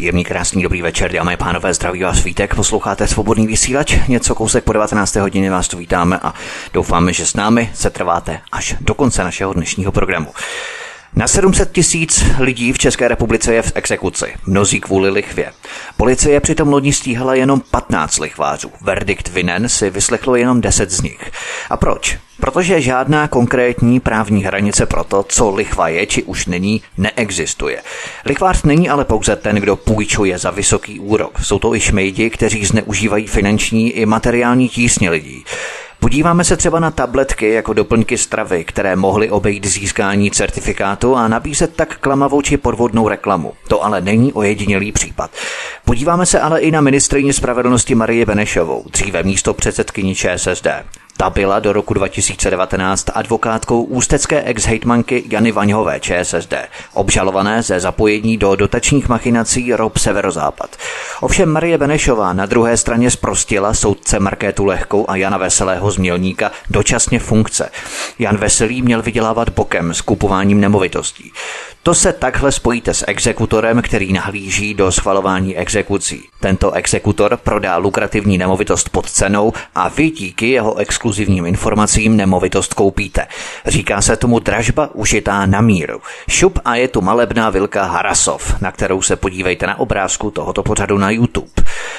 Příjemný, krásný, dobrý večer, dámy a pánové, zdraví vás Vítek, posloucháte svobodný vysílač, něco kousek po 19. hodině vás tu vítáme a doufáme, že s námi se trváte až do konce našeho dnešního programu. Na 700 tisíc lidí v České republice je v exekuci, mnozí kvůli lichvě. Policie přitom loni stíhala jenom 15 lichvářů. Verdikt vinen si vyslechlo jenom 10 z nich. A proč? Protože žádná konkrétní právní hranice pro to, co lichva je či už není, neexistuje. Lichvář není ale pouze ten, kdo půjčuje za vysoký úrok. Jsou to i šmejdi, kteří zneužívají finanční i materiální tísně lidí. Podíváme se třeba na tabletky jako doplňky stravy, které mohly obejít získání certifikátu a nabízet tak klamavou či podvodnou reklamu. To ale není ojedinělý případ. Podíváme se ale i na ministrině spravedlnosti Marie Benešovou, dříve místo předsedkyni ČSSD. Ta byla do roku 2019 advokátkou ústecké ex-hejtmanky Jany Vaňhové ČSSD, obžalované ze zapojení do dotačních machinací ROB Severozápad. Ovšem Marie Benešová na druhé straně zprostila soudce Markétu Lehkou a Jana Veselého z Mělníka dočasně funkce. Jan Veselý měl vydělávat bokem s kupováním nemovitostí. To se takhle spojíte s exekutorem, který nahlíží do schvalování exekucí. Tento exekutor prodá lukrativní nemovitost pod cenou a vy díky jeho exkluzivním informacím nemovitost koupíte. Říká se tomu dražba užitá na míru. Šup a je tu malebná vilka Harasov, na kterou se podívejte na obrázku tohoto pořadu na YouTube.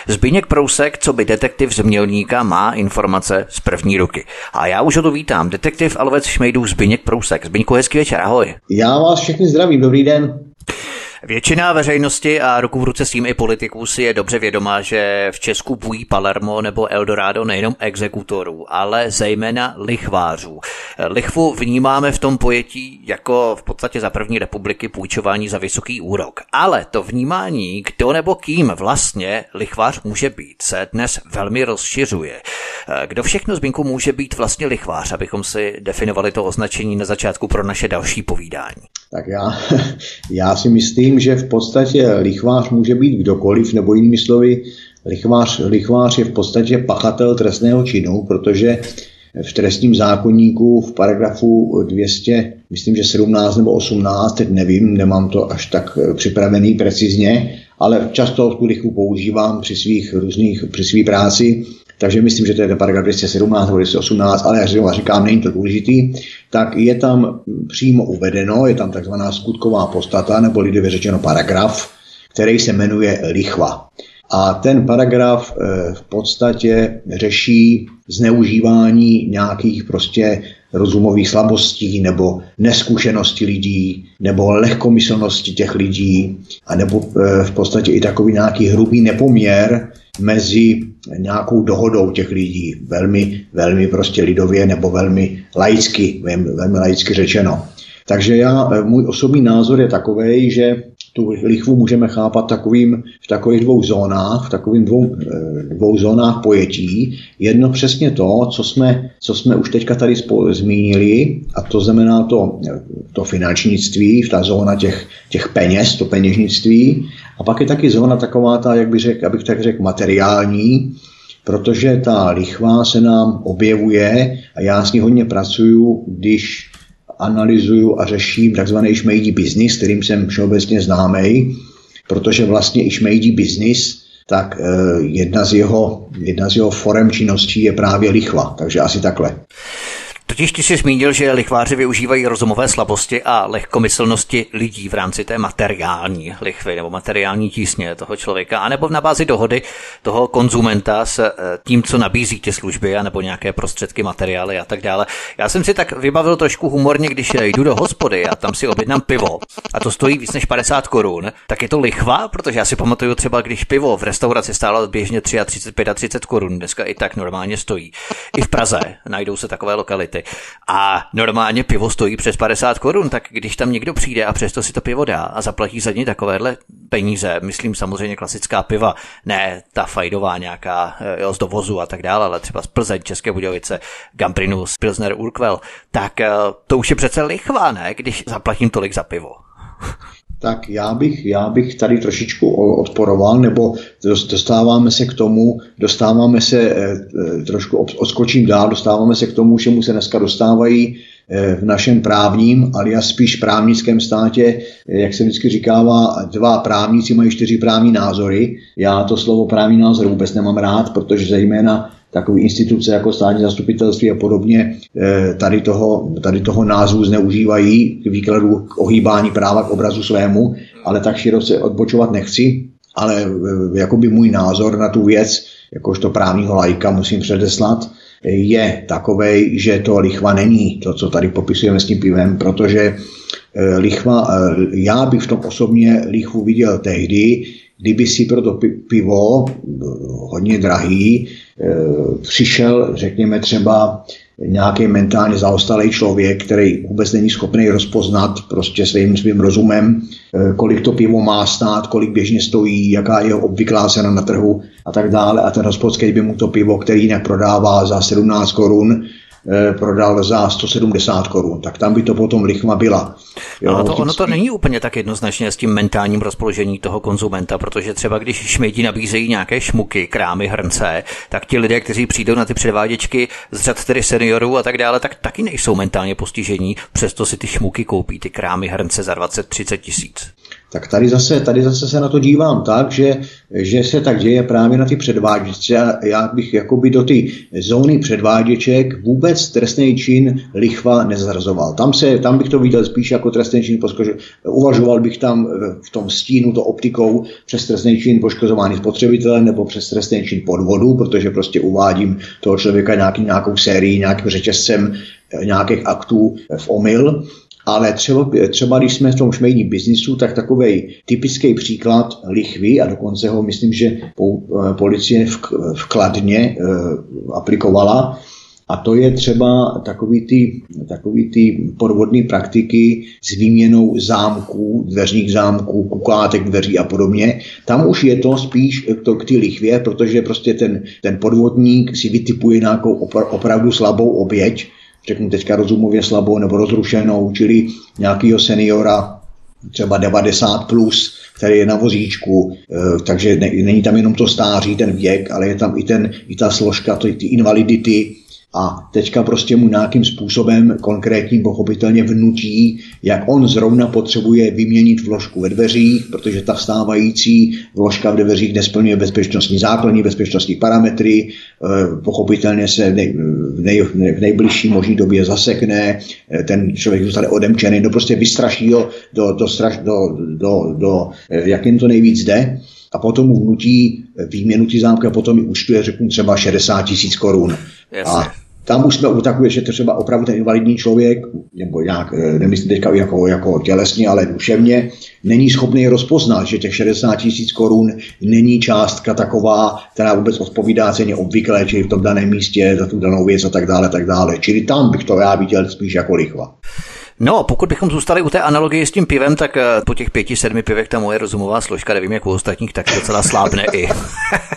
Zbyněk Prousek, co by detektiv z Mělníka, má informace z první ruky. A já už ho tu vítám, detektiv Alvec Šmejdů Zbyněk Prousek. Zbyňku, hezký večer, ahoj. Já vás všechny zdravím, dobrý den. Většina veřejnosti a ruku v ruce s tím i politiků si je dobře vědomá, že v Česku bují Palermo nebo Eldorado nejenom exekutorů, ale zejména lichvářů. Lichvu vnímáme v tom pojetí jako v podstatě za první republiky půjčování za vysoký úrok. Ale to vnímání, kdo nebo kým vlastně lichvář může být, se dnes velmi rozšiřuje. Kdo všechno zbinku může být vlastně lichvář, abychom si definovali to označení na začátku pro naše další povídání? Tak já, já si myslím, že v podstatě lichvář může být kdokoliv, nebo jinými slovy, lichvář, lichvář je v podstatě pachatel trestného činu, protože v trestním zákonníku v paragrafu 200, myslím, že 17 nebo 18, teď nevím, nemám to až tak připravený precizně, ale často tu lichvu používám při svých různých, při své práci, takže myslím, že to je paragraf 217 nebo 218, ale já říkám, není to důležitý, tak je tam přímo uvedeno, je tam takzvaná skutková postata, nebo lidově řečeno paragraf, který se jmenuje lichva. A ten paragraf eh, v podstatě řeší zneužívání nějakých prostě rozumových slabostí nebo neskušenosti lidí nebo lehkomyslnosti těch lidí a nebo eh, v podstatě i takový nějaký hrubý nepoměr mezi nějakou dohodou těch lidí, velmi, velmi prostě lidově nebo velmi laicky, velmi, laicky řečeno. Takže já, eh, můj osobní názor je takový, že tu lichvu můžeme chápat takovým, v takových dvou zónách, v takových dvou, eh, dvou zónách pojetí. Jedno přesně to, co jsme, co jsme už teďka tady zmínili, a to znamená to, to finančnictví, ta zóna těch, těch peněz, to peněžnictví. A pak je taky zóna taková ta, jak bych řekl, abych tak řekl, materiální, protože ta lichva se nám objevuje a já s ní hodně pracuju, když analyzuju a řeším takzvaný šmejdí biznis, kterým jsem všeobecně známý, protože vlastně i šmejdí biznis, tak eh, jedna z jeho, jedna z jeho forem činností je právě lichva. Takže asi takhle. Totiž ty jsi zmínil, že lichváři využívají rozumové slabosti a lehkomyslnosti lidí v rámci té materiální lichvy nebo materiální tísně toho člověka, anebo na bázi dohody toho konzumenta s eh, tím, co nabízí ty služby, anebo nějaké prostředky, materiály a tak dále. Já jsem si tak vybavil trošku humorně, když jdu do hospody a tam si objednám pivo. A to stojí víc než 50 korun, tak je to lichva, protože já si pamatuju třeba, když pivo v restauraci stálo běžně 33, 35 korun, dneska i tak normálně stojí. I v Praze najdou se takové lokality a normálně pivo stojí přes 50 korun, tak když tam někdo přijde a přesto si to pivo dá a zaplatí za ně takovéhle peníze. Myslím samozřejmě klasická piva, ne ta fajdová nějaká eh, jo, z dovozu a tak dále, ale třeba z Plzeň, České Budějovice, Gamprinus, Pilsner Urquell, tak eh, to už je přece lichva, ne, když zaplatím tolik za pivo. Tak já bych, já bych tady trošičku odporoval, nebo dostáváme se k tomu, dostáváme se, eh, trošku odskočím dál, dostáváme se k tomu, že mu se dneska dostávají Eh, v našem právním, ale spíš právnickém státě, eh, jak se vždycky říkává, dva právníci mají čtyři právní názory. Já to slovo právní názor vůbec nemám rád, protože zejména takové instituce jako státní zastupitelství a podobně eh, tady toho, tady toho názvu zneužívají k výkladu k ohýbání práva k obrazu svému, ale tak široce odbočovat nechci. Ale jakoby můj názor na tu věc, jakožto právního lajka musím předeslat, je takový, že to lichva není, to, co tady popisujeme s tím pivem, protože eh, lichva, eh, já bych v tom osobně lichvu viděl tehdy, kdyby si pro to pivo, eh, hodně drahý, přišel, řekněme třeba nějaký mentálně zaostalý člověk, který vůbec není schopný rozpoznat prostě svým svým rozumem, eh, kolik to pivo má stát, kolik běžně stojí, jaká je obvyklá cena na trhu a tak dále. A ten hospodský by mu to pivo, který jinak prodává za 17 korun, prodal za 170 korun, tak tam by to potom lichma byla. Jo, Ale to, ono to není úplně tak jednoznačně s tím mentálním rozpoložení toho konzumenta, protože třeba když šmejdi nabízejí nějaké šmuky, krámy, hrnce, tak ti lidé, kteří přijdou na ty předváděčky z řad tedy seniorů a tak dále, tak taky nejsou mentálně postižení, přesto si ty šmuky koupí, ty krámy, hrnce za 20-30 tisíc. Tak tady zase, tady zase se na to dívám tak, že, že se tak děje právě na ty předváděčce. Já bych jakoby do ty zóny předváděček vůbec trestný čin lichva nezrazoval. Tam, se, tam bych to viděl spíš jako trestný čin poškože, Uvažoval bych tam v tom stínu to optikou přes trestný čin poškozování spotřebitele nebo přes trestný čin podvodu, protože prostě uvádím toho člověka nějaký, nějakou sérii, nějakým řetězcem eh, nějakých aktů v omyl ale třeba, třeba když jsme v tom šmejdním biznisu, tak takový typický příklad lichvy, a dokonce ho myslím, že eh, policie vkladně eh, aplikovala, a to je třeba takový ty, takový ty podvodné praktiky s výměnou zámků, dveřních zámků, kuklátek dveří a podobně. Tam už je to spíš to k ty lichvě, protože prostě ten, ten podvodník si vytipuje nějakou opravdu slabou oběť, řeknu teďka rozumově slabou nebo rozrušenou, čili nějakého seniora, třeba 90 plus, který je na vozíčku, eh, takže není tam jenom to stáří, ten věk, ale je tam i, ten, i ta složka, ty invalidity, a teďka prostě mu nějakým způsobem konkrétním pochopitelně vnutí, jak on zrovna potřebuje vyměnit vložku ve dveřích, protože ta vstávající vložka v dveřích nesplňuje bezpečnostní základní, bezpečnostní parametry, eh, pochopitelně se v, nej, v, nej, v nejbližší možné době zasekne, eh, ten člověk zůstane odemčený, no prostě vystraší ho do, do, straš, do, do, do, eh, jak jim to nejvíc jde a potom mu vnutí výměnu ty zámky a potom mi účtuje, řeknu třeba 60 tisíc korun. A tam už jsme u takové, že třeba opravdu ten invalidní člověk, nebo nějak, eh, nemyslím teďka jako, jako tělesně, ale duševně, není schopný rozpoznat, že těch 60 tisíc korun není částka taková, která vůbec odpovídá ceně obvyklé, čili v tom daném místě za tu danou věc a tak dále, tak dále. Čili tam bych to já viděl spíš jako lichva. No, pokud bychom zůstali u té analogie s tím pivem, tak eh, po těch pěti, sedmi pivech ta moje rozumová složka, nevím jak u ostatních, tak docela slábne i.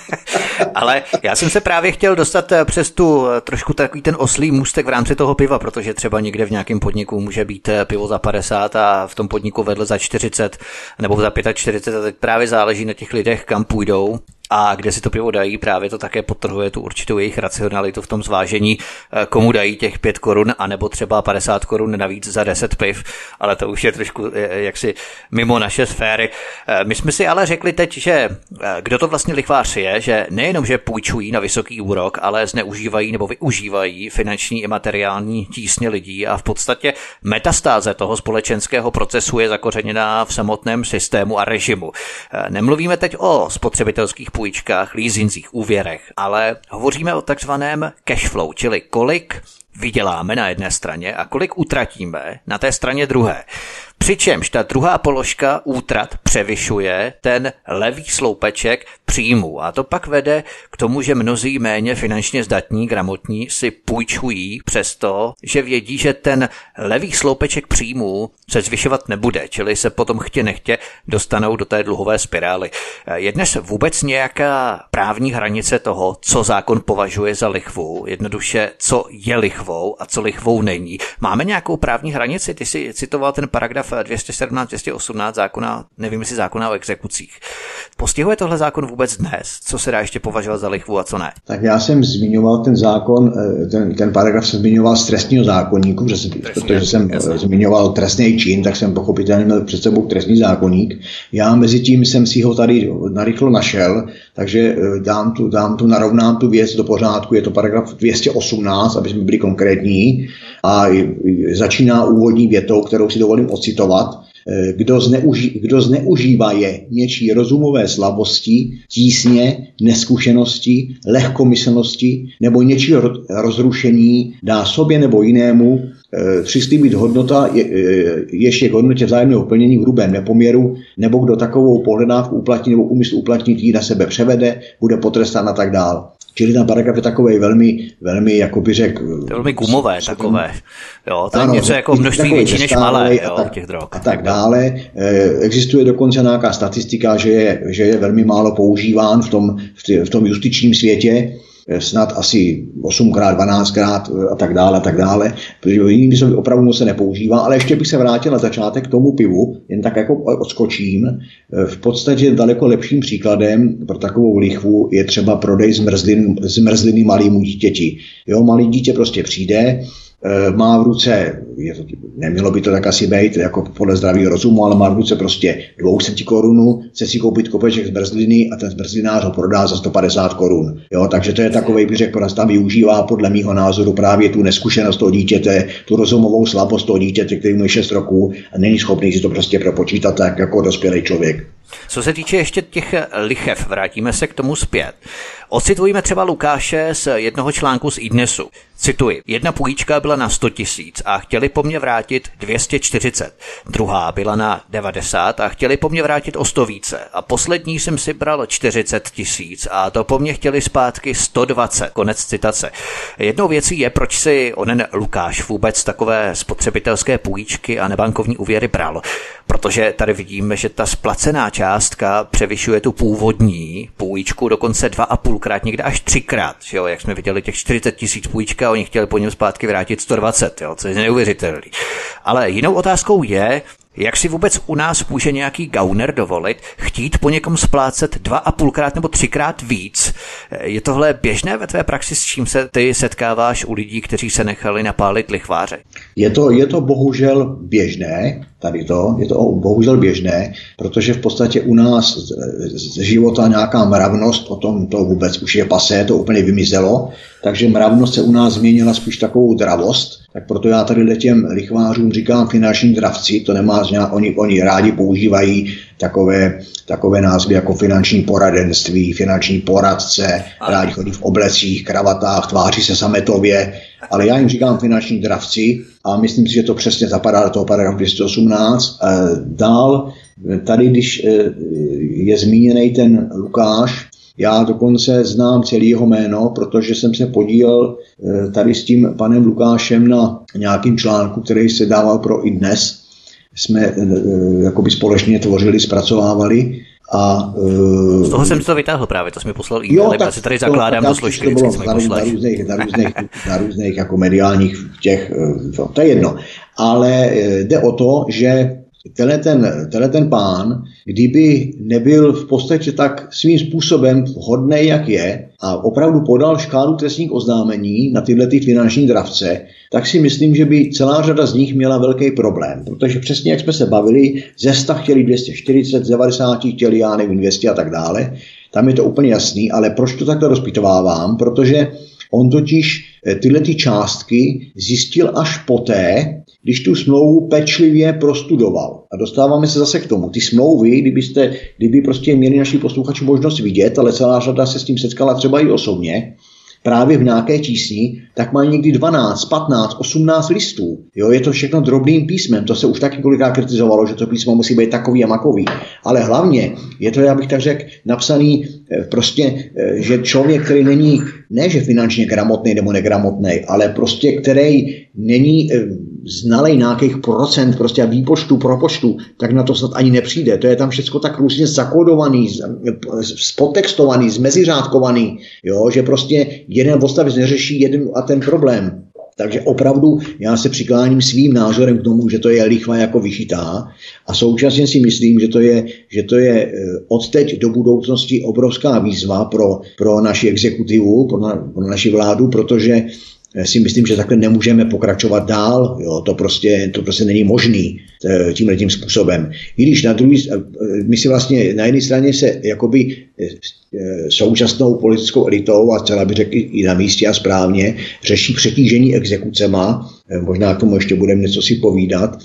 Ale já jsem se právě chtěl dostat eh, přes tu eh, trošku takový ten oslý můstek v rámci toho piva, protože třeba někde v nějakém podniku může být pivo za 50 a v tom podniku vedle za 40 nebo za 45 a teď právě záleží na těch lidech, kam půjdou a kde si to pivo dají, právě to také potrhuje tu určitou jejich racionalitu v tom zvážení, eh, komu dají těch 5 korun, anebo třeba 50 korun navíc za 10 piv, ale to už je trošku eh, eh, jaksi mimo naše sféry. My jsme si ale řekli teď, že kdo to vlastně lichvář je, že nejenom, že půjčují na vysoký úrok, ale zneužívají nebo využívají finanční i materiální tísně lidí a v podstatě metastáze toho společenského procesu je zakořeněná v samotném systému a režimu. Nemluvíme teď o spotřebitelských půjčkách, leasingcích, úvěrech, ale hovoříme o takzvaném cash flow, čili kolik vyděláme na jedné straně a kolik utratíme na té straně druhé. Přičemž ta druhá položka útrat převyšuje ten levý sloupeček příjmu a to pak vede k tomu, že mnozí méně finančně zdatní, gramotní si půjčují přesto, že vědí, že ten levý sloupeček příjmu se zvyšovat nebude, čili se potom chtě nechtě dostanou do té dluhové spirály. Je dnes vůbec nějaká právní hranice toho, co zákon považuje za lichvu, jednoduše, co je lichvou a co lichvou není. Máme nějakou právní hranici? Ty si citoval ten paragraf 217-218 zákona, nevím jestli zákona o exekucích. Postihuje tohle zákon vůbec dnes? Co se dá ještě považovat za lichvu a co ne? Tak já jsem zmiňoval ten zákon, eh, ten, ten paragraf jsem zmiňoval z trestního zákonníku, protože, protože jsem eh, jasný. zmiňoval trestný čin, tak jsem pochopitelně měl před sebou trestní zákonník. Já mezi tím jsem si ho tady narychlo našel, takže eh, dám tu, dám tu, narovnám tu věc do pořádku, je to paragraf 218, aby jsme byli konkrétní a začíná úvodní větou, kterou si dovolím ocitovat. Eh, kdo, zneuží, kdo zneužívá je něčí rozumové slabosti, tísně, neskušenosti, lehkomyslnosti nebo něčí rozrušení dá sobě nebo jinému e, přislíbit hodnota je, e, ještě k hodnotě vzájemného plnění v hrubém nepoměru, nebo kdo takovou pohledávku uplatní nebo úmysl uplatnit ji na sebe převede, bude potrestán a tak dál. Čili ten paragraf je takový velmi, velmi, jako by řekl... Velmi gumové s, takové. Jo, to je něco jako množství větší než malé, jo, tak, těch drog. A tak dále. Eh, existuje dokonce nějaká statistika, že je, že je velmi málo používán v tom, v tom justičním světě snad asi 8krát, 12krát eh, a tak dále, a tak dále, protože jinými slovy opravdu se nepoužívá, ale ještě bych se vrátil na začátek k tomu pivu, jen tak jako odskočím. Eh, v podstatě daleko lepším příkladem pro takovou lichvu je třeba prodej zmrzlin, zmrzliny malýmu dítěti. Jo, malý dítě prostě přijde, Eh, má v ruce, je to, nemělo by to tak asi být jako podle zdravého rozumu, ale má v ruce prostě 200 korunu, chce si koupit kopeček z brzliny a ten zbrzlinář ho prodá za 150 korun. Jo, takže to je takový, bych řekl, tam využívá podle mého názoru právě tu neskušenost toho dítěte, tu rozumovou slabost toho dítěte, který mu je 6 roků a není schopný si to prostě propočítat tak jako dospělý člověk. Co se týče ještě těch lichev, vrátíme se k tomu zpět. Ocitujeme třeba Lukáše z jednoho článku z iDnesu. Cituji, jedna půjčka byla na 100 tisíc a chtěli po mně vrátit 240. Druhá byla na 90 a chtěli po mně vrátit o 100 více. A poslední jsem si bral 40 tisíc a to po mně chtěli zpátky 120. Konec citace. Jednou věcí je, proč si onen Lukáš vůbec takové spotřebitelské půjčky a nebankovní úvěry bral. Protože tady vidíme, že ta splacená částka převyšuje tu původní půjčku dokonce dva a půlkrát, někde až třikrát. Že jo? Jak jsme viděli těch 40 tisíc půjčka, oni chtěli po něm zpátky vrátit 120, jo? co je neuvěřitelný. Ale jinou otázkou je, jak si vůbec u nás může nějaký gauner dovolit chtít po někom splácet dva a půlkrát nebo třikrát víc? Je tohle běžné ve tvé praxi, s čím se ty setkáváš u lidí, kteří se nechali napálit lichváře? Je to, je to bohužel běžné, tady to, je to bohužel běžné, protože v podstatě u nás z života nějaká mravnost, o tom to vůbec už je pasé, to úplně vymizelo, takže mravnost se u nás změnila spíš takovou dravost, tak proto já tady těm lichvářům říkám finanční dravci, to nemá oni, oni rádi používají takové, takové názvy jako finanční poradenství, finanční poradce, rádi chodí v oblecích, kravatách, tváří se sametově, ale já jim říkám finanční dravci a myslím si, že to přesně zapadá do toho paragrafu 218. Eh, dál, tady, když eh, je zmíněný ten Lukáš, já dokonce znám celý jeho jméno, protože jsem se podílel eh, tady s tím panem Lukášem na nějakým článku, který se dával pro i dnes. Jsme jakoby společně tvořili, zpracovávali a, uh, Z toho jsem to vytáhl právě, to jsme poslal e-mail, já si tady zakládám to, do složky, to bylo na, na, různých, na, různých, na různých jako mediálních těch, to je jedno. Ale jde o to, že tenhle ten, tenhle ten pán, kdyby nebyl v podstatě tak svým způsobem hodný, jak je, a opravdu podal škálu trestních oznámení na tyhle ty finanční dravce, tak si myslím, že by celá řada z nich měla velký problém. Protože přesně jak jsme se bavili, ze 100 chtěli 240, z 90 chtěli, já nevím, 200 a tak dále. Tam je to úplně jasný, ale proč to takhle rozpitovávám? Protože on totiž eh, tyhle ty částky zjistil až poté, když tu smlouvu pečlivě prostudoval. A dostáváme se zase k tomu. Ty smlouvy, kdybyste, kdyby prostě měli naši posluchači možnost vidět, ale celá řada se s tím setkala třeba i osobně, právě v nějaké tísni, tak mají někdy 12, 15, 18 listů. Jo, je to všechno drobným písmem, to se už taky kolikrát kritizovalo, že to písmo musí být takový a makový. Ale hlavně je to, já bych tak řekl, napsaný eh, prostě, eh, že člověk, který není, ne že finančně gramotný nebo negramotný, ale prostě který není eh, znalej nějakých procent prostě a výpočtu, propočtu, tak na to snad ani nepřijde. To je tam všechno tak různě zakodovaný, spodtextovaný, zmeziřádkovaný, jo, že prostě jeden odstavec neřeší jeden a ten problém. Takže opravdu já se přikláním svým názorem k tomu, že to je lichva jako vyšitá a současně si myslím, že to je, že to je eh, od teď do budoucnosti obrovská výzva pro, pro naši exekutivu, pro, na, pro naši vládu, protože si myslím, že takhle nemůžeme pokračovat dál. Jo, to, prostě, to prostě není možný eh, tímhle tím způsobem. I když na druhý, eh, my si vlastně na jedné straně se jakoby současnou politickou elitou a celá by řekl i na místě a správně řeší přetížení exekucema, možná k tomu ještě budeme něco si povídat,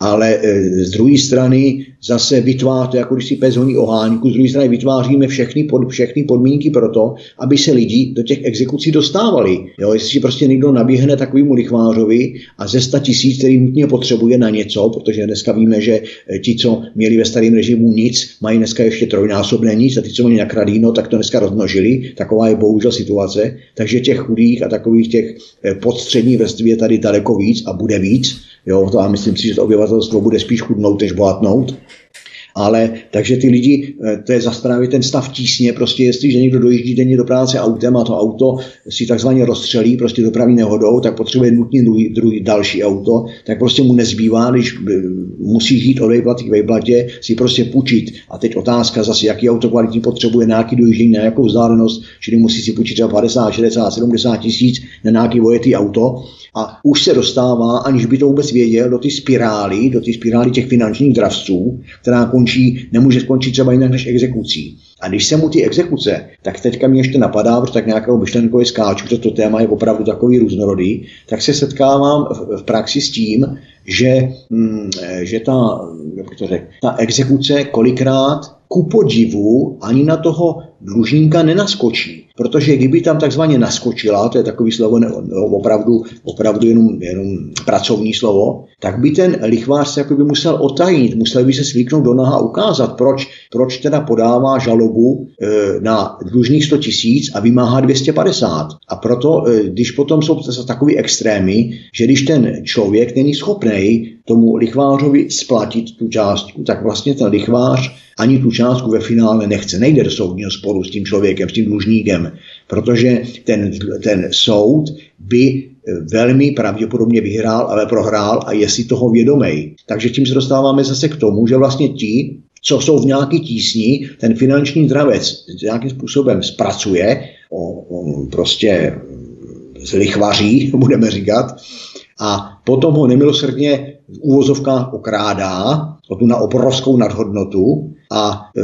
ale e, z druhé strany zase vytváří, jako když si pes honí ohánku, z druhé strany vytváříme všechny, pod, všechny podmínky pro to, aby se lidi do těch exekucí dostávali. Jo, jestli prostě někdo naběhne takovému lichvářovi a ze 100 tisíc, který nutně potřebuje na něco, protože dneska víme, že e, ti, co měli ve starém režimu nic, mají dneska ještě trojnásobné nic a ti, co měli nakradíno, tak to dneska rozmnožili. Taková je bohužel situace. Takže těch chudých a takových těch e, podstřední vrstvě je tady daleko víc a bude víc. Jo, to a myslím si, že to obyvatelstvo bude spíš chudnout, než bohatnout ale takže ty lidi, eh, to je zase právě ten stav tísně, prostě jestliže někdo dojíždí denně do práce autem a to auto si takzvaně rozstřelí prostě dopravní nehodou, tak potřebuje nutně druhý, druhý další auto, tak prostě mu nezbývá, když eh, musí žít od vejplaty k vejplatě, si prostě půjčit. A teď otázka zase, jaký auto kvalitní potřebuje, na jaký dojíždění, na jakou vzdálenost, čili musí si půjčit třeba 50, 60, 70 tisíc na nějaký vojetý auto a už se dostává, aniž by to vůbec věděl, do ty spirály, do ty spirály těch finančních dravců, která končí, nemůže skončit třeba jinak než exekucí. A když se mu ty exekuce, tak teďka mě ještě napadá, protože tak nějakou myšlenkově skáču, že to téma je opravdu takový různorodý, tak se setkávám v, praxi s tím, že, hm, že ta, jak to řek, ta exekuce kolikrát ku podivu ani na toho dlužníka nenaskočí. Protože kdyby tam takzvaně naskočila, to je takový slovo ne, opravdu, opravdu jenom, jenom pracovní slovo, tak by ten lichvář se by musel otajit, musel by se svíknout do noha a ukázat, proč, proč teda podává žalobu e, na dlužných 100 tisíc a vymáhá 250. A proto, e, když potom jsou takový extrémy, že když ten člověk není schopný tomu lichvářovi splatit tu částku, tak vlastně ten lichvář ani tu částku ve finále nechce. Nejde do soudního sporu s tím člověkem, s tím dlužníkem, protože ten, ten soud by eh, velmi pravděpodobně vyhrál, ale prohrál a je si toho vědomý. Takže tím se dostáváme zase k tomu, že vlastně ti, co jsou v nějaký tísni, ten finanční dravec nějakým způsobem zpracuje, o, o, prostě zlichvaří, budeme říkat, a potom ho nemilosrdně v úvozovkách okrádá o tu na obrovskou nadhodnotu a e,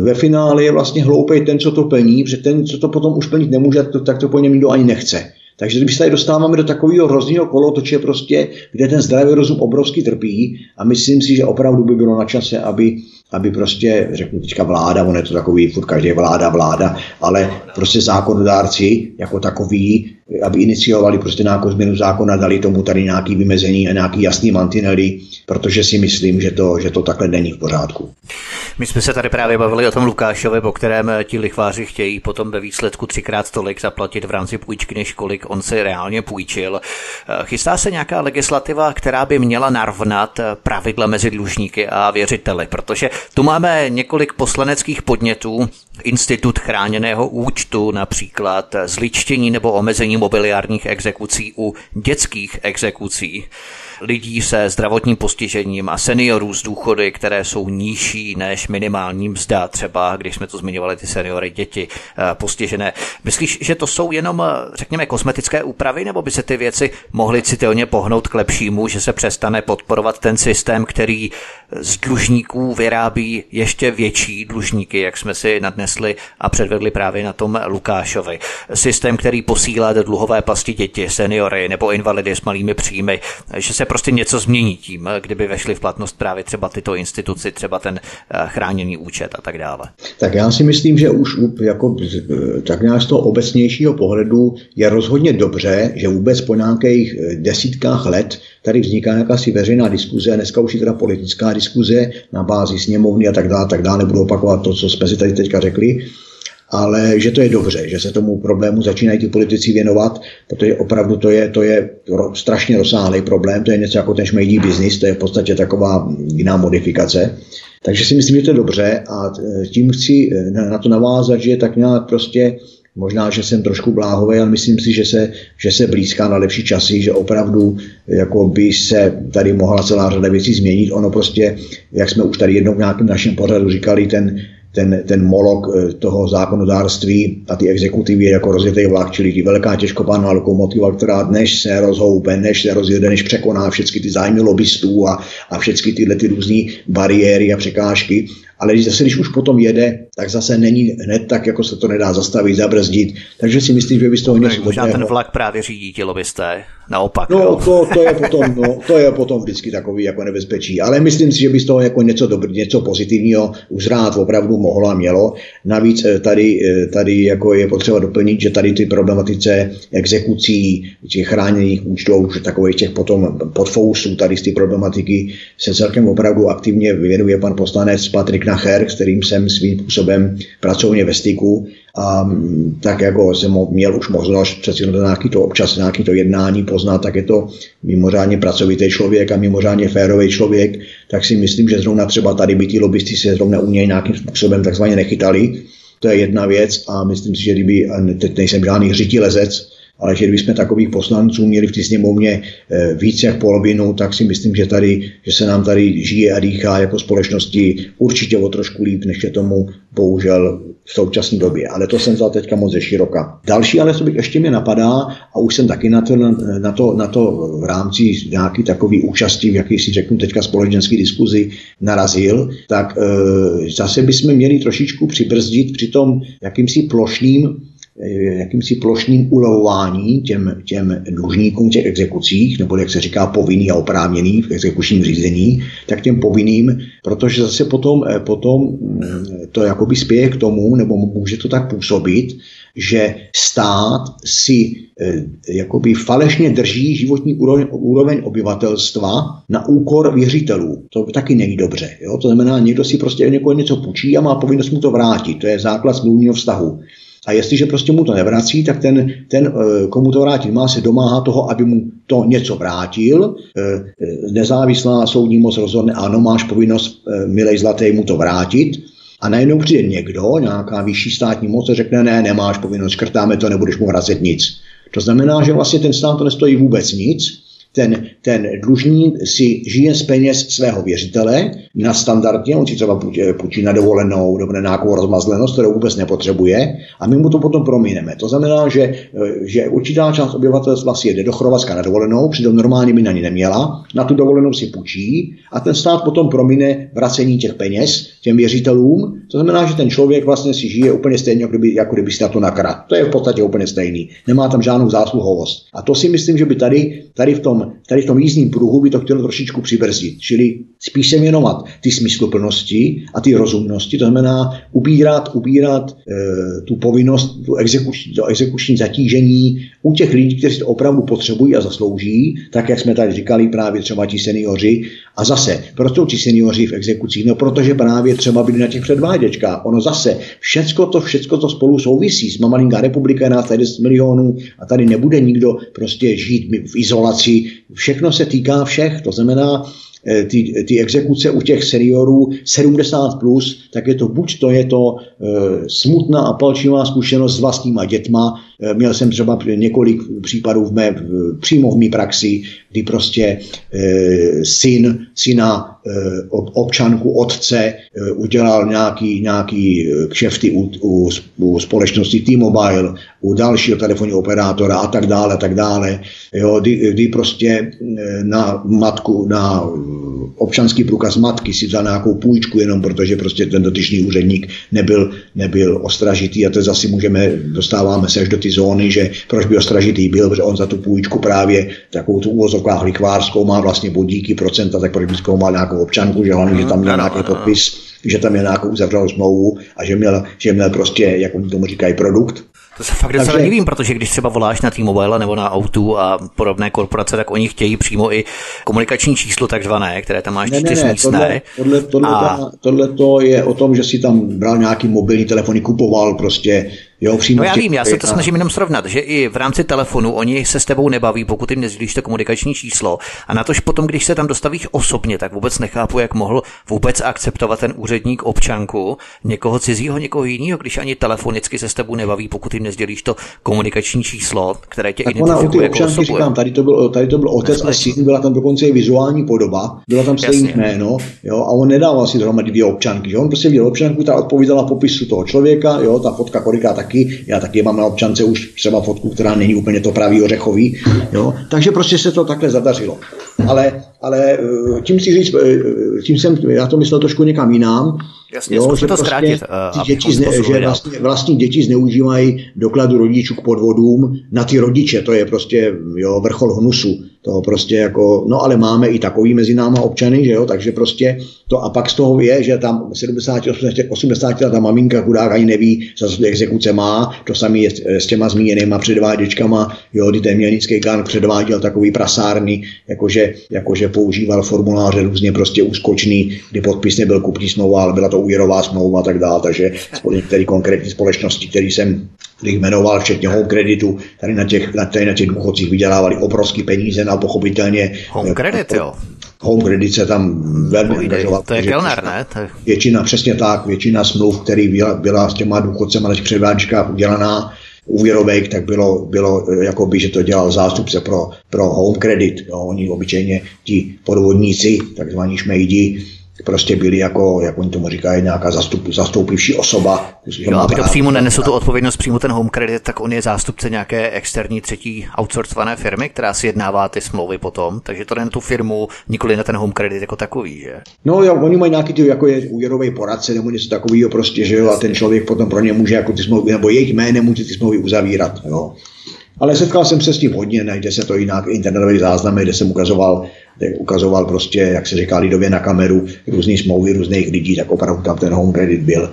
ve finále je vlastně hloupej ten, co to plní, protože ten, co to potom už plnit nemůže, to, tak to po něm nikdo ani nechce. Takže když se tady dostáváme do takového hrozného kolotoče, prostě, kde ten zdravý rozum obrovský trpí a myslím si, že opravdu by bylo na čase, aby, aby prostě, řeknu teďka vláda, on je to takový, furt každý vláda, vláda, ale prostě zákonodárci jako takový aby iniciovali prostě nějakou změnu zákona, dali tomu tady nějaký vymezení a nějaký jasný mantinely, protože si myslím, že to, že to takhle není v pořádku. My jsme se tady právě bavili o tom Lukášovi, po kterém ti lichváři chtějí potom ve výsledku třikrát tolik zaplatit v rámci půjčky, než kolik on si reálně půjčil. Chystá se nějaká legislativa, která by měla narovnat pravidla mezi dlužníky a věřiteli, protože tu máme několik poslaneckých podnětů, institut chráněného účtu, například zličtění nebo omezení mobiliárních exekucí u dětských exekucí lidí se zdravotním postižením a seniorů z důchody, které jsou nižší než minimální mzda, třeba když jsme tu zmiňovali ty seniory, děti eh, postižené. Myslíš, že to jsou jenom, eh, řekněme, kosmetické úpravy, nebo by se ty věci mohly citelně pohnout k lepšímu, že se přestane podporovat ten systém, který z dlužníků vyrábí ještě větší dlužníky, jak jsme si nadnesli a předvedli právě na tom Lukášovi. Systém, který posílá do dluhové pasti děti, seniory nebo invalidy s malými příjmy, že se se prostě něco změní tím, kdyby vešly v platnost právě třeba tyto instituci, třeba ten chráněný účet a tak dále? Tak já si myslím, že už jako, tak nějak z toho obecnějšího pohledu je rozhodně dobře, že vůbec po nějakých desítkách let tady vzniká jakási veřejná diskuze, dneska už je teda politická diskuze na bázi sněmovny a tak dále, tak dále, nebudu opakovat to, co jsme si tady teďka řekli, ale že to je dobře, že se tomu problému začínají ti politici věnovat, protože opravdu to je, to je strašně rozsáhlý problém, to je něco jako ten šmejdí biznis, to je v podstatě taková jiná modifikace. Takže si myslím, že to je dobře a tím chci na to navázat, že tak nějak prostě Možná, že jsem trošku bláhový, ale myslím si, že se, že se blízká na lepší časy, že opravdu jako by se tady mohla celá řada věcí změnit. Ono prostě, jak jsme už tady jednou v nějakém našem pořadu říkali, ten, ten, ten molok eh, toho zákonodárství a ty exekutivy jako rozjetý vlak, čili ty velká těžkopádná lokomotiva, která dnes se rozhoupe, než se rozjede, než překoná všechny ty zájmy lobbystů a, a všechny tyhle ty různé bariéry a překážky ale když zase, když už potom jede, tak zase není hned tak, jako se to nedá zastavit, zabrzdit. Takže si myslím, že by z toho něco Možná ten vlak právě řídí ti lobbysté, naopak. No, to, to, je potom, no, to je potom vždycky takový jako nebezpečí. Ale myslím si, že by z toho jako něco dobrý, něco pozitivního uzrát opravdu mohlo a mělo. Navíc eh, tady, eh, tady jako je potřeba doplnit, že tady ty problematice exekucí, těch chráněných účtů, takových těch potom podfousů tady z ty problematiky se celkem opravdu aktivně věnuje pan poslanec Patrik Nacher, s kterým jsem svým způsobem pracovně ve styku a mm, tak jako jsem měl už možnost přeci nějaký to občas nějaký to jednání poznat, tak je to mimořádně pracovitý člověk a mimořádně férový člověk, tak si myslím, že zrovna třeba tady by ti lobbysty se zrovna u něj nějakým způsobem takzvaně nechytali. To je jedna věc a myslím si, že kdyby, teď nejsem žádný lezec, ale že kdybychom takových poslanců měli v té sněmovně eh, více jak polovinu, tak si myslím, že, tady, že se nám tady žije a dýchá jako společnosti určitě o trošku líp, než je tomu bohužel v současné době. Ale to jsem vzal teďka moc ze široka. Další, ale co bych ještě mě napadá, a už jsem taky na to, na to, na to v rámci nějaký takový účastí, v jaký si řeknu teďka společenský diskuzi narazil, tak e, zase bychom měli trošičku přibrzdit při tom jakýmsi plošným jakýmsi plošným ulevování těm, těm dlužníkům těch exekucích, nebo jak se říká povinný a oprávněný v exekučním řízení, tak těm povinným, protože zase potom, eh, potom mm, to jakoby spěje k tomu, nebo může to tak působit, že stát si eh, jakoby falešně drží životní úroveň, úroveň obyvatelstva na úkor věřitelů. To taky není dobře. Jo? To znamená, někdo si prostě někoho něco půjčí a má povinnost mu to vrátit. To je základ smluvního vztahu. A jestliže prostě mu to nevrací, tak ten, ten eh, komu to vrátit má, se domáhá toho, aby mu to něco vrátil. Eh, eh, nezávislá soudní moc rozhodne, ano, máš povinnost, milej zlatý, mu to vrátit. A najednou přijde někdo, nějaká vyšší státní moc, a řekne, ne, nemáš povinnost, škrtáme to, nebudeš mu vracet nic. To znamená, že vlastně ten stát to nestojí vůbec nic, ten, ten dlužník si žije z peněz svého věřitele na standardně, on si třeba půjčí na dovolenou nebo na nějakou rozmazlenost, kterou vůbec nepotřebuje a my mu to potom promineme. To znamená, že, že určitá část obyvatelstva si jede do Chorvatska na dovolenou, přitom normálně by na ní neměla, na tu dovolenou si půjčí a ten stát potom promine vracení těch peněz těm věřitelům. To znamená, že ten člověk vlastně si žije úplně stejně, jako kdyby, jako kdyby si na to nakrat. To je v podstatě úplně stejný. Nemá tam žádnou zásluhovost. A to si myslím, že by tady, tady v tom tady v tom jízdním pruhu by to chtělo trošičku přibrzdit. Čili spíš se věnovat ty smysluplnosti a ty rozumnosti, to znamená ubírat, ubírat e, tu povinnost, tu exekuční, to exekuční zatížení u těch lidí, kteří to opravdu potřebují a zaslouží, tak jak jsme tady říkali právě třeba ti seniori. A zase, proč jsou ti seniori v exekucích? No protože právě třeba byli na těch předváděčkách. Ono zase, všecko to, všecko to spolu souvisí. Jsme malinká republika, nás tady 10 milionů a tady nebude nikdo prostě žít v izolaci, všechno se týká všech, to znamená, eh, ty, ty exekuce u těch seniorů 70+, plus, tak je to buď to je to e, smutná a palčivá zkušenost s vlastníma dětma. E, měl jsem třeba několik případů v mé, přímo v mé praxi, kdy prostě e, syn, syna občanku otce, udělal nějaký, nějaký kšefty u, u, u společnosti T-Mobile, u dalšího telefonního operátora a tak dále, tak dále. Jo, kdy, kdy prostě na matku, na občanský průkaz matky si vzal nějakou půjčku jenom protože prostě ten dotyčný úředník nebyl, nebyl ostražitý a to zase můžeme, dostáváme se až do ty zóny, že proč by ostražitý byl, protože on za tu půjčku právě takovou tu úvozovkách likvářskou má vlastně bodíky procenta, tak proč by zkoumal nějakou občanku, že hlavně, že tam měl nějaký podpis, že tam měl nějakou uzavřenou smlouvu a že měl, že měl prostě, jak oni tomu říkají, produkt, to se fakt docela Takže... divím, protože když třeba voláš na T-Mobile nebo na Autu a podobné korporace, tak oni chtějí přímo i komunikační číslo takzvané, které tam máš čtyřmístné. Tohle, tohle, tohle, a... tohle to je o tom, že si tam bral nějaký mobilní telefony, kupoval prostě Jo, přímo no já vím, já se to snažím jenom srovnat, že i v rámci telefonu oni se s tebou nebaví, pokud jim nezdílíš to komunikační číslo. A na tož potom, když se tam dostavíš osobně, tak vůbec nechápu, jak mohl vůbec akceptovat ten úředník občanku někoho cizího, někoho jiného, když ani telefonicky se s tebou nebaví, pokud jim nezdělíš to komunikační číslo, které tě tak identifikuje jako občanky, osobu. Říkám, tady to byl, tady to byl otec a syn, byla tam dokonce i vizuální podoba, byla tam stejné jméno, jo, a on nedával si dohromady dvě občanky, že on prostě viděl občanku, ta odpovídala popisu toho člověka, jo, ta fotka koliká taky taky, já taky mám na občance už třeba fotku, která není úplně to pravý ořechový, jo? takže prostě se to takhle zadařilo. Ale, ale eh, tím si říct, eh, tím jsem, já to myslel trošku někam jinam, Jasně, jo, že to prostě zkrátit. Uh, děti zne, že vlastně, vlastní děti zneužívají dokladu rodičů k podvodům na ty rodiče, to je prostě jo, vrchol hnusu. To prostě jako, no ale máme i takový mezi náma občany, že jo, takže prostě to a pak z toho je, že tam 70, 80, 80 ta maminka chudák ani neví, za co exekuce má, to samé je s těma zmíněnýma předváděčkama, jo, kdy ten mělnický gang předváděl takový prasárny, jakože, jakože používal formuláře různě prostě úskočný, kdy podpis nebyl kupní smlouva, ale byla to úvěrová smlouva a tak dále, takže některé konkrétní společnosti, které jsem bych jmenoval, včetně home kreditu, tady na těch, tady na těch důchodcích vydělávali obrovské peníze, no pochopitelně. Home credit, jo. Home credit se tam velmi angažoval. To je Kellner, ne? To. Většina, přesně tak, většina smluv, který byla, byla s těma důchodcema na těch udělaná, úvěrových, tak bylo, bylo by, že to dělal zástupce pro, pro home credit. Jo. Oni obyčejně ti podvodníci, takzvaní šmejdi, prostě byli jako, jak oni tomu říkají, nějaká zastup, zastoupivší osoba. Jo, aby to přímo nenesl tu odpovědnost přímo ten home credit, tak on je zástupce nějaké externí třetí outsourcované firmy, která si jednává ty smlouvy potom, takže to jde na tu firmu, nikoli na ten home credit jako takový, že? No jo, oni mají nějaký ty, jako je úvěrový poradce nebo něco takového prostě, že jo, a ten člověk potom pro ně může jako ty smlouvy, nebo jejich jménem může ty smlouvy uzavírat, jo. Ale setkal jsem se s tím hodně, najde se to jinak internetové záznamy, kde jsem ukazoval, kde ukazoval prostě, jak se říká lidově na kameru, různé smlouvy různých lidí, tak opravdu tam ten home credit byl.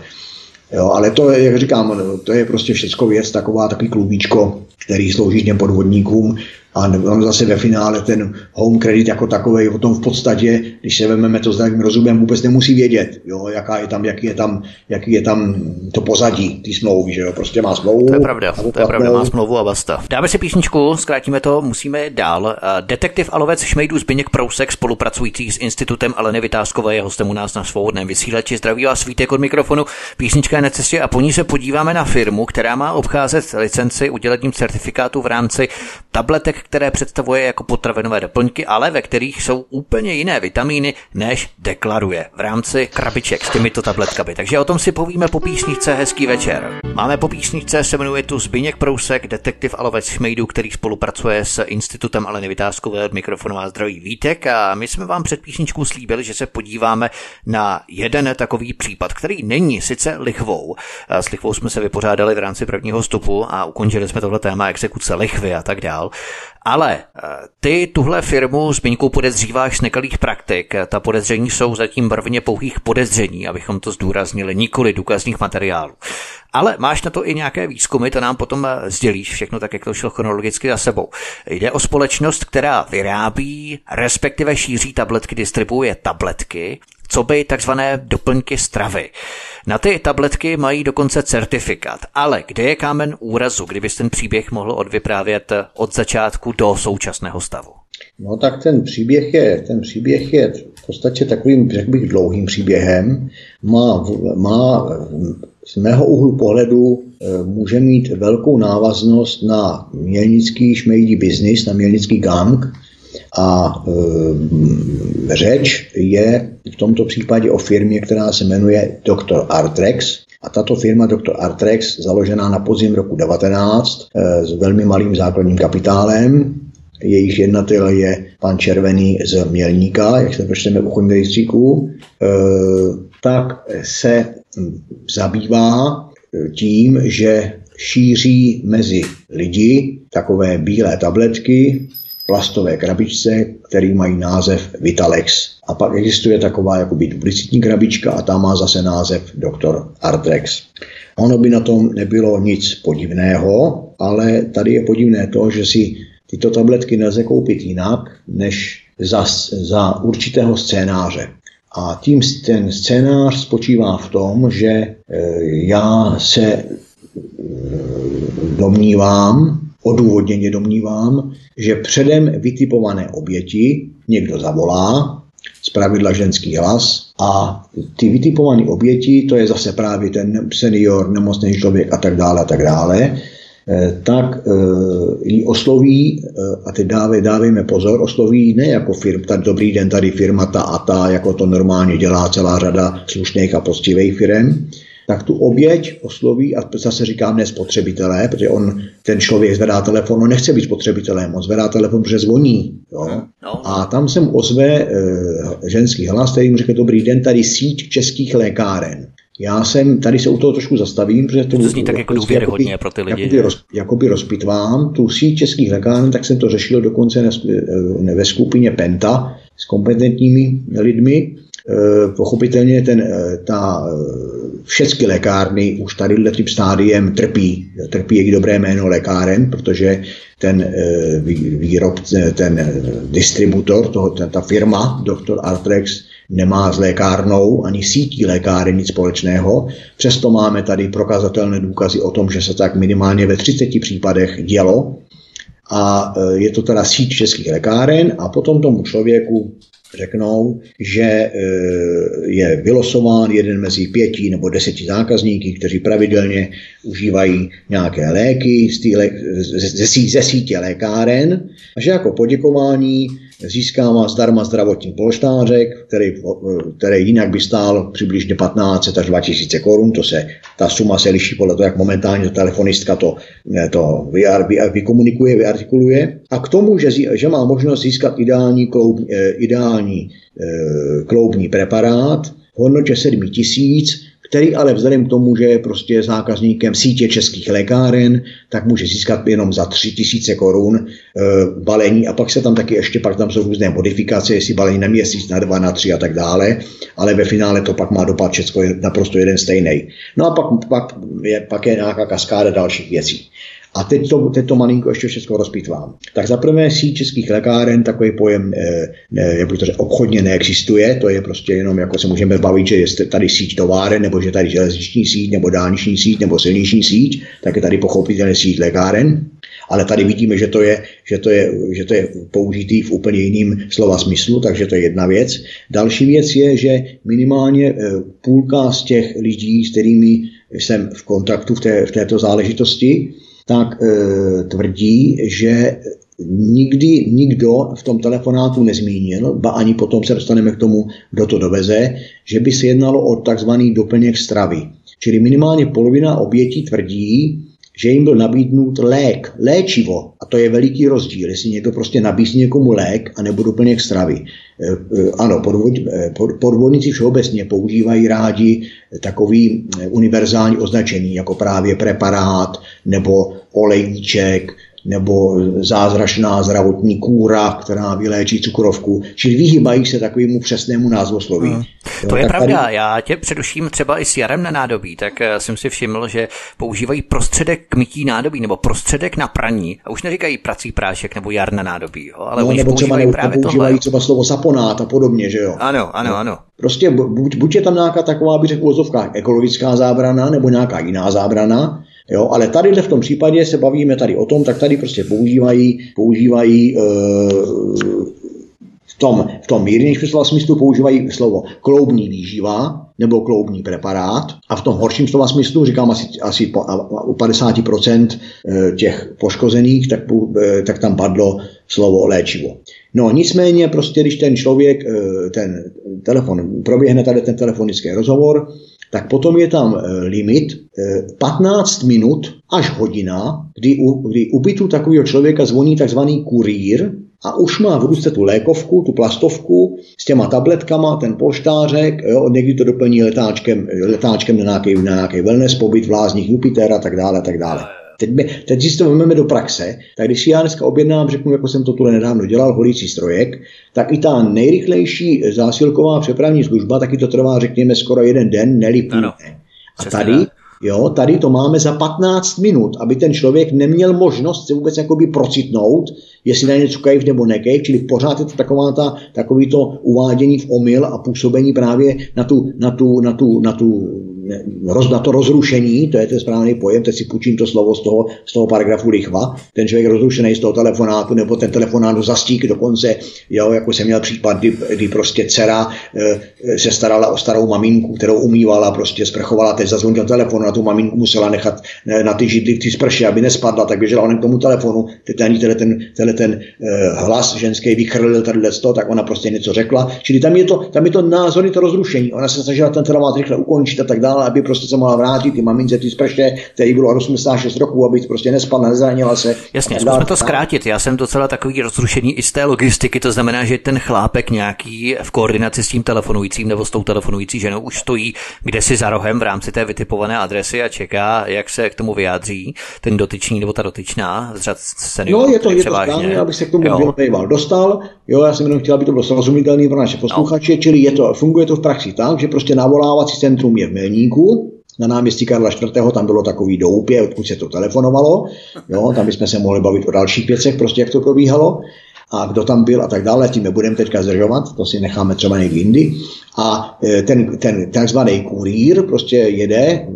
Jo, ale to, jak říkám, to je prostě všechno věc, taková takový klubíčko, který slouží těm podvodníkům a on zase ve finále ten home credit jako takový o tom v podstatě, když se vezmeme to zdravým rozumem, vůbec nemusí vědět, jo, jaká je tam, jaký je tam, jaký je tam to pozadí ty smlouvy, že jo, prostě má smlouvu. To je pravda, to je pravda, má smlouvu a basta. Dáme si písničku, zkrátíme to, musíme dál. Detektiv a lovec Šmejdu Zbyněk Prousek, spolupracující s institutem Aleny Vytázkové, je hostem u nás na svobodném vysílači. Zdraví vás svítek od mikrofonu. Písnička je na cestě a po ní se podíváme na firmu, která má obcházet licenci udělením certifikátu v rámci tabletek, které představuje jako potravinové doplňky, ale ve kterých jsou úplně jiné vitamíny, než deklaruje v rámci krabiček s těmito tabletkami. Takže o tom si povíme po písničce Hezký večer. Máme po písničce, se jmenuje tu Zbyněk Prousek, detektiv a lovec Šmejdu, který spolupracuje s Institutem Aleny Vytázkové od mikrofonu a zdraví Vítek a my jsme vám před písničkou slíbili, že se podíváme na jeden takový případ, který není sice lichvou. S lichvou jsme se vypořádali v rámci prvního stupu a ukončili jsme tohle téma exekuce lichvy a tak dál. Ale eh, ty tuhle firmu Zbyňku podezříváš z nekalých praktik. Ta podezření jsou zatím barvně pouhých podezření, abychom to zdůraznili, nikoli důkazních materiálů. Ale máš na to i nějaké výzkumy, to nám potom eh, sdělíš všechno tak, jak to šlo chronologicky za sebou. Jde o společnost, která vyrábí, respektive šíří tabletky, distribuuje tabletky, co by takzvané doplňky stravy. Na ty tabletky mají dokonce certifikát, ale kde je kámen úrazu, kdybys ten příběh mohl odvyprávět od začátku do současného stavu? No tak ten příběh je, ten příběh je v podstatě takovým, řekl bych, dlouhým příběhem. Má, má z mého úhlu pohledu e, může mít velkou návaznost na mělnický šmejdí biznis, na mělnický gang, A e, řeč je v tomto případě o firmě, která se jmenuje Dr. Artrex. A tato firma Dr. Artrex, založená na podzim roku 19 e, s velmi malým základním kapitálem, jejich jednatel je pan Červený z Mělníka, jak se v uchovním rejstříku, e, tak se zabývá tím, že šíří mezi lidi takové bílé tabletky, plastové krabičce, které mají název Vitalex. A pak existuje taková jakoby duplicitní krabička a ta má zase název Dr. Artrex. Ono by na tom nebylo nic podivného, ale tady je podivné to, že si tyto tabletky nelze koupit jinak, než za, za určitého scénáře. A tím ten scénář spočívá v tom, že e, já se e, domnívám, odůvodněně domnívám, že předem vytipované oběti někdo zavolá, z pravidla ženský hlas a ty vytipované oběti, to je zase právě ten senior, nemocný člověk a tak dále a tak dále, Eh, tak eh, ji osloví, eh, a teď dávej, dávejme pozor, osloví ne jako firm, tak dobrý den, tady firma ta a ta, jako to normálně dělá celá řada slušných a poctivých firm, tak tu oběť osloví a zase říkám ne spotřebitelé, protože on, ten člověk zvedá telefon, on nechce být spotřebitelem, on zvedá telefon, protože zvoní. Jo? No. A tam se mu ozve e, ženský hlas, který mu řekne, dobrý den, tady síť českých lékáren. Já jsem, tady se u toho trošku zastavím, protože to, to zní tak jako důvěryhodně pro ty lidi. Jakoby, roz, jakoby rozpitvám tu síť českých lékáren, tak jsem to řešil dokonce ve skupině Penta s kompetentními lidmi. E, pochopitelně ten, e, ta e, všechny lékárny už tady tím stádiem trpí. Trpí jejich dobré jméno lékáren, protože ten výrob, ten distributor, toho, ta firma Dr. Artrex nemá s lékárnou ani sítí lékáren nic společného. Přesto máme tady prokazatelné důkazy o tom, že se tak minimálně ve 30 případech dělo. A je to teda síť českých lékáren a potom tomu člověku řeknou, že e, je vylosován jeden mezi pěti nebo deseti zákazníky, kteří pravidelně užívají nějaké léky ze, ze sítě lékáren. A že jako poděkování získává zdarma zdravotní polštářek, který, který jinak by stál přibližně 15 až 2000 korun. To se, ta suma se liší podle toho, jak momentálně telefonistka to, to vy, vy, vykomunikuje, vyartikuluje. A k tomu, že, že má možnost získat ideální, kloub, eh, ideální eh, kloubní preparát v hodnotě 7 tisíc, který ale vzhledem k tomu, že je prostě zákazníkem sítě českých lékáren, tak může získat jenom za 3000 korun e, balení a pak se tam taky ještě, pak tam jsou různé modifikace, jestli balení na měsíc, na dva, na tři a tak dále, ale ve finále to pak má dopad všechno naprosto jeden stejný. No a pak, pak, je, pak je nějaká kaskáda dalších věcí. A teď to, teď to malinko ještě všechno rozpitvám. Tak za prvé síť českých lékáren, takový pojem, eh, ne, jak to obchodně neexistuje, to je prostě jenom, jako se můžeme bavit, že je tady síť továren, nebo že tady železniční síť, nebo dálniční síť, nebo silniční síť, tak je tady pochopitelně síť lékáren. Ale tady vidíme, že to je, že to je, že to je použitý v úplně jiným slova smyslu, takže to je jedna věc. Další věc je, že minimálně eh, půlka z těch lidí, s kterými jsem v kontaktu v, té, v této záležitosti, tak e, tvrdí, že nikdy nikdo v tom telefonátu nezmínil, ba ani potom se dostaneme k tomu, kdo to doveze, že by se jednalo o takzvaný doplněk stravy. Čili minimálně polovina obětí tvrdí, že jim byl nabídnut lék, léčivo. A to je veliký rozdíl, jestli někdo prostě nabízí někomu lék a nebo doplněk stravy. E, e, ano, e, podvodníci všeobecně používají rádi takový univerzální označení, jako právě preparát nebo olejníček, nebo zázračná zdravotní kůra, která vyléčí cukrovku, čili vyhýbají se takovému přesnému názvosloví. Hmm. To je pravda, tady... já tě předuším třeba i s jarem na nádobí, tak eh, jsem si všiml, že používají prostředek k mytí nádobí nebo prostředek na praní a už neříkají prací prášek nebo jar na nádobí, jo, ale no, nebo třeba ne, právě používají tohle. třeba slovo saponát a podobně, že jo. Ano, ano, no. ano. Prostě buď, buď je tam nějaká taková, bych řekl, ekologická zábrana nebo nějaká jiná zábrana, Jo, ale tady v tom případě se bavíme tady o tom, tak tady prostě používají, používají e, v tom, v tom mírnějším slova smyslu používají slovo kloubní výživa nebo kloubní preparát a v tom horším slova smyslu, říkám asi, asi u 50% e, těch poškozených, tak, e, tak tam padlo slovo léčivo. No nicméně prostě, když ten člověk, eh, ten telefon, proběhne tady ten telefonický rozhovor, tak potom je tam eh, limit 15 minut až hodina, kdy u, kdy u bytu takového člověka zvoní takzvaný kurýr, a už má v ruce tu lékovku, tu plastovku s těma tabletkama, ten polštářek, jo, někdy to doplní letáčkem, letáčkem na nějaký, na nějaký wellness pobyt v lázních Jupitera a tak dále, a tak dále. Teď, my, teď si to vezmeme do praxe, tak když si já dneska objednám, řeknu, jako jsem to tu nedávno dělal, holící strojek, tak i ta nejrychlejší zásilková přepravní služba, taky to trvá, řekněme, skoro jeden den, nelipí. A tady, Jo, tady to máme za 15 minut, aby ten člověk neměl možnost se vůbec jakoby procitnout, jestli na něco kejv nebo nekejv, čili pořád je to taková ta, takový to uvádění v omyl a působení právě na tu, na tu, na tu, na tu roz, na to rozrušení, to je ten správný pojem, teď si půjčím to slovo z toho, z toho paragrafu lichva, ten člověk rozrušený z toho telefonátu, nebo ten telefonát do zastík dokonce, jo, jako jsem měl případ, kdy, kdy prostě dcera e, se starala o starou maminku, kterou umývala, prostě sprchovala, teď zazvonil telefon, na tu maminku musela nechat ne, na ty židli ty sprše, aby nespadla, tak běžela onem k tomu telefonu, teď ani tenhle ten, tenhle ten e, hlas ženský vychrlil tady to, tak ona prostě něco řekla, čili tam je to, tam je to názory, to rozrušení, ona se snažila ten telefonát rychle ukončit a tak dále, dále, aby prostě se mohla vrátit ty mamince, ty sprše, který bylo 86 roků, aby prostě nespadla, nezranila se. Jasně, zkusme to zkrátit. Já jsem docela takový rozrušený i z té logistiky, to znamená, že ten chlápek nějaký v koordinaci s tím telefonujícím nebo s tou telefonující ženou už stojí kde si za rohem v rámci té vytipované adresy a čeká, jak se k tomu vyjádří ten dotyčný nebo ta dotyčná z řad seniorů. No, je to, je to správně, aby se k tomu jo. dostal. Jo, já jsem jenom chtěl, aby to bylo srozumitelné pro naše posluchače, no. čili je to, funguje to v praxi tak, že prostě navolávací centrum je v Milní, Jeseníku, na náměstí Karla IV. tam bylo takový doupě, odkud se to telefonovalo. Jo, tam bychom se mohli bavit o dalších věcech, prostě jak to probíhalo a kdo tam byl a tak dále, tím nebudeme teďka zdržovat, to si necháme třeba někdy jindy. A e, ten, ten takzvaný kurýr prostě jede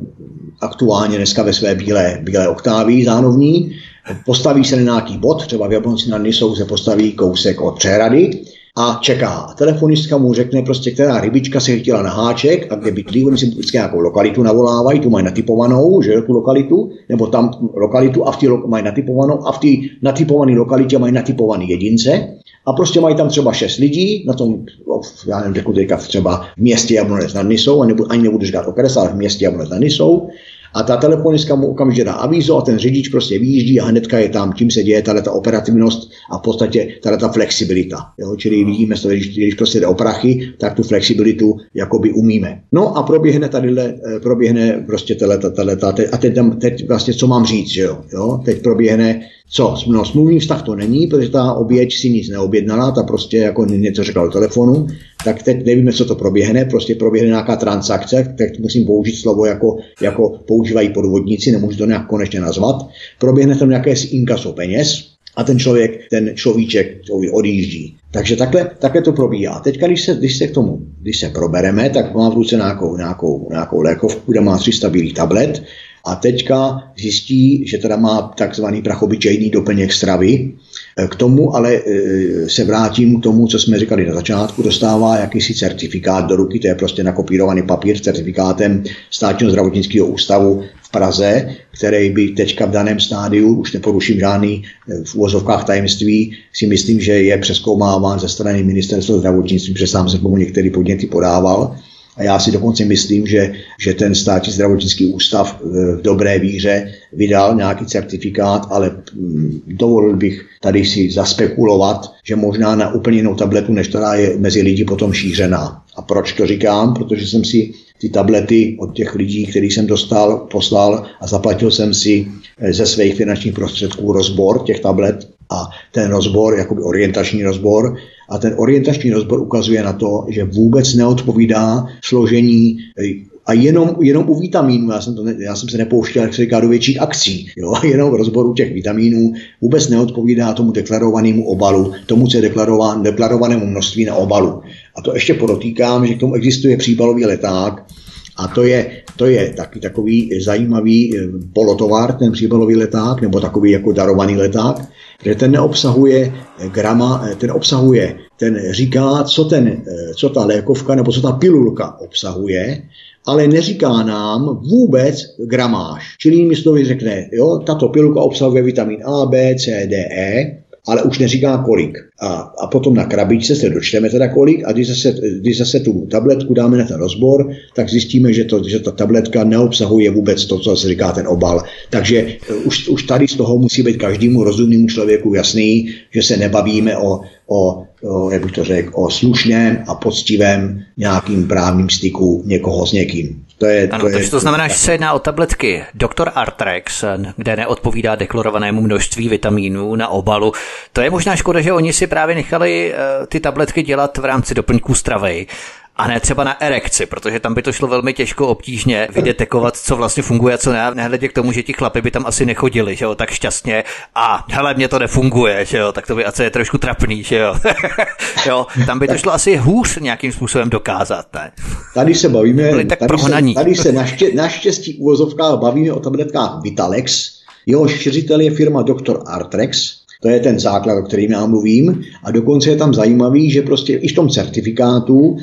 aktuálně dneska ve své bílé, bílé oktávii zánovní, postaví se na nějaký bod, třeba v Jablonci na Nisou se postaví kousek od přehrady, a čeká. Telefonistka mu řekne prostě, která rybička se chtěla na háček a kde bydlí, oni si vždycky nějakou lokalitu navolávají, tu mají natypovanou, že tu lokalitu, nebo tam lokalitu a v té lo- mají natypovanou a v té natypované lokalitě mají natypovaný jedince. A prostě mají tam třeba šest lidí, na tom, já nevím, řeknu teďka třeba v městě Jablonec nad Nisou, ani nebudu říkat okres, ale v městě Jablonec nad Nisou, a ta telefonistka mu okamžitě dá avízo a ten řidič prostě vyjíždí a hnedka je tam, tím se děje tato ta operativnost a v podstatě tato ta flexibilita. Jo? Čili vidíme, že když, když prostě jde o prachy, tak tu flexibilitu jakoby umíme. No a proběhne tady, eh, proběhne prostě tato, tato, tato, a teď, teď vlastně co mám říct, že jo? jo? Teď proběhne co? No, smluvní vztah to není, protože ta oběť si nic neobjednala, ta prostě jako něco řekla do telefonu, tak teď nevíme, co to proběhne, prostě proběhne nějaká transakce, teď musím použít slovo jako, jako používají podvodníci, nemůžu to nějak konečně nazvat. Proběhne tam nějaké inkaso peněz, a ten člověk, ten človíček odjíždí. Takže takhle, takhle to probíhá. Teď, když se, když se k tomu, když se probereme, tak má v ruce nějakou, nějakou, nějakou lékovku, kde má 300 bílých tablet a teďka zjistí, že teda má takzvaný prachobyčejný doplněk stravy. K tomu ale e, se vrátím k tomu, co jsme říkali na začátku, dostává jakýsi certifikát do ruky, to je prostě nakopírovaný papír s certifikátem státního zdravotnického ústavu v Praze, který by teďka v daném stádiu, už neporuším žádný e, v úvozovkách tajemství, si myslím, že je přeskoumáván ze strany ministerstva zdravotnictví, protože sám se tomu některý podněty podával a já si dokonce myslím, že, že ten státní zdravotnický ústav v dobré víře vydal nějaký certifikát, ale mm, dovolil bych tady si zaspekulovat, že možná na úplně jinou tabletu, než která je mezi lidi potom šířená. A proč to říkám? Protože jsem si ty tablety od těch lidí, který jsem dostal, poslal a zaplatil jsem si eh, ze svých finančních prostředků rozbor těch tablet a ten rozbor, jakoby orientační rozbor, a ten orientační rozbor ukazuje na to, že vůbec neodpovídá složení a jenom, jenom u vitamínů, já jsem, já jsem se nepouštěl, jak se říká, do větších akcí, jo, jenom v rozboru těch vitamínů vůbec neodpovídá tomu deklarovanému obalu, tomu, co je deklarovan, deklarovanému množství na obalu. A to ještě podotýkám, že k tomu existuje příbalový leták, a to je, to je taky takový zajímavý eh, polotovar, ten příbalový leták, nebo takový jako darovaný leták, že ten neobsahuje grama, ten obsahuje, ten říká, co, ten, co ta lékovka nebo co ta pilulka obsahuje, ale neříká nám vůbec gramáž. Čili jinými slovy řekne, jo, tato pilulka obsahuje vitamin A, B, C, D, E, ale už neříká kolik. A, a potom na krabičce se dočteme teda kolik a když zase, když zase tu tabletku dáme na ten rozbor, tak zjistíme, že, to, že ta tabletka neobsahuje vůbec to, co se říká ten obal. Takže eh, už, už tady z toho musí být každému rozumnému člověku jasný, že se nebavíme o, o, o jak bych to řekl, o slušném a poctivém nějakým právním styku někoho s někým. To je, ano, to, je, takže to znamená, že se jedná o tabletky Dr. Artrex, kde neodpovídá deklarovanému množství vitamínů na obalu. To je možná škoda, že oni si právě nechali uh, ty tabletky dělat v rámci doplňků stravy a ne třeba na erekci, protože tam by to šlo velmi těžko obtížně vydetekovat, co vlastně funguje a co ne, nehledě k tomu, že ti chlapy by tam asi nechodili, že jo, tak šťastně a hele, mě to nefunguje, že jo, tak to by asi je trošku trapný, že jo. jo, tam by to šlo asi hůř nějakým způsobem dokázat, ne? Tady se bavíme, tak tady, se, tady se naště, naštěstí uvozovkách bavíme o tabletkách Vitalex, jeho šiřitel je firma Dr. Artrex, to je ten základ, o kterým já mluvím. A dokonce je tam zajímavý, že prostě i v tom certifikátu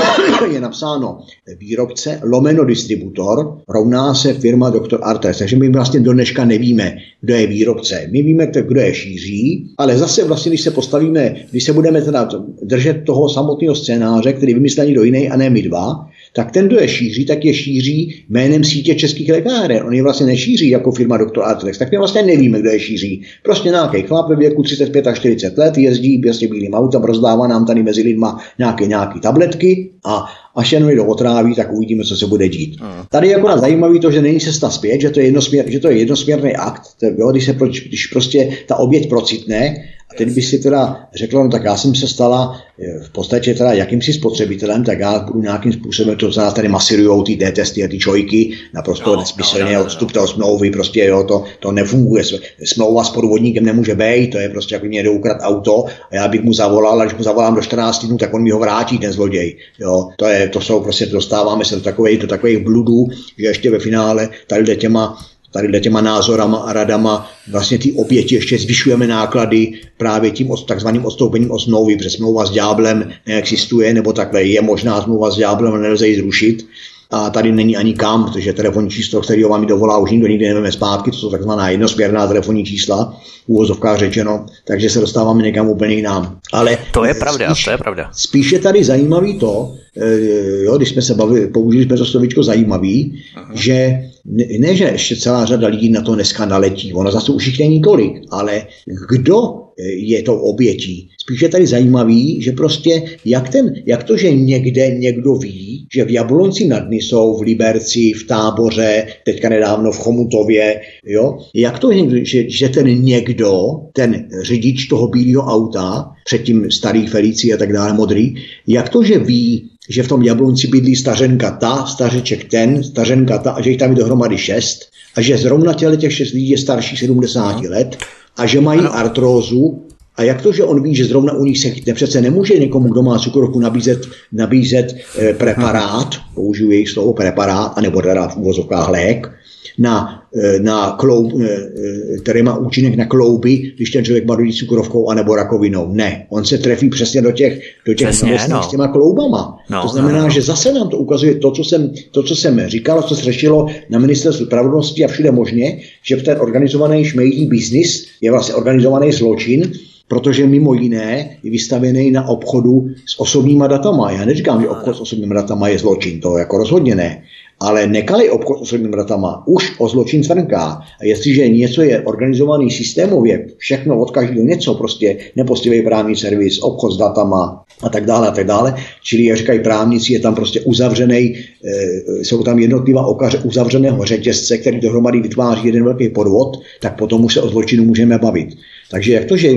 je napsáno výrobce lomeno distributor rovná se firma Dr. Artes. Takže my vlastně do dneška nevíme, kdo je výrobce. My víme, kdo je šíří, ale zase vlastně, když se postavíme, když se budeme teda držet toho samotného scénáře, který vymyslel někdo jiný a ne my dva, tak ten, kdo je šíří, tak je šíří jménem sítě českých lékáren. On je vlastně nešíří jako firma Dr. Artrex, tak my vlastně nevíme, kdo je šíří. Prostě nějaký chlap ve věku 35 až 40 let jezdí prostě bílým autem, rozdává nám tady mezi lidma nějaké, nějaké tabletky a až jen do otráví, tak uvidíme, co se bude dít. Hmm. Tady je jako zajímavý to, že není cesta zpět, že to je, jednosměr, že to je jednosměrný akt, to, jo, když, se, když prostě ta oběť procitne a teď by si teda řekla, no tak já jsem se stala eh, v podstatě teda jakýmsi spotřebitelem, tak já budu nějakým způsobem, to znamená tady masirujou ty testy a ty čojky, naprosto no, nesmyslně no, no, odstup toho smlouvy, prostě jo, to, to nefunguje. Smlouva s podvodníkem nemůže být, to je prostě jako mě jde ukrat auto a já bych mu zavolal, a když mu zavolám do 14 dnů, tak on mi ho vrátí, ten zloděj. Jo, to, je, to jsou prostě, dostáváme se do takových, do takových bludů, že ještě ve finále tady těma tady těma názorama a radama vlastně ty oběti ještě zvyšujeme náklady právě tím takzvaným odstoupením od smlouvy, protože smlouva s ďáblem neexistuje, nebo takhle je možná smlouva s ale nelze ji zrušit a tady není ani kam, protože telefonní číslo, který vám dovolá, už nikdo nikdy nevíme zpátky, to jsou takzvaná jednosměrná telefonní čísla, úvozovkách řečeno, takže se dostáváme někam úplně jinam. Ale to je pravda, spíš, to je pravda. Spíš je tady zajímavý to, eh, jo, když jsme se bavili, použili jsme to slovičko zajímavý, uh-huh. že ne, ne, že ještě celá řada lidí na to dneska naletí, ono zase už jich není tolik, ale kdo je to obětí. Spíš je tady zajímavý, že prostě jak, ten, jak to, že někde někdo ví, že v Jablonci nad Nisou, v Liberci, v Táboře, teďka nedávno v Chomutově, jo, jak to, že, že ten někdo, ten řidič toho bílého auta, předtím starý Felici a tak dále, modrý, jak to, že ví, že v tom Jablonci bydlí stařenka ta, stařeček ten, stařenka ta a že jich tam je dohromady šest a že zrovna těle těch šest lidí je starší 70 let a že mají ano. artrózu a jak to, že on ví, že zrovna u nich se chytne? Přece nemůže někomu, kdo má cukrovku, nabízet, nabízet eh, preparát, použiju jejich slovo preparát, anebo teda v úvozovkách lék, na, eh, na kloub, eh, eh, který má účinek na klouby, když ten člověk marudí cukrovkou anebo rakovinou. Ne, on se trefí přesně do těch, do těch přesně, no. s těma kloubama. No, to znamená, no, no. že zase nám to ukazuje to, co jsem, to, co jsem říkal, co se řešilo na ministerstvu spravedlnosti a všude možně, že v ten organizovaný šmejdí biznis je vlastně organizovaný zločin, protože mimo jiné je vystavený na obchodu s osobníma datama. Já neříkám, že obchod s osobními datama je zločin, to jako rozhodně ne. Ale nekalý obchod s osobními datama už o zločin zvrnká. A jestliže něco je organizovaný systémově, všechno od každého něco, prostě nepostivý právní servis, obchod s datama a tak dále a tak dále, čili jak říkají právníci, je tam prostě uzavřený, e, jsou tam jednotlivá okaře uzavřeného řetězce, který dohromady vytváří jeden velký podvod, tak potom už se o zločinu můžeme bavit. Takže jak to, že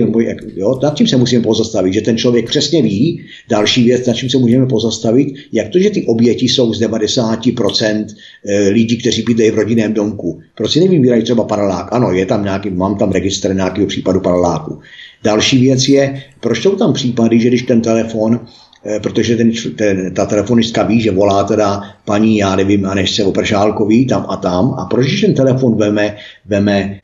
jo, nad čím se musíme pozastavit, že ten člověk přesně ví, další věc, nad čím se můžeme pozastavit, jak to, že ty oběti jsou z 90% eh, lidí, kteří bydlejí v rodinném domku. Proč si nevybírají třeba paralák? Ano, je tam nějaký, mám tam registr nějakého případu paraláku. Další věc je, proč jsou tam případy, že když ten telefon protože ten, ten, ta telefonistka ví, že volá teda paní, já nevím, se Opršálkový tam a tam. A proč ten telefon veme, veme e,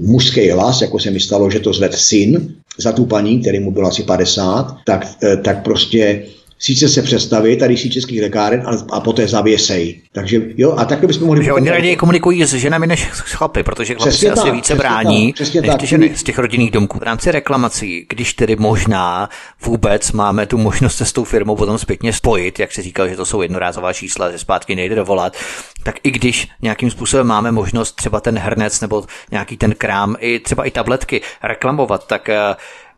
mužský hlas, jako se mi stalo, že to zved syn za tu paní, který mu bylo asi 50, tak, e, tak prostě sice se přestavit, tady si českých lékáren, a poté zavěsej. Takže jo, a takhle bychom mohli... Že oni raději komunikují s ženami než s chlapy, protože chlapy se asi více brání tak, než ty ženy z těch rodinných domků. V rámci reklamací, když tedy možná vůbec máme tu možnost se s tou firmou potom zpětně spojit, jak se říkal, že to jsou jednorázová čísla, že zpátky nejde dovolat, tak i když nějakým způsobem máme možnost třeba ten hrnec nebo nějaký ten krám, i třeba i tabletky reklamovat, tak eh,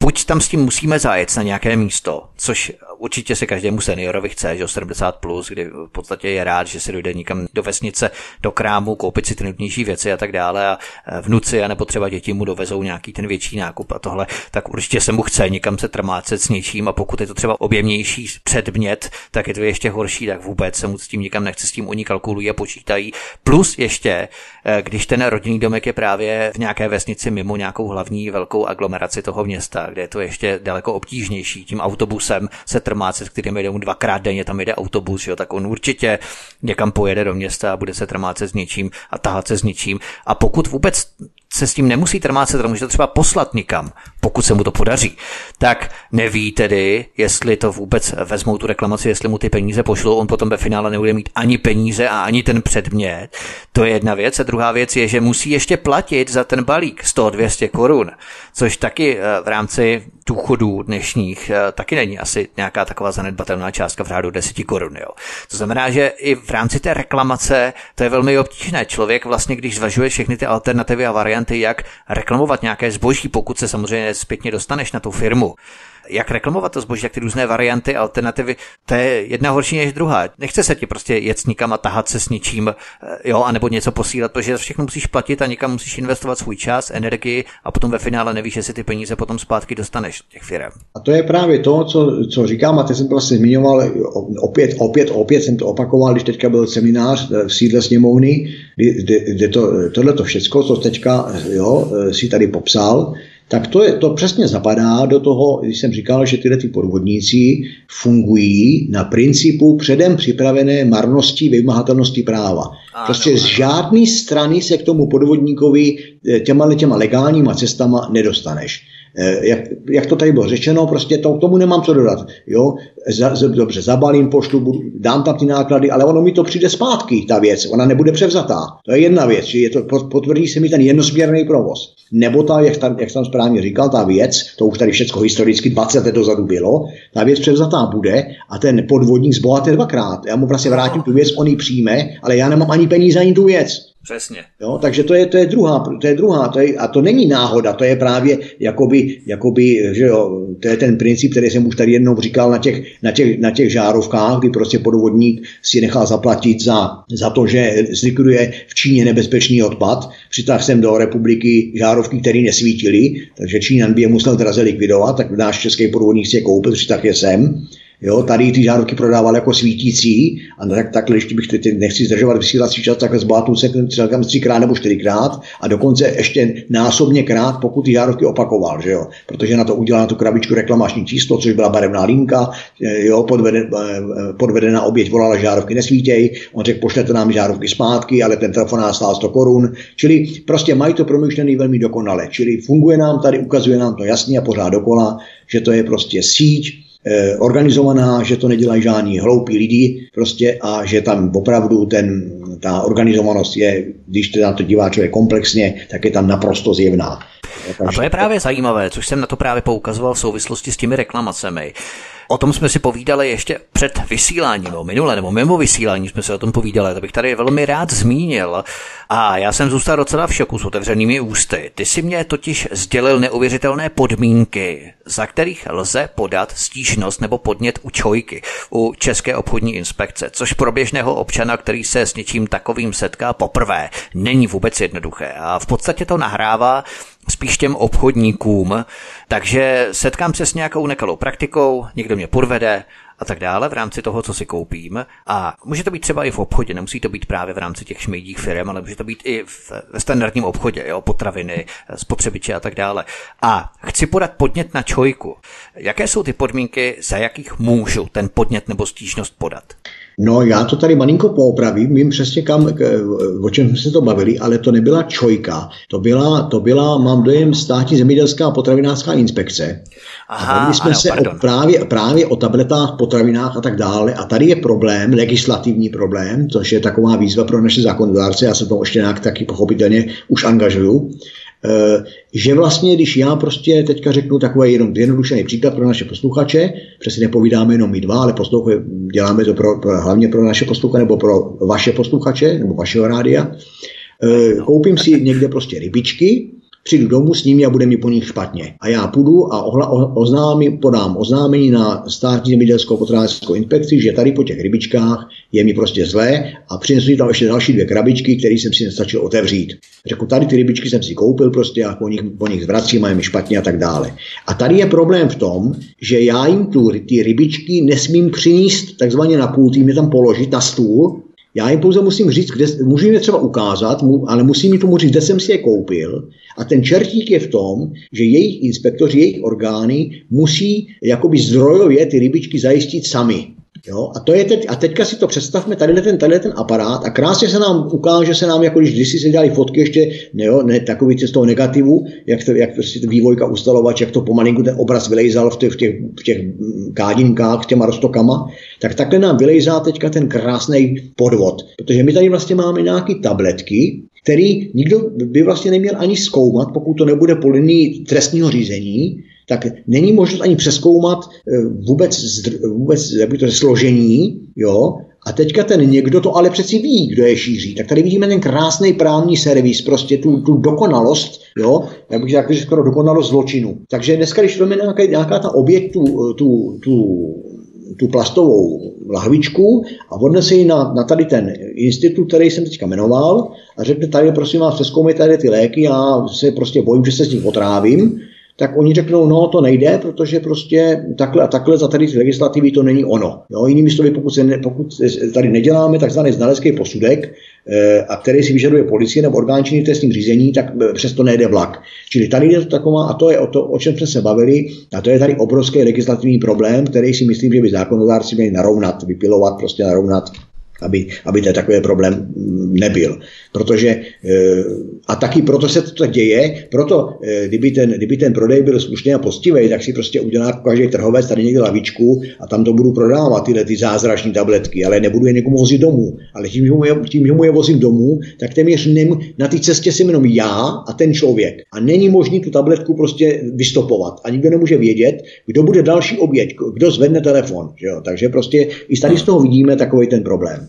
buď tam s tím musíme zajet na nějaké místo, což určitě se každému seniorovi chce, že 70 plus, kdy v podstatě je rád, že se dojde někam do vesnice, do krámu, koupit si ty nutnější věci a tak dále a e, vnuci a nebo třeba děti mu dovezou nějaký ten větší nákup a tohle, tak určitě se mu chce někam se trmácet s něčím a pokud je to třeba objemnější předmět, tak je to ještě horší, tak vůbec se mu s tím nikam nechce, s tím oni kalkulují a počítají. Plus ještě, e, když ten rodinný domek je právě v nějaké vesnici mimo nějakou hlavní velkou aglomeraci toho města, kde je to ještě daleko obtížnější, tím autobusem se trmácet, kterým mu dvakrát denně, tam jede autobus, jo, tak on určitě někam pojede do města a bude se trmácet s něčím a tahat se s něčím. A pokud vůbec se s tím nemusí trmácet, může to třeba poslat nikam, pokud se mu to podaří, tak neví tedy, jestli to vůbec vezmou tu reklamaci, jestli mu ty peníze pošlou, on potom ve finále nebude mít ani peníze a ani ten předmět. To je jedna věc. A druhá věc je, že musí ještě platit za ten balík 100-200 korun, což taky eh, v rámci důchodů dnešních eh, taky není asi nějaká taková zanedbatelná částka v řádu 10 korun. Jo. To znamená, že i v rámci té reklamace to je velmi obtížné. Člověk vlastně, když zvažuje všechny ty alternativy a varianty, jak reklamovat nějaké zboží, pokud se samozřejmě zpětně dostaneš na tu firmu, jak reklamovat to zboží, jak ty různé varianty, alternativy, to je jedna horší než druhá. Nechce se ti prostě jet nikam a tahat se s ničím, eh, jo, anebo něco posílat, protože všechno musíš platit a někam musíš investovat svůj čas, energii a potom ve finále nevíš, jestli ty peníze potom zpátky dostaneš těch firm. A to je právě to, co, co říkám, a teď jsem to vlastně zmiňoval, opět, opět, opět jsem to opakoval, když teďka byl seminář eh, v sídle sněmovny, kde, kde to, tohle to všecko, co teďka jo, eh, si tady popsal, tak to, je, to přesně zapadá do toho, když jsem říkal, že tyhle ty podvodníci fungují na principu předem připravené marnosti vymahatelnosti práva. Prostě z žádné strany se k tomu podvodníkovi eh, těma, těma legálníma cestama nedostaneš. Eh, jak, jak to tady bylo řečeno, prostě to, tomu nemám co dodat. Jo? Za, za, dobře, zabalím, pošlu, budu, dám tam ty náklady, ale ono mi to přijde zpátky, ta věc, ona nebude převzatá. To je jedna věc, že je to, potvrdí se mi ten jednosměrný provoz. Nebo ta, jak, tam, jak tam správně říkal, ta věc, to už tady všechno historicky 20 let dozadu bylo, ta věc převzatá bude a ten podvodník zbohatě dvakrát. Já mu prostě vrátím tu věc, on ji přijme, ale já nemám ani peníze ani tu věc. Přesně. Jo, takže to je, to je druhá, to je druhá to je, a to není náhoda, to je právě jakoby, jakoby že jo, to je ten princip, který jsem už tady jednou říkal na těch, na těch, na těch žárovkách, kdy prostě podvodník si nechal zaplatit za, za to, že zlikviduje v Číně nebezpečný odpad, přitáhl jsem do republiky žárovky, které nesvítily, takže Číňan by je musel draze likvidovat, tak náš český podvodník si je koupil, přitáhl je sem, Jo, tady ty žárovky prodával jako svítící, a tak, takhle ještě bych teď nechci zdržovat vysílací čas, takhle zbátnul se celkem třikrát nebo čtyřikrát a dokonce ještě násobně krát, pokud ty žárovky opakoval, že jo? protože na to udělal na tu krabičku reklamační číslo, což byla barevná linka, eh, jo, podveden, eh, podvedená oběť volala žárovky nesvítěj, on řekl, pošlete nám žárovky zpátky, ale ten telefonát stál 100 korun, čili prostě mají to promyšlený velmi dokonale, čili funguje nám tady, ukazuje nám to jasně a pořád dokola, že to je prostě síť, Eh, organizovaná, že to nedělají žádní hloupí lidi prostě a že tam opravdu ten, ta organizovanost je, když se na to dívá člověk komplexně, tak je tam naprosto zjevná. A to je právě zajímavé, což jsem na to právě poukazoval v souvislosti s těmi reklamacemi. O tom jsme si povídali ještě před vysíláním, nebo minule, nebo mimo vysílání jsme se o tom povídali, to bych tady velmi rád zmínil. A já jsem zůstal docela v šoku s otevřenými ústy. Ty si mě totiž sdělil neuvěřitelné podmínky, za kterých lze podat stížnost nebo podnět u čojky, u České obchodní inspekce, což pro běžného občana, který se s něčím takovým setká poprvé, není vůbec jednoduché. A v podstatě to nahrává spíš těm obchodníkům, takže setkám se s nějakou nekalou praktikou, někdo mě podvede a tak dále v rámci toho, co si koupím. A může to být třeba i v obchodě, nemusí to být právě v rámci těch šmejdích firm, ale může to být i ve standardním obchodě, jo, potraviny, spotřebiče a tak dále. A chci podat podnět na čojku. Jaké jsou ty podmínky, za jakých můžu ten podnět nebo stížnost podat? No, já to tady malinko poopravím, vím přesně kam, o čem jsme se to bavili, ale to nebyla čojka, to byla, to byla mám dojem, státní zemědělská potravinářská inspekce. Aha, a bavili jsme ano, se o, právě, právě o tabletách, potravinách a tak dále. A tady je problém, legislativní problém, což je taková výzva pro naše zákonodárce, já se to ještě nějak taky pochopitelně už angažuju. Eh, že vlastně, když já prostě teďka řeknu takový jenom jednodušený příklad pro naše posluchače, přesně nepovídáme jenom my dva, ale děláme to pro, pro, hlavně pro naše posluchače nebo pro vaše posluchače nebo vašeho rádia, eh, koupím si někde prostě rybičky, přijdu domů s nimi a bude mi po nich špatně. A já půjdu a ohla, oznámím, podám oznámení na státní zemědělskou potravinářskou inspekci, že tady po těch rybičkách je mi prostě zlé a přinesu tam ještě další dvě krabičky, které jsem si nestačil otevřít. Řeknu, tady ty rybičky jsem si koupil prostě a po nich, po nich zvracím a je mi špatně a tak dále. A tady je problém v tom, že já jim tu, ty rybičky nesmím přinést takzvaně na půl, jim je tam položit na stůl, já jim pouze musím říct, kde, můžu jim je třeba ukázat, ale musím jim tomu říct, kde jsem si je koupil. A ten čertík je v tom, že jejich inspektoři, jejich orgány musí jakoby zdrojově ty rybičky zajistit sami. Jo? A, to je teď, a teďka si to představme, tady ten, tady ten aparát a krásně se nám ukáže, se nám, jako když kdysi se dělali fotky ještě, ne, jo, ne takový z toho negativu, jak, to, jak prostě vývojka ustalovač, jak to pomalinku ten obraz vylejzal v těch, v těch, v těch kádinkách těma roztokama, tak takhle nám vylejzá teďka ten krásný podvod. Protože my tady vlastně máme nějaké tabletky, který nikdo by vlastně neměl ani zkoumat, pokud to nebude po linii trestního řízení, tak není možnost ani přeskoumat eh, vůbec, vůbec jak to složení, jo, a teďka ten někdo to ale přeci ví, kdo je šíří. Tak tady vidíme ten krásný právní servis, prostě tu, tu dokonalost, jo, já bych řekl, že skoro dokonalost zločinu. Takže dneska, když to nějaká, nějaká ta oběť tu, tu, tu, tu plastovou lahvičku a odnese ji na, na tady ten institut, který jsem teďka jmenoval a řekne tady, prosím vás, přeskoumejte tady ty léky, já se prostě bojím, že se s tím otrávím, tak oni řeknou, no to nejde, protože prostě takhle a takhle za tady legislativy to není ono. Jo, jinými slovy, pokud, se ne, pokud tady neděláme takzvaný znalecký posudek, e, a který si vyžaduje policie nebo orgán činný trestním řízení, tak eh, přesto nejde vlak. Čili tady je to taková, a to je o, to, o čem jsme se bavili, a to je tady obrovský legislativní problém, který si myslím, že by zákonodárci měli narovnat, vypilovat, prostě narovnat aby, aby to takový problém nebyl. Protože, eh, a taky proto se to děje, proto eh, kdyby ten, kdyby ten prodej byl slušný a postivý, tak si prostě udělá každý trhovec tady někde lavičku a tam to budu prodávat, tyhle ty zázračné tabletky, ale nebudu je někomu vozit domů. Ale tím, že mu je, tím, že mu je vozím domů, tak téměř nem, na té cestě jsem jenom já a ten člověk. A není možný tu tabletku prostě vystopovat. A nikdo nemůže vědět, kdo bude další oběť, kdo zvedne telefon. Že jo? Takže prostě i tady z toho vidíme takový ten problém.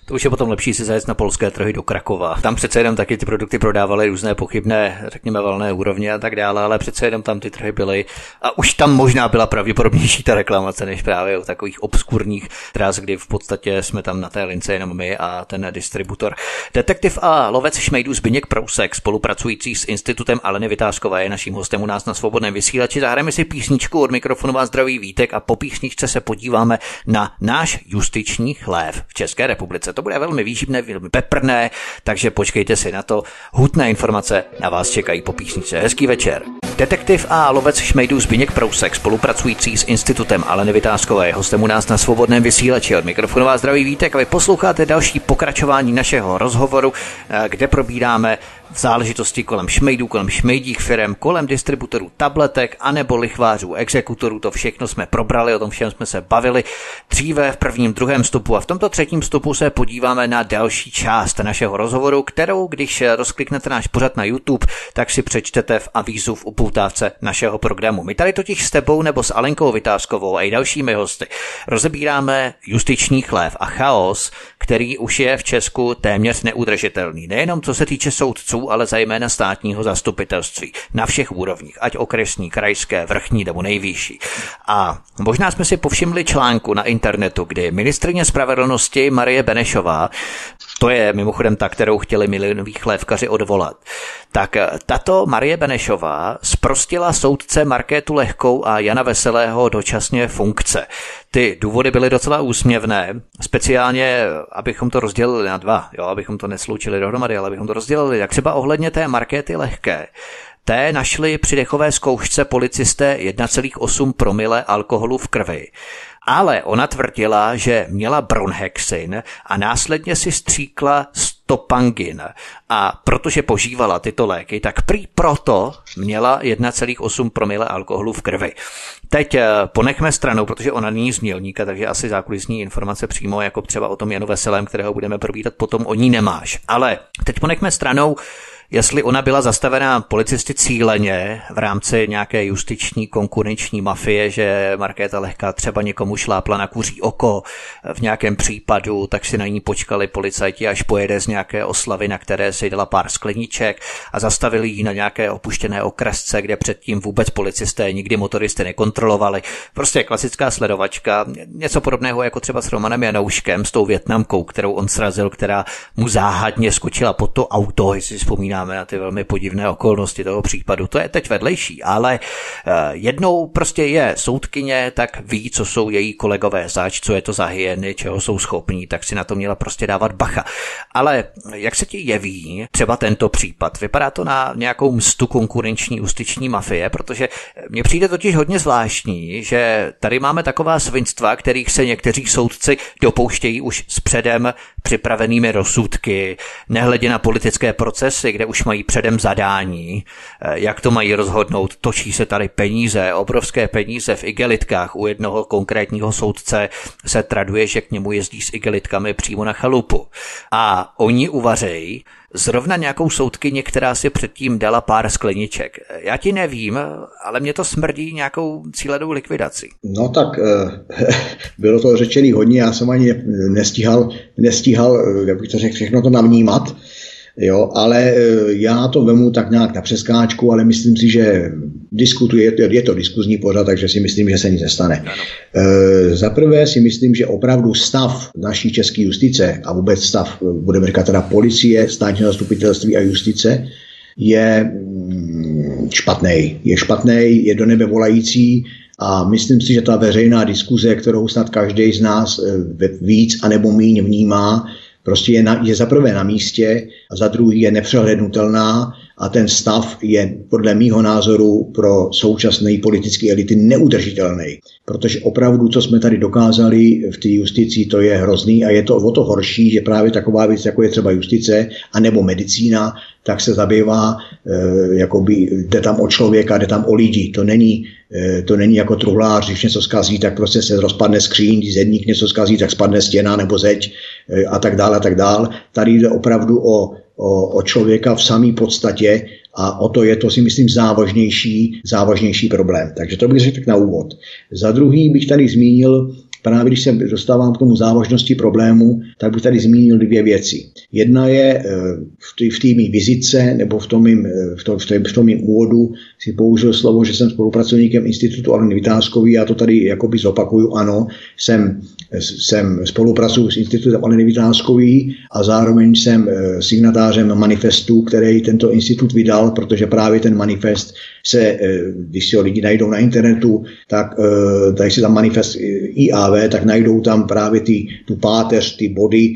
To už je potom lepší si zajet na polské trhy do Krakova. Tam přece jenom taky ty produkty prodávaly různé pochybné, řekněme, valné úrovně a tak dále, ale přece jenom tam ty trhy byly. A už tam možná byla pravděpodobnější ta reklamace, než právě u takových obskurních tras, kdy v podstatě jsme tam na té lince jenom my a ten distributor. Detektiv a lovec šmejdů Zbyněk Prousek, spolupracující s Institutem Aleny Vytázkové, je naším hostem u nás na svobodném vysílači. Zahrajeme si písničku od mikrofonu vás zdraví Vítek a po písničce se podíváme na náš justiční chlév v České republice. To bude velmi výživné, velmi peprné, takže počkejte si na to. Hutné informace na vás čekají po písničce. Hezký večer. Detektiv a lovec šmejdů Zbigněk Prousek, spolupracující s institutem Aleny Vytázkové, je hostem u nás na svobodném vysílači. Od mikrofonu vás zdraví Vítek a vy posloucháte další pokračování našeho rozhovoru, eh, kde probíráme záležitosti kolem šmejdů, kolem šmejdích firm, kolem distributorů tabletek, anebo lichvářů, exekutorů, to všechno jsme probrali, o tom všem jsme se bavili dříve v prvním, druhém stupu a v tomto třetím stupu se podíváme na další část našeho rozhovoru, kterou, když rozkliknete náš pořad na YouTube, tak si přečtete v avízu v upoutávce našeho programu. My tady totiž s tebou nebo s Alenkou Vytázkovou a i dalšími hosty rozebíráme justiční chlév a chaos, který už je v Česku téměř neudržitelný. Nejenom co se týče soudců, ale zejména státního zastupitelství na všech úrovních, ať okresní, krajské, vrchní nebo nejvyšší. A možná jsme si povšimli článku na internetu, kdy ministrině spravedlnosti Marie Benešová to je mimochodem ta, kterou chtěli milionoví chlévkaři odvolat. Tak tato Marie Benešová sprostila soudce Markétu Lehkou a Jana Veselého dočasně funkce. Ty důvody byly docela úsměvné, speciálně, abychom to rozdělili na dva, jo, abychom to nesloučili dohromady, ale abychom to rozdělili, jak třeba ohledně té Markéty Lehké. Té našli při dechové zkoušce policisté 1,8 promile alkoholu v krvi. Ale ona tvrdila, že měla bronhexin a následně si stříkla stopangin. A protože požívala tyto léky, tak prý proto měla 1,8 promile alkoholu v krvi. Teď eh, ponechme stranou, protože ona není z Mělníka, takže asi zákulisní informace přímo, jako třeba o tom Janu Veselém, kterého budeme probítat potom, o ní nemáš. Ale teď ponechme stranou jestli ona byla zastavená policisty cíleně v rámci nějaké justiční konkurenční mafie, že Markéta Lehká třeba někomu šlápla na kuří oko v nějakém případu, tak si na ní počkali policajti, až pojede z nějaké oslavy, na které si dala pár skleníček a zastavili ji na nějaké opuštěné okresce, kde předtím vůbec policisté nikdy motoristy nekontrolovali. Prostě klasická sledovačka, něco podobného jako třeba s Romanem Janouškem, s tou Větnamkou, kterou on srazil, která mu záhadně skočila pod to auto, jestli si vzpomíná vzpomínáme na ty velmi podivné okolnosti toho případu. To je teď vedlejší, ale eh, jednou prostě je soudkyně, tak ví, co jsou její kolegové zač, co je to za hyeny, čeho jsou schopní, tak si na to měla prostě dávat bacha. Ale jak se ti jeví třeba tento případ? Vypadá to na nějakou mstu konkurenční ústyční mafie, protože mně přijde totiž hodně zvláštní, že tady máme taková svinstva, kterých se někteří soudci dopouštějí už s předem připravenými rozsudky, nehledě na politické procesy, kde už mají předem zadání, eh, jak to mají rozhodnout. Točí se tady peníze, obrovské peníze v igelitkách. U jednoho konkrétního soudce se traduje, že k němu jezdí s igelitkami přímo na chalupu. A oni uvařejí, zrovna nějakou soudkyni, která si předtím dala pár skleniček. Já ti nevím, ale mě to smrdí nějakou cílenou likvidací. No tak eh, bylo to řečený hodně, já jsem ani nestíhal, nestíhal eh, jak bych to řekl, všechno to navnímat. Jo, ale e, já to vemu tak nějak na přeskáčku, ale myslím si, že diskutuje, je to diskuzní pořad, takže si myslím, že se nic nestane. E, za prvé si myslím, že opravdu stav naší české justice a vůbec stav, budeme říkat teda policie, státního zastupitelství a justice, je mm, špatný. Je špatný, je do nebe volající a myslím si, že ta veřejná diskuze, kterou snad každý z nás e, víc anebo míň vnímá, prostě je, na, je za prvé na místě a za druhý je nepřehlednutelná a ten stav je podle mýho názoru pro současné politické elity neudržitelný. Protože opravdu, co jsme tady dokázali v té justici, to je hrozný a je to o to horší, že právě taková věc, jako je třeba justice a nebo medicína, tak se zabývá, e, jakoby jde tam o člověka, jde tam o lidi. To není, e, to není jako truhlář, když něco zkazí, tak prostě se rozpadne skříň, když zedník něco zkazí, tak spadne stěna nebo zeď e, a tak dále a tak dále. Tady jde opravdu o o, o člověka v samé podstatě a o to je to si myslím závažnější, závažnější problém. Takže to bych řekl tak na úvod. Za druhý bych tady zmínil Právě když se dostávám k tomu závažnosti problému, tak bych tady zmínil dvě věci. Jedna je eh, v té mý vizitce nebo v tom mým, eh, v tom, v tom mým úvodu si použil slovo, že jsem spolupracovníkem Institutu Aleny Vytázkový, já to tady jakoby zopakuju, ano, jsem, jsem spolupracuju s Institutem Aleny Vytázkový a zároveň jsem eh, signatářem manifestu, který tento institut vydal, protože právě ten manifest se, když si ho lidi najdou na internetu, tak tady si tam manifest IAV, tak najdou tam právě ty, tu páteř, ty body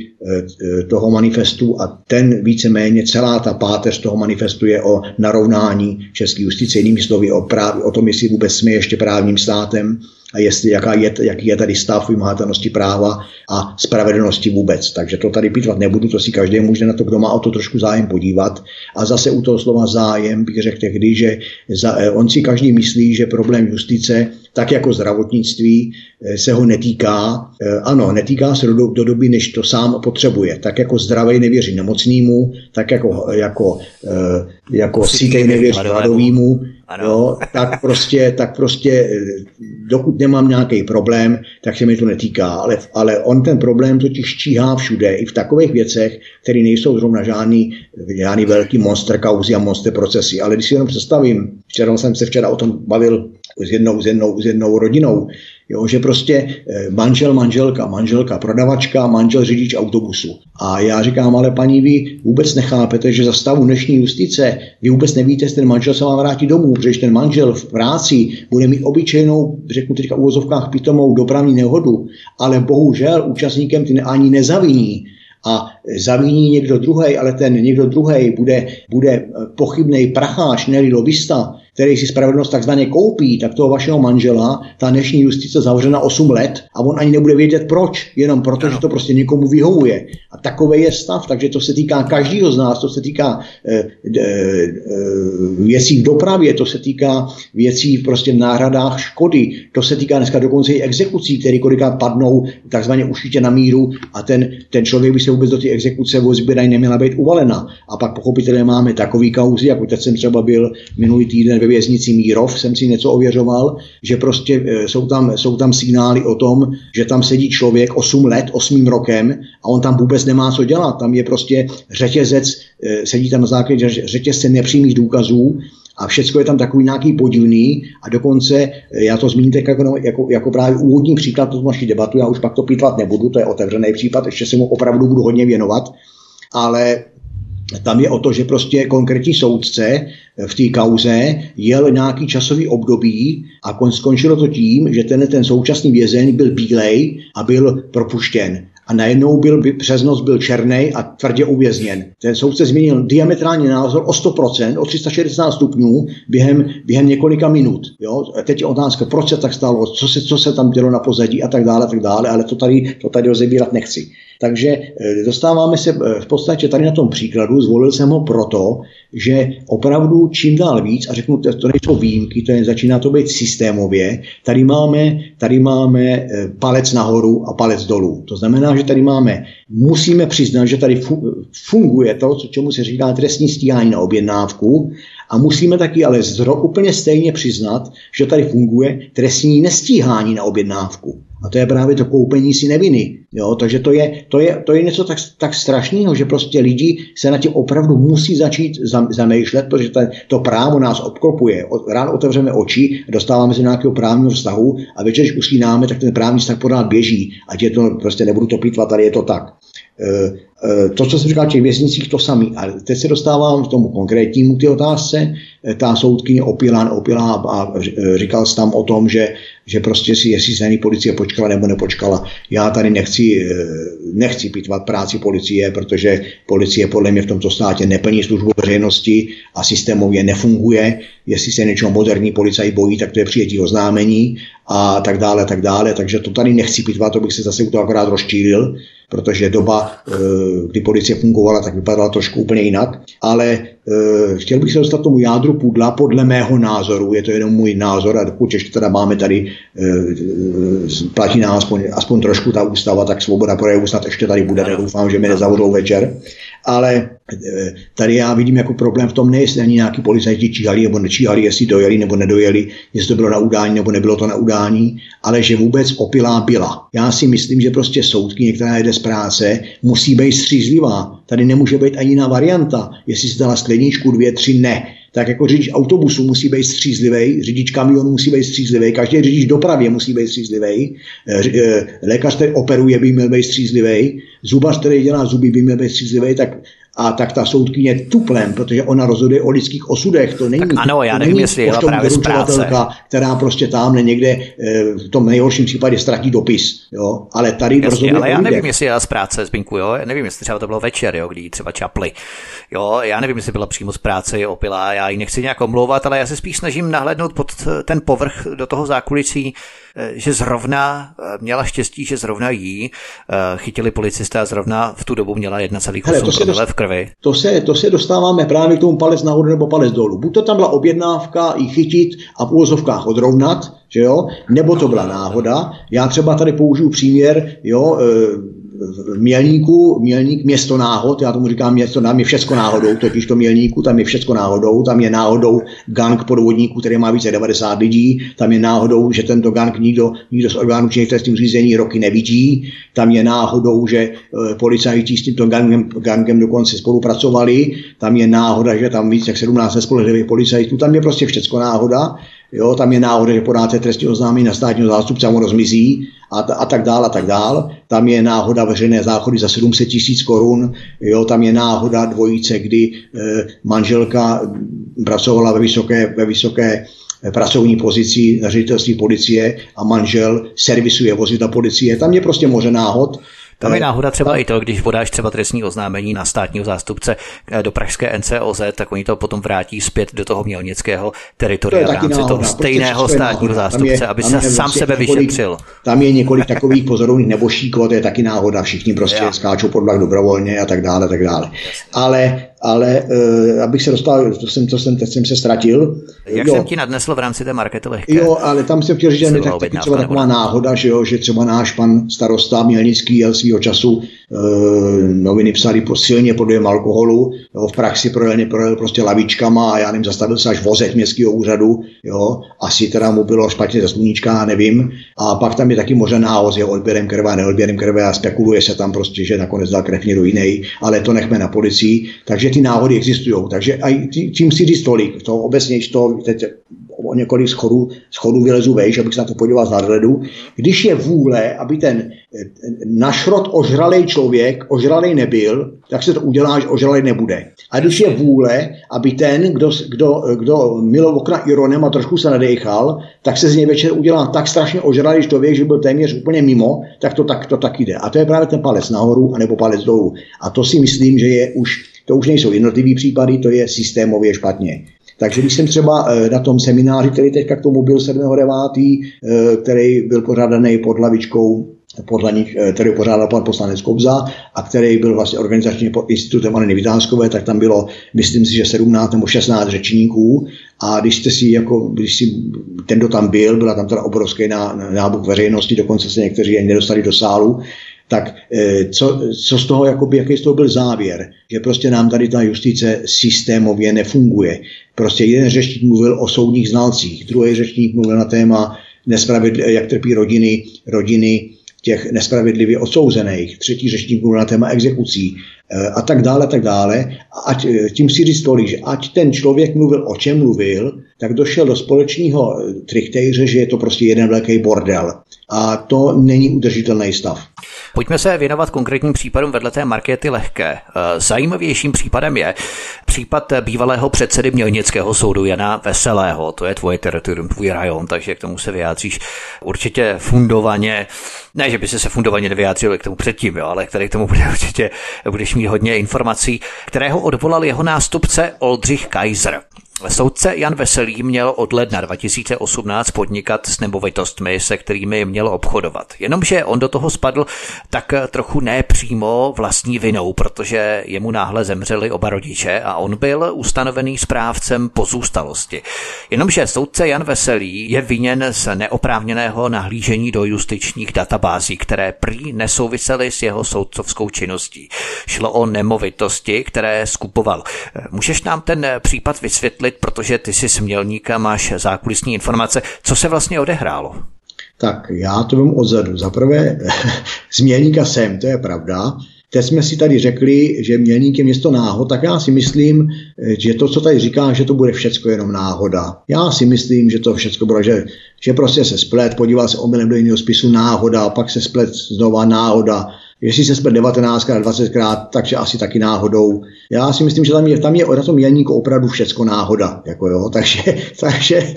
toho manifestu a ten víceméně celá ta páteř toho manifestu je o narovnání české justice. Jinými slovy o, práv, o tom, jestli vůbec jsme ještě právním státem a jestli, jaká je, jaký je tady stav vymahatelnosti práva a spravedlnosti vůbec. Takže to tady pitvat nebudu, to si každý může na to, kdo má o to trošku zájem podívat. A zase u toho slova zájem bych řekl tehdy, že za, eh, on si každý myslí, že problém justice, tak jako zdravotnictví, eh, se ho netýká. Eh, ano, netýká se do, do doby, než to sám potřebuje. Tak jako zdravý nevěří nemocnému, tak jako, jako, jako sítej nevěří hladovýmu, jo, tak prostě, tak prostě dokud nemám nějaký problém, tak se mi to netýká. Ale, ale on ten problém totiž číhá všude, i v takových věcech, které nejsou zrovna žádný, žádný velký monster kauzy a monster procesy. Ale když si jenom představím, včera jsem se včera o tom bavil s jednou, s jednou, s jednou rodinou, Jo, že prostě eh, manžel, manželka, manželka, prodavačka, manžel, řidič autobusu. A já říkám, ale paní, vy vůbec nechápete, že za stavu dnešní justice vy vůbec nevíte, jestli ten manžel se vám vrátí domů, protože ten manžel v práci bude mít obyčejnou, řeknu teďka uvozovkách pitomou dopravní nehodu, ale bohužel účastníkem ty ani nezaviní a zaviní někdo druhý, ale ten někdo druhý bude, bude pochybný pracháč, ne lobista, který si spravedlnost takzvaně koupí, tak toho vašeho manžela ta dnešní justice zavře na 8 let a on ani nebude vědět proč, jenom proto, že to prostě někomu vyhovuje. A takový je stav, takže to se týká každého z nás, to se týká e, e, věcí v dopravě, to se týká věcí prostě v náhradách škody, to se týká dneska dokonce i exekucí, které kolikrát padnou takzvaně ušitě na míru a ten, ten člověk by se vůbec do té exekuce vozby neměla být uvalena. A pak pochopitelně máme takový kauzy, jako teď jsem třeba byl minulý týden ve věznici Mírov, jsem si něco ověřoval, že prostě e, jsou tam, jsou tam signály o tom, že tam sedí člověk 8 let, 8 rokem a on tam vůbec nemá co dělat. Tam je prostě řetězec, e, sedí tam na základě řetězce nepřímých důkazů a všechno je tam takový nějaký podivný a dokonce, e, já to zmíním jako, no, jako, jako právě úvodní příklad tu naší debatu, já už pak to pitvat nebudu, to je otevřený případ, ještě se mu opravdu budu hodně věnovat, ale tam je o to, že prostě konkrétní soudce v té kauze jel nějaký časový období a skončilo to tím, že ten, ten současný vězeň byl bílej a byl propuštěn a najednou byl, přes noc byl černý a tvrdě uvězněn. Ten soudce změnil diametrální názor o 100%, o 360 stupňů během, během několika minut. Jo? A teď je otázka, proč se tak stalo, co se, co se tam dělo na pozadí a tak dále, a tak dále, ale to tady, to tady rozebírat nechci. Takže eh, dostáváme se eh, v podstatě tady na tom příkladu, zvolil jsem ho proto, že opravdu čím dál víc, a řeknu, to nejsou výjimky, to je, začíná to být systémově, tady máme, tady máme eh, palec nahoru a palec dolů. To znamená, že tady máme, musíme přiznat, že tady funguje to, co čemu se říká trestní stíhání na objednávku, a musíme taky ale zro, úplně stejně přiznat, že tady funguje trestní nestíhání na objednávku. A to je právě to koupení si neviny. Jo? Takže to je, to je, to je něco tak, tak strašného, že prostě lidi se na tím opravdu musí začít zamýšlet, protože to, to právo nás obklopuje. Ráno otevřeme oči, dostáváme se do nějakého právního vztahu a večer, když usínáme, tak ten právní vztah pořád běží. Ať je to, prostě nebudu to pitvat, tady je to tak. Eh, eh, to, co jsem říkal v těch věznicích, to samý. Ale teď se dostávám k tomu konkrétnímu ty otázce. Eh, ta soudkyně opila, neopila a říkal jsem tam o tom, že, že prostě si, jestli se na policie počkala nebo nepočkala. Já tady nechci, nechci pitvat práci policie, protože policie podle mě v tomto státě neplní službu veřejnosti a systémově nefunguje. Jestli se něčeho moderní policajt bojí, tak to je přijetí oznámení a tak dále, tak dále. Takže to tady nechci pitvat, to bych se zase u toho akorát rozčílil protože doba, eh, kdy policie fungovala, tak vypadala trošku úplně jinak. Ale eh, chtěl bych se dostat tomu jádru pudla, podle mého názoru, je to jenom můj názor, a dokud ještě teda máme tady, eh, platí nám aspoň, aspoň trošku ta ústava, tak svoboda projevu snad ještě tady bude, doufám, že mi nezavodou večer. Ale tady já vidím jako problém v tom, ne jestli ani nějaký policajti číhali nebo nečíhali, jestli dojeli nebo nedojeli, jestli to bylo na udání nebo nebylo to na udání, ale že vůbec opilá byla. Já si myslím, že prostě soudky, některá jede z práce, musí být střízlivá. Tady nemůže být ani jiná varianta. Jestli si dala skleničku, dvě, tři, ne. Tak jako řidič autobusu musí být střízlivý, řidič kamionu musí být střízlivý, každý řidič dopravě musí být střízlivý, eh, eh, lékař, který operuje, by měl být střízlivý, zubař, který dělá zuby, by měl být střízlivý, tak a tak ta soudkyně tuplem, protože ona rozhoduje o lidských osudech. To není, tak ano, já nevím, jestli jela právě z práce. která prostě tam někde eh, v tom nejhorším případě ztratí dopis. Jo? Ale tady Jasně, rozhoduje ale já nevím, jestli jela z práce, Zbinku, jo? Já nevím, jestli třeba to bylo večer, jo, kdy třeba čapli. Jo, já nevím, jestli byla přímo z práce, je opilá, já ji nechci nějak omlouvat, ale já se spíš snažím nahlédnout pod ten povrch do toho zákulisí, eh, že zrovna eh, měla štěstí, že zrovna jí chytili policisté a zrovna v tu dobu měla 1,8 promile v krvi krvi. To se, to se dostáváme právě k tomu palec nahoru nebo palec dolů. Buď to tam byla objednávka i chytit a v úvozovkách odrovnat, že jo? nebo to byla náhoda. Já třeba tady použiju příměr, jo, e, v Mělníku, Mělník město náhod, já tomu říkám město, tam je všecko náhodou, totiž to Mělníku, tam je všecko náhodou, tam je náhodou gang podvodníků, který má více 90 lidí, tam je náhodou, že tento gang nikdo, nikdo z orgánů činných trestním řízení roky nevidí, tam je náhodou, že e, policajti s tímto gangem, gangem dokonce spolupracovali, tam je náhoda, že tam víc jak 17 spolehlivých policajtů, tam je prostě všecko náhoda Jo, tam je náhoda, že podáte trestní oznámení na státního zástupce a on rozmizí a, a tak dál a tak dál. Tam je náhoda veřejné záchody za 700 tisíc korun. Jo, tam je náhoda dvojice, kdy e, manželka pracovala ve vysoké, ve vysoké pracovní pozici na ředitelství policie a manžel servisuje vozidla policie. Tam je prostě moře náhod. Tam je náhoda třeba i to, když podáš třeba trestní oznámení na státního zástupce do pražské NCOZ, tak oni to potom vrátí zpět do toho mělnického teritoria v rámci náhoda, toho stejného státního zástupce, je, aby se sám sebe několik, vyšetřil. Tam je několik takových pozorovných nebošíků, to je taky náhoda, všichni prostě Já. skáčou pod vlak dobrovolně a tak dále, tak dále. Ale ale uh, abych se dostal, to jsem, to jsem, teď jsem se ztratil. Jak jo. jsem ti nadnesl v rámci té markety lehké? Jo, ale tam jsem chtěl říct, že je tak, taky třeba taková náhoda, že, jo, že třeba náš pan starosta Mělnický jel svýho času uh, noviny psali po silně pod alkoholu, jo, v praxi projel, projel prostě lavičkama a já nevím, zastavil se až vozek městského úřadu, jo, asi teda mu bylo špatně ze sluníčka, nevím. A pak tam je taky možná nához, je odběrem krve a neodběrem krve a spekuluje se tam prostě, že nakonec dal krev někdo jiný, ale to nechme na policii. Takže ty náhody existují. Takže aj tím si říct tolik, to obecně, to teď o několik schodů, schodů vylezu vejš, abych se na to podíval z nadhledu. Když je vůle, aby ten našrot ožralej člověk ožralej nebyl, tak se to udělá, že ožralej nebude. A když je vůle, aby ten, kdo, kdo, kdo milo okna ironem a trošku se nadechal, tak se z něj večer udělá tak strašně ožralý člověk, že byl téměř úplně mimo, tak to tak, to tak jde. A to je právě ten palec nahoru anebo palec dolů. A to si myslím, že je už to už nejsou jednotlivý případy, to je systémově špatně. Takže když jsem třeba eh, na tom semináři, který teďka k tomu byl 7.9., eh, který byl pořádaný pod hlavičkou podle nich, eh, který pořádal pan poslanec Kobza a který byl vlastně organizačním institutem Anny Vytázkové, tak tam bylo, myslím si, že 17 nebo 16 řečníků a když jste si, jako, když si ten, kdo tam byl, byla tam teda obrovský nábuk veřejnosti, dokonce se někteří ani nedostali do sálu, tak eh, co, co z toho, jakoby, jaký z toho byl závěr? Že prostě nám tady ta justice systémově nefunguje. Prostě jeden řečník mluvil o soudních znalcích, druhý řečník mluvil na téma nespravedl, jak trpí rodiny, rodiny těch nespravedlivě odsouzených, třetí řečník mluvil na téma exekucí eh, a tak dále, tak dále. Ať, eh, tím si říct tolik, že ať ten člověk mluvil o čem mluvil, tak došel do společného trichtejře, že je to prostě jeden velký bordel. A to není udržitelný stav. Pojďme se věnovat konkrétním případům vedle té markety lehké. Zajímavějším případem je případ bývalého předsedy Mělnického soudu Jana Veselého. To je tvoje teritorium, tvůj rajon, takže k tomu se vyjádříš určitě fundovaně. Ne, že by se fundovaně nevyjádřil k tomu předtím, jo, ale který k tomu bude určitě, budeš mít hodně informací, kterého odvolal jeho nástupce Oldřich Kaiser. Soudce Jan Veselý měl od ledna 2018 podnikat s nemovitostmi, se kterými měl obchodovat. Jenomže on do toho spadl tak trochu nepřímo vlastní vinou, protože jemu náhle zemřeli oba rodiče a on byl ustanovený správcem pozůstalosti. Jenomže soudce Jan Veselý je viněn z neoprávněného nahlížení do justičních databází, které prý nesouvisely s jeho soudcovskou činností. Šlo o nemovitosti, které skupoval. Můžeš nám ten případ vysvětlit, vysvětlit, protože ty jsi smělníka, máš zákulisní informace. Co se vlastně odehrálo? Tak já to vím odzadu. Za prvé, smělníka jsem, to je pravda. Teď jsme si tady řekli, že mělník je město náhod, tak já si myslím, že to, co tady říká, že to bude všecko jenom náhoda. Já si myslím, že to všecko bude, že, že prostě se splet, podíval se omylem do jiného spisu náhoda, pak se splet znova náhoda, Jestli se splet 19krát, 20krát, takže asi taky náhodou. Já si myslím, že tam je, tam je na tom mělníku opravdu všecko náhoda. Jako jo, takže, takže,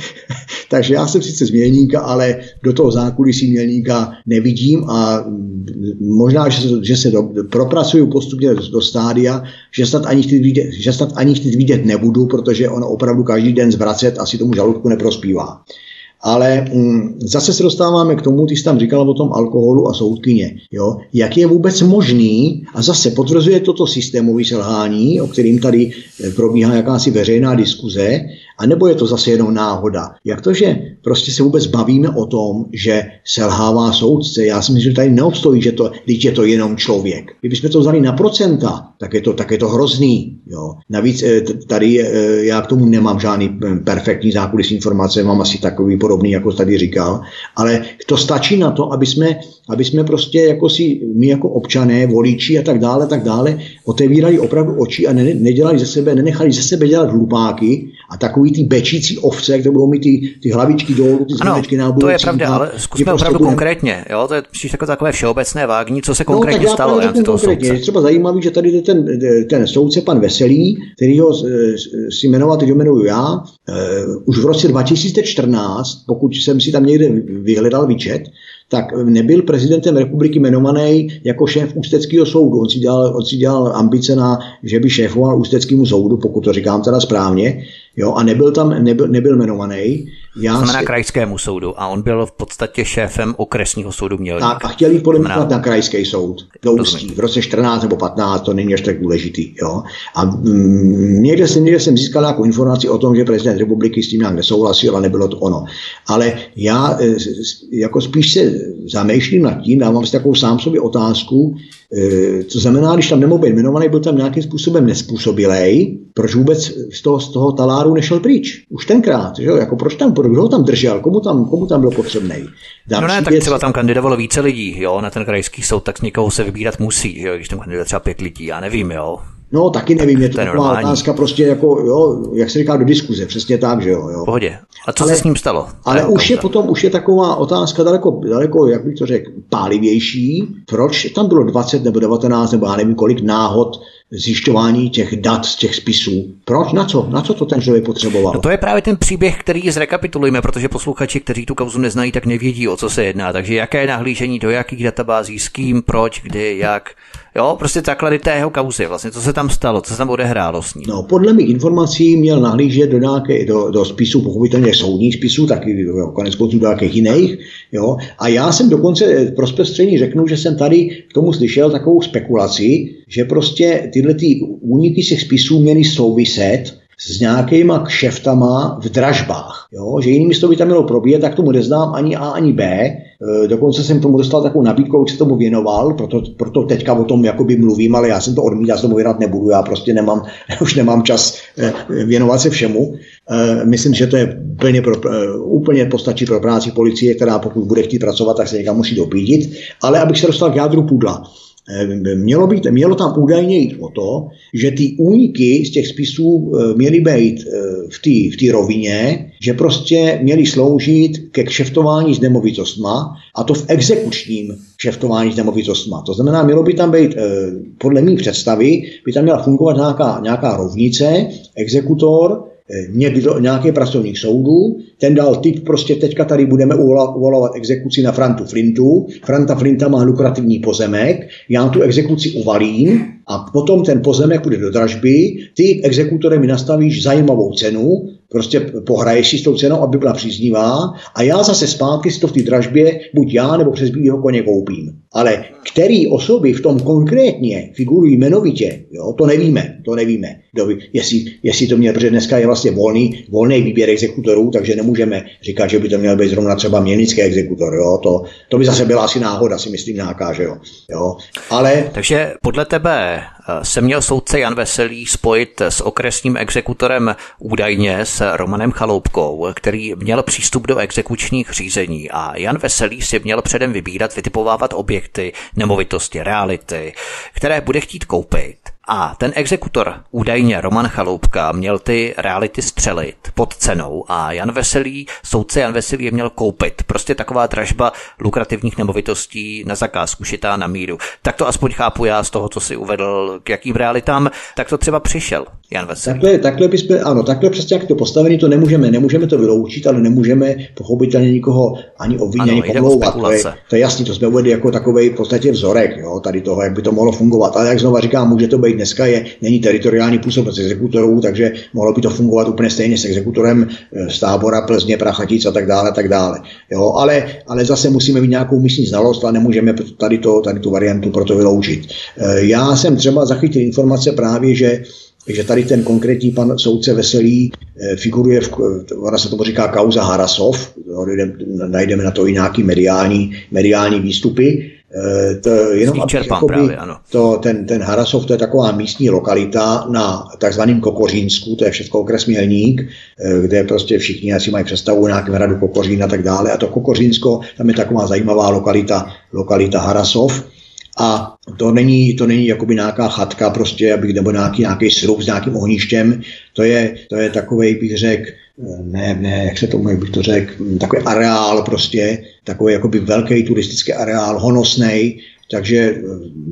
takže já jsem sice z mělníka, ale do toho zákulisí mělníka nevidím a možná, že se, že se do, propracuju postupně do, do stádia, že snad ani chtít vidět, že snad ani chtít vidět nebudu, protože ono opravdu každý den zvracet asi tomu žaludku neprospívá. Ale mm, zase se dostáváme k tomu, ty jsi tam říkala o tom alkoholu a soudkyně. Jo? Jak je vůbec možný, a zase potvrzuje toto systémové selhání, o kterým tady eh, probíhá jakási veřejná diskuze, a nebo je to zase jenom náhoda? Jak to, že prostě se vůbec bavíme o tom, že selhává soudce? Já si myslím, že tady neobstojí, že to, když je to jenom člověk. Kdybychom to vzali na procenta, tak je to, tak je to hrozný. Jo. Navíc eh, tady eh, já k tomu nemám žádný perfektní zákulisní informace, mám asi takový podobný, jako tady říkal, ale to stačí na to, aby jsme, aby jsme prostě jako si, my jako občané, voliči a tak dále, tak dále, otevírali opravdu oči a ne, nedělali ze sebe, nenechali ze sebe dělat hlupáky a takový ty bečící ovce, které budou mít ty, ty hlavičky dolů, ty ano, na to je pravda, ale zkusme prostě opravdu budeme... konkrétně, jo, to je příště jako takové všeobecné vágní, co se no, konkrétně no, stalo toho konkrétně. Je třeba zajímavý, že tady ten, ten soudce, pan Veselý, který ho eh, si jmenovat, teď jmenuju já, už v roce 2014, pokud jsem si tam někde vyhledal výčet, tak nebyl prezidentem republiky jmenovaný jako šéf ústeckého soudu. On si dělal, on si dělal ambice na, že by šéfoval ústeckému soudu, pokud to říkám teda správně, jo, a nebyl tam, nebyl, nebyl jmenovaný. Já znamená si... krajskému soudu a on byl v podstatě šéfem okresního soudu měl. Tak a chtěli podle znamená... na krajský soud do Ústí v roce 14 nebo 15, to není až tak důležitý. Jo. A mm, někde, jsem, někde jsem získal nějakou informaci o tom, že prezident republiky s tím nějak nesouhlasil a nebylo to ono. Ale já e, jako spíš se zamýšlím nad tím, dávám si takovou sám sobě otázku, co znamená, když tam nemohl být jmenovaný, byl tam nějakým způsobem nespůsobilej, proč vůbec z toho, z toho taláru nešel pryč? Už tenkrát, že jo? Jako proč tam, kdo ho tam držel, komu tam, komu tam byl potřebný? no ne, tak věc... třeba tam kandidovalo více lidí, jo, na ten krajský soud, tak z někoho se vybírat musí, jo, když tam kandiduje třeba pět lidí, já nevím, jo. No, taky nevím, je to, to taková otázka prostě jako, jo, jak se říká, do diskuze, přesně tak, že jo. jo. Pohodě. A co ale, se s ním stalo? Ale už je potom, už je taková otázka daleko, daleko, jak bych to řekl, pálivější. Proč tam bylo 20 nebo 19 nebo já nevím kolik náhod zjišťování těch dat z těch spisů. Proč? Na co? Na co to ten člověk potřeboval? No to je právě ten příběh, který zrekapitulujeme, protože posluchači, kteří tu kauzu neznají, tak nevědí, o co se jedná. Takže jaké je nahlížení do jakých databází, s kým, proč, kdy, jak. Jo, prostě základy té jeho kauzy, vlastně, co se tam stalo, co se tam odehrálo s ním. No, podle mých informací měl nahlížet do, nějaké, do, do spisů, pochopitelně soudních spisů, taky jo, konec konců do nějakých jiných. Jo. A já jsem dokonce pro zpestření řeknu, že jsem tady k tomu slyšel takovou spekulaci, že prostě tyhle ty úniky těch spisů měly souviset s nějakýma kšeftama v dražbách. Jo? Že jinými slovy tam mělo probíhat, tak tomu neznám ani A, ani B. E, dokonce jsem tomu dostal takovou nabídku, že se tomu věnoval, proto, proto teďka o tom jakoby mluvím, ale já jsem to odmítal, já se tomu věnovat nebudu, já prostě nemám, už nemám čas e, věnovat se všemu. E, myslím, že to je úplně, pro, úplně postačí pro práci policie, která pokud bude chtít pracovat, tak se někam musí dopídit. Ale abych se dostal k jádru pudla. Eh, mělo, být, mělo tam údajně jít o to, že ty úniky z těch spisů eh, měly být eh, v té v rovině, že prostě měly sloužit ke kšeftování s nemovitostma a to v exekučním kšeftování s nemovitostma. To znamená, mělo by tam být, podle mých představy, by tam měla fungovat nějaká, nějaká rovnice, exekutor, někdo, nějaký pracovník soudu, ten dal typ, prostě teďka tady budeme uvolovat exekuci na Frantu Flintu, Franta Flinta má lukrativní pozemek, já tu exekuci uvalím a potom ten pozemek půjde do dražby, ty exekutorem mi nastavíš zajímavou cenu, prostě pohraješ si s tou cenou, aby byla příznivá. A já zase zpátky si to v té dražbě buď já nebo přes bílého koně koupím. Ale který osoby v tom konkrétně figurují jmenovitě, jo, to nevíme, to nevíme. Jestli, jestli to měl, protože dneska je vlastně volný, volný výběr exekutorů, takže nemůžeme říkat, že by to měl být zrovna třeba měnický exekutor. Jo? To, to by zase byla asi náhoda, si myslím nějaká, že jo. jo? Ale... Takže podle tebe eh, se měl soudce Jan Veselý spojit s okresním exekutorem údajně s Romanem Chaloupkou, který měl přístup do exekučních řízení a Jan Veselý si měl předem vybírat, vytipovávat objekty, nemovitosti, reality, které bude chtít koupit a ten exekutor, údajně Roman Chaloupka, měl ty reality střelit pod cenou a Jan Veselý, soudce Jan Veselý je měl koupit. Prostě taková dražba lukrativních nemovitostí na zakázku šitá na míru. Tak to aspoň chápu já z toho, co si uvedl, k jakým realitám, tak to třeba přišel Jan Veselý. Takhle, takhle bychom, ano, takhle přesně jak to postavení, to nemůžeme, nemůžeme to vyloučit, ale nemůžeme pochopitelně nikoho ani obvinit, ani pomlouvat. To je, to je jasný, to jsme uvedli jako takový v podstatě vzorek, jo, tady toho, jak by to mohlo fungovat. Ale jak znova říkám, může to být dneska je, není teritoriální působnost exekutorů, takže mohlo by to fungovat úplně stejně s exekutorem eh, z tábora, Plzně, Prachatic a tak dále, tak dále. Jo, ale, ale zase musíme mít nějakou místní znalost a nemůžeme tady, to, tady tu variantu proto vyloučit. Eh, já jsem třeba zachytil informace právě, že že tady ten konkrétní pan soudce Veselý eh, figuruje, v, ona se tomu říká kauza Harasov, najdeme na to i nějaký mediální, mediální výstupy, to jenom aby, jakoby, právě, ano. To, ten, ten Harasov to je taková místní lokalita na takzvaném Kokořínsku, to je všechno okres Mělník, eh, kde prostě všichni asi mají představu nějakém hradu Kokořín a tak dále. A to Kokořínsko, tam je taková zajímavá lokalita, lokalita Harasov. A to není, to není jakoby nějaká chatka prostě, aby, nebo nějaký, nějaký srub s nějakým ohništěm. To je, to je takový, bych řekl, ne, ne, jak se tomu, jak bych to řekl, takový areál prostě, takový jakoby velký turistický areál, honosný takže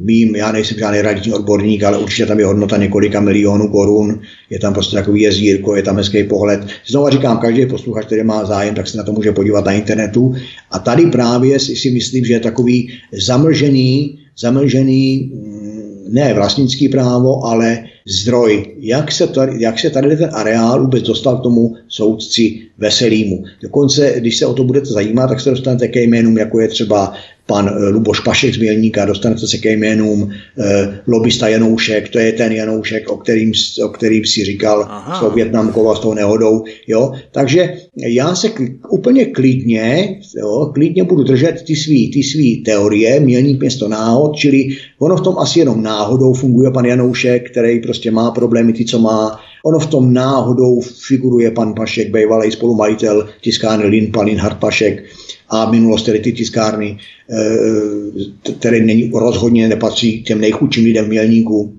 vím, já nejsem žádný radní odborník, ale určitě tam je hodnota několika milionů korun, je tam prostě takový jezdírko, je tam hezký pohled. Znovu říkám, každý posluchač, který má zájem, tak se na to může podívat na internetu. A tady právě si, si myslím, že je takový zamlžený, zamlžený mm, ne vlastnický právo, ale zdroj, jak se, tady, jak se tady ten areál vůbec dostal k tomu soudci Veselýmu. Dokonce, když se o to budete zajímat, tak se dostanete ke jménům, jako je třeba pan eh, Luboš Pašek z Mělníka, dostanete se ke jménům eh, lobista Janoušek, to je ten Janoušek, o kterým, o kterým si říkal Aha. s tou Větnamkou a s tou nehodou. Jo? Takže já se k, úplně klidně, jo, klidně budu držet ty svý, ty svý teorie, Mělník město náhod, čili ono v tom asi jenom náhodou funguje pan Janoušek, který prostě má problémy, ty, co má, Ono v tom náhodou figuruje pan Pašek, bývalý spolumajitel tiskárny Lin, pan Linhard Pašek a minulost tedy ty tiskárny, eh, které není, rozhodně nepatří těm nejchudším lidem v Mělníku,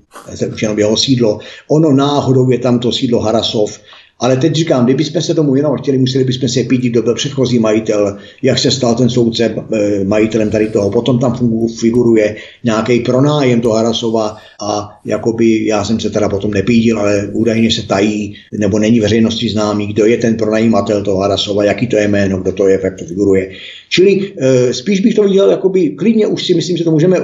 už jenom jeho sídlo. Ono náhodou je tam to sídlo Harasov, ale teď říkám, kdybychom se tomu jenom chtěli, museli bychom se pídit, kdo byl předchozí majitel, jak se stal ten soudce eh, majitelem tady toho. Potom tam figuruje nějaký pronájem toho Harasova a jakoby já jsem se teda potom nepídil, ale údajně se tají, nebo není veřejnosti známý, kdo je ten pronajímatel toho Harasova, jaký to je jméno, kdo to je, jak to figuruje. Čili e, spíš bych to viděl, jakoby klidně už si myslím, že to můžeme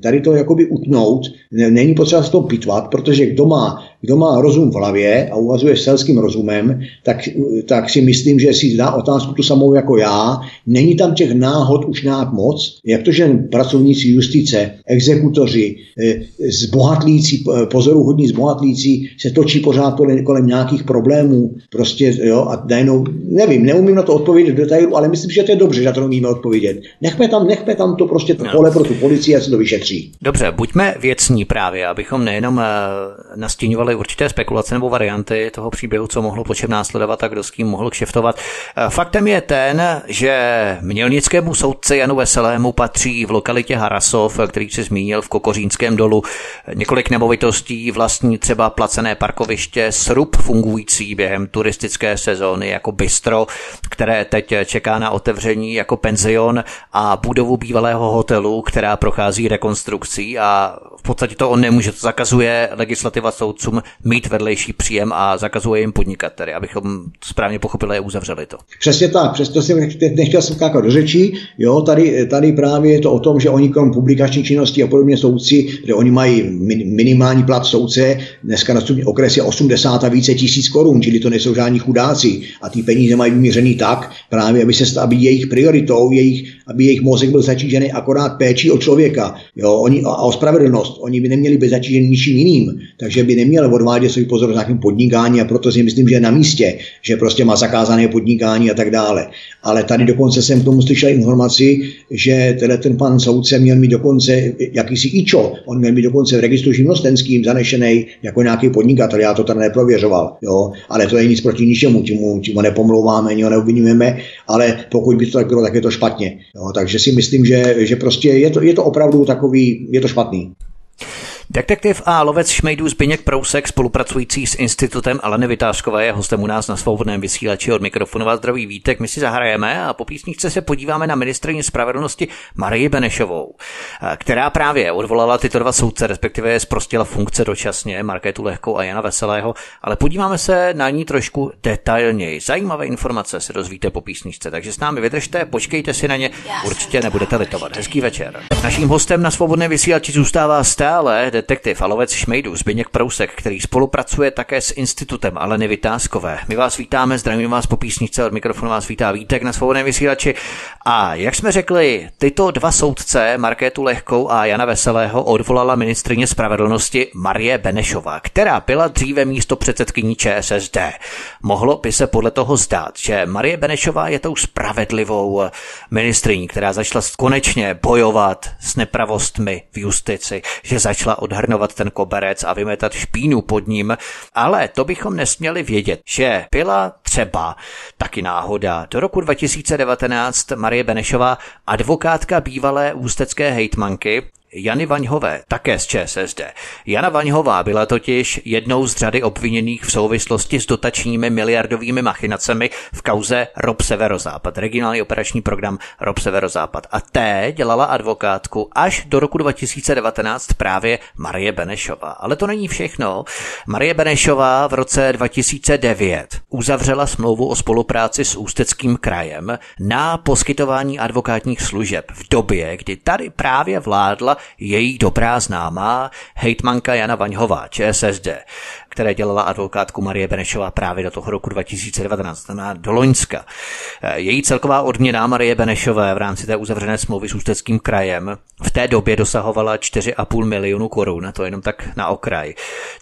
tady to jakoby utnout, není potřeba se to pitvat, protože kdo má, kdo má rozum v hlavě a uvazuje selským rozumem, tak, tak si myslím, že si dá otázku tu samou jako já. Není tam těch náhod už nějak moc, jak to, že pracovníci justice, exekutoři, e, zbohatlící, pozoruhodní zbohatlící se točí pořád kolem, nějakých problémů, prostě, jo, a najednou, nevím, neumím na to odpovědět v detailu, ale myslím, že to je dobře, že to umíme odpovědět. Nechme tam, nechme tam to prostě to no. pole pro tu policii a se to vyšetří. Dobře, buďme věcní právě, abychom nejenom eh, nastíňovali určité spekulace nebo varianty toho příběhu, co mohlo po čem následovat a kdo s kým mohl kšeftovat. Eh, faktem je ten, že mělnickému soudce Janu Veselému patří v lokalitě Harasov, který se zmínil v Kokořínském dolu, několik nemovitostí, vlastní třeba placené parkoviště, srub fungující během turistické sezóny jako bistro, které teď čeká na otevření jako penzion a budovu bývalého hotelu, která prochází rekonstrukcí a v podstatě to on nemůže. To zakazuje legislativa soudcům mít vedlejší příjem a zakazuje jim podnikat, tedy abychom správně pochopili a uzavřeli to. Přesně tak, přesto jsem nechtěl skákat do řečí. Jo, tady, tady právě je to o tom, že oni krom publikační činnosti a podobně soudci, kde oni mají minimální plat soudce, dneska na okres je 80 a více tisíc korun, čili to nejsou žádní chudáci a ty peníze mají vyměřený tak, právě aby, se, aby jejich prioritou, jejich, aby jejich mozek byl zatížený akorát péčí o člověka jo, oni, a o spravedlnost. Oni by neměli být zatíženi ničím jiným, takže by neměli odvádět svůj pozor s nějakým podnikání a proto si myslím, že je na místě, že prostě má zakázané podnikání a tak dále. Ale tady dokonce jsem k tomu slyšel informaci, že tenhle ten pan soudce měl mít dokonce jakýsi ičo, on měl mít dokonce v registru živnostenským zanešený jako nějaký podnikatel, já to tady neprověřoval, jo, ale to je nic proti ničemu, tím, tím ho nepomlouváme, ani ho neobvinujeme, ale pokud by to tak bylo, tak je to špatně. Jo, takže si myslím, že, že prostě je to, je to opravdu takový, je to špatný. Detektiv a lovec šmejdů Zbyněk Prousek, spolupracující s institutem Aleny Vytářkové, je hostem u nás na svobodném vysílači od mikrofonu vás zdraví vítek. My si zahrajeme a po písničce se podíváme na ministrině spravedlnosti Marii Benešovou, která právě odvolala tyto dva soudce, respektive zprostila funkce dočasně Markétu Lehkou a Jana Veselého, ale podíváme se na ní trošku detailněji. Zajímavé informace se dozvíte po písničce, takže s námi vydržte, počkejte si na ně, určitě nebudete litovat. Hezký večer. Naším hostem na svobodném vysílači zůstává stále detektiv a lovec šmejdů Zbyněk Prousek, který spolupracuje také s institutem Aleny Vytázkové. My vás vítáme, zdravím vás po písničce, od mikrofonu vás vítá Vítek na svobodném vysílači. A jak jsme řekli, tyto dva soudce, Markétu Lehkou a Jana Veselého, odvolala ministrině spravedlnosti Marie Benešová, která byla dříve místo předsedkyní ČSSD. Mohlo by se podle toho zdát, že Marie Benešová je tou spravedlivou ministriní, která začala konečně bojovat s nepravostmi v justici, že začala odhrnovat ten koberec a vymetat špínu pod ním, ale to bychom nesměli vědět, že byla třeba taky náhoda. Do roku 2019 Marie Benešová, advokátka bývalé ústecké hejtmanky, Jany Vaňhové, také z ČSSD. Jana Vaňhová byla totiž jednou z řady obviněných v souvislosti s dotačními miliardovými machinacemi v kauze Rob Severozápad, regionální operační program Rob Severozápad. A té dělala advokátku až do roku 2019 právě Marie Benešová. Ale to není všechno. Marie Benešová v roce 2009 uzavřela smlouvu o spolupráci s Ústeckým krajem na poskytování advokátních služeb v době, kdy tady právě vládla její dobrá známá hejtmanka Jana Vaňhová, ČSSD které dělala advokátku Marie Benešová právě do toho roku 2019, znamená do Loňska. Eh, její celková odměna Marie Benešové v rámci té uzavřené smlouvy s Ústeckým krajem v té době dosahovala 4,5 milionu korun, to jenom tak na okraj.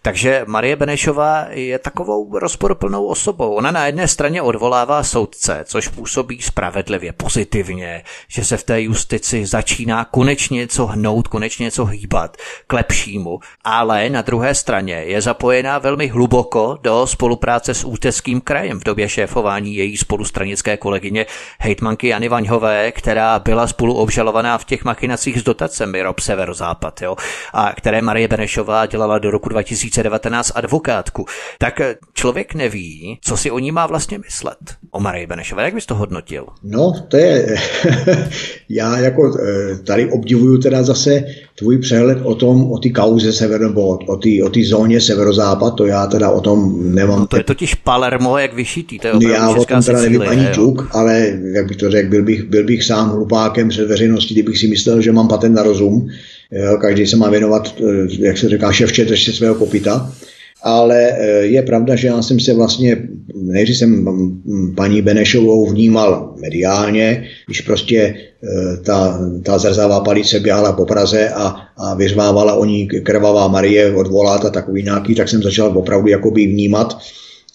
Takže Marie Benešová je takovou rozporuplnou osobou. Ona na jedné straně odvolává soudce, což působí spravedlivě, pozitivně, že se v té justici začíná konečně něco hnout, konečně něco hýbat k lepšímu, ale na druhé straně je zapojená velmi hluboko do spolupráce s Ústeckým krajem v době šéfování její spolustranické kolegyně hejtmanky Jany Vaňhové, která byla spolu obžalovaná v těch machinacích s dotacemi Rob Severozápad, jo, a které Marie Benešová dělala do roku 2019 advokátku. Tak člověk neví, co si o ní má vlastně myslet. O Marie Benešové, jak bys to hodnotil? No, to je, já jako eh, tady obdivuju teda zase tvůj přehled o tom, o ty kauze sever, nebo o té o zóně severozápad, to já teda o tom nemám. No to je totiž Palermo jak vyšitý, to je Já o tom teda nevím ani tuk, ale jak bych to řekl, byl bych, byl bych sám hlupákem před veřejností, kdybych si myslel, že mám patent na rozum. Jo, každý se má věnovat, eh, jak se říká, ševče držte svého kopita ale eh, je pravda, že já jsem se vlastně, nejdřív jsem paní Benešovou vnímal mediálně, když prostě eh, ta, ta zrzavá palice běhala po Praze a, a vyřvávala o ní krvavá Marie odvolat a takový nějaký, tak jsem začal opravdu jakoby vnímat,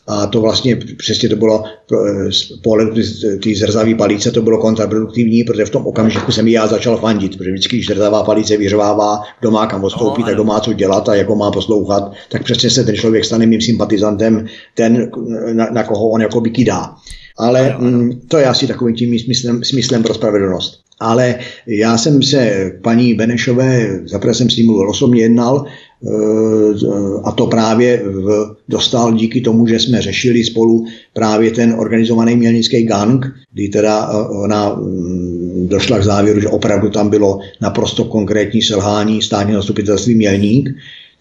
a to vlastně přesně to bylo eh, z pohledu té zrzavé palice to bylo kontraproduktivní, protože v tom okamžiku jsem já začal fandit, protože vždycky, když zrzavá palice vyřvává, kdo má kam odstoupit, no, tak kdo má co dělat a jako má poslouchat, tak přesně se ten člověk stane mým sympatizantem, ten, na, na koho on jako kydá. Ale ano. Mm, to je asi takovým tím smyslem, smyslem pro spravedlnost. Ale já jsem se paní Benešové, zaprvé jsem s ním mluvil osobně jednal, Eh, a to právě v, dostal díky tomu, že jsme řešili spolu právě ten organizovaný mělnický gang, kdy teda eh, ona mm, došla k závěru, že opravdu tam bylo naprosto konkrétní selhání státního zastupitelství Mělník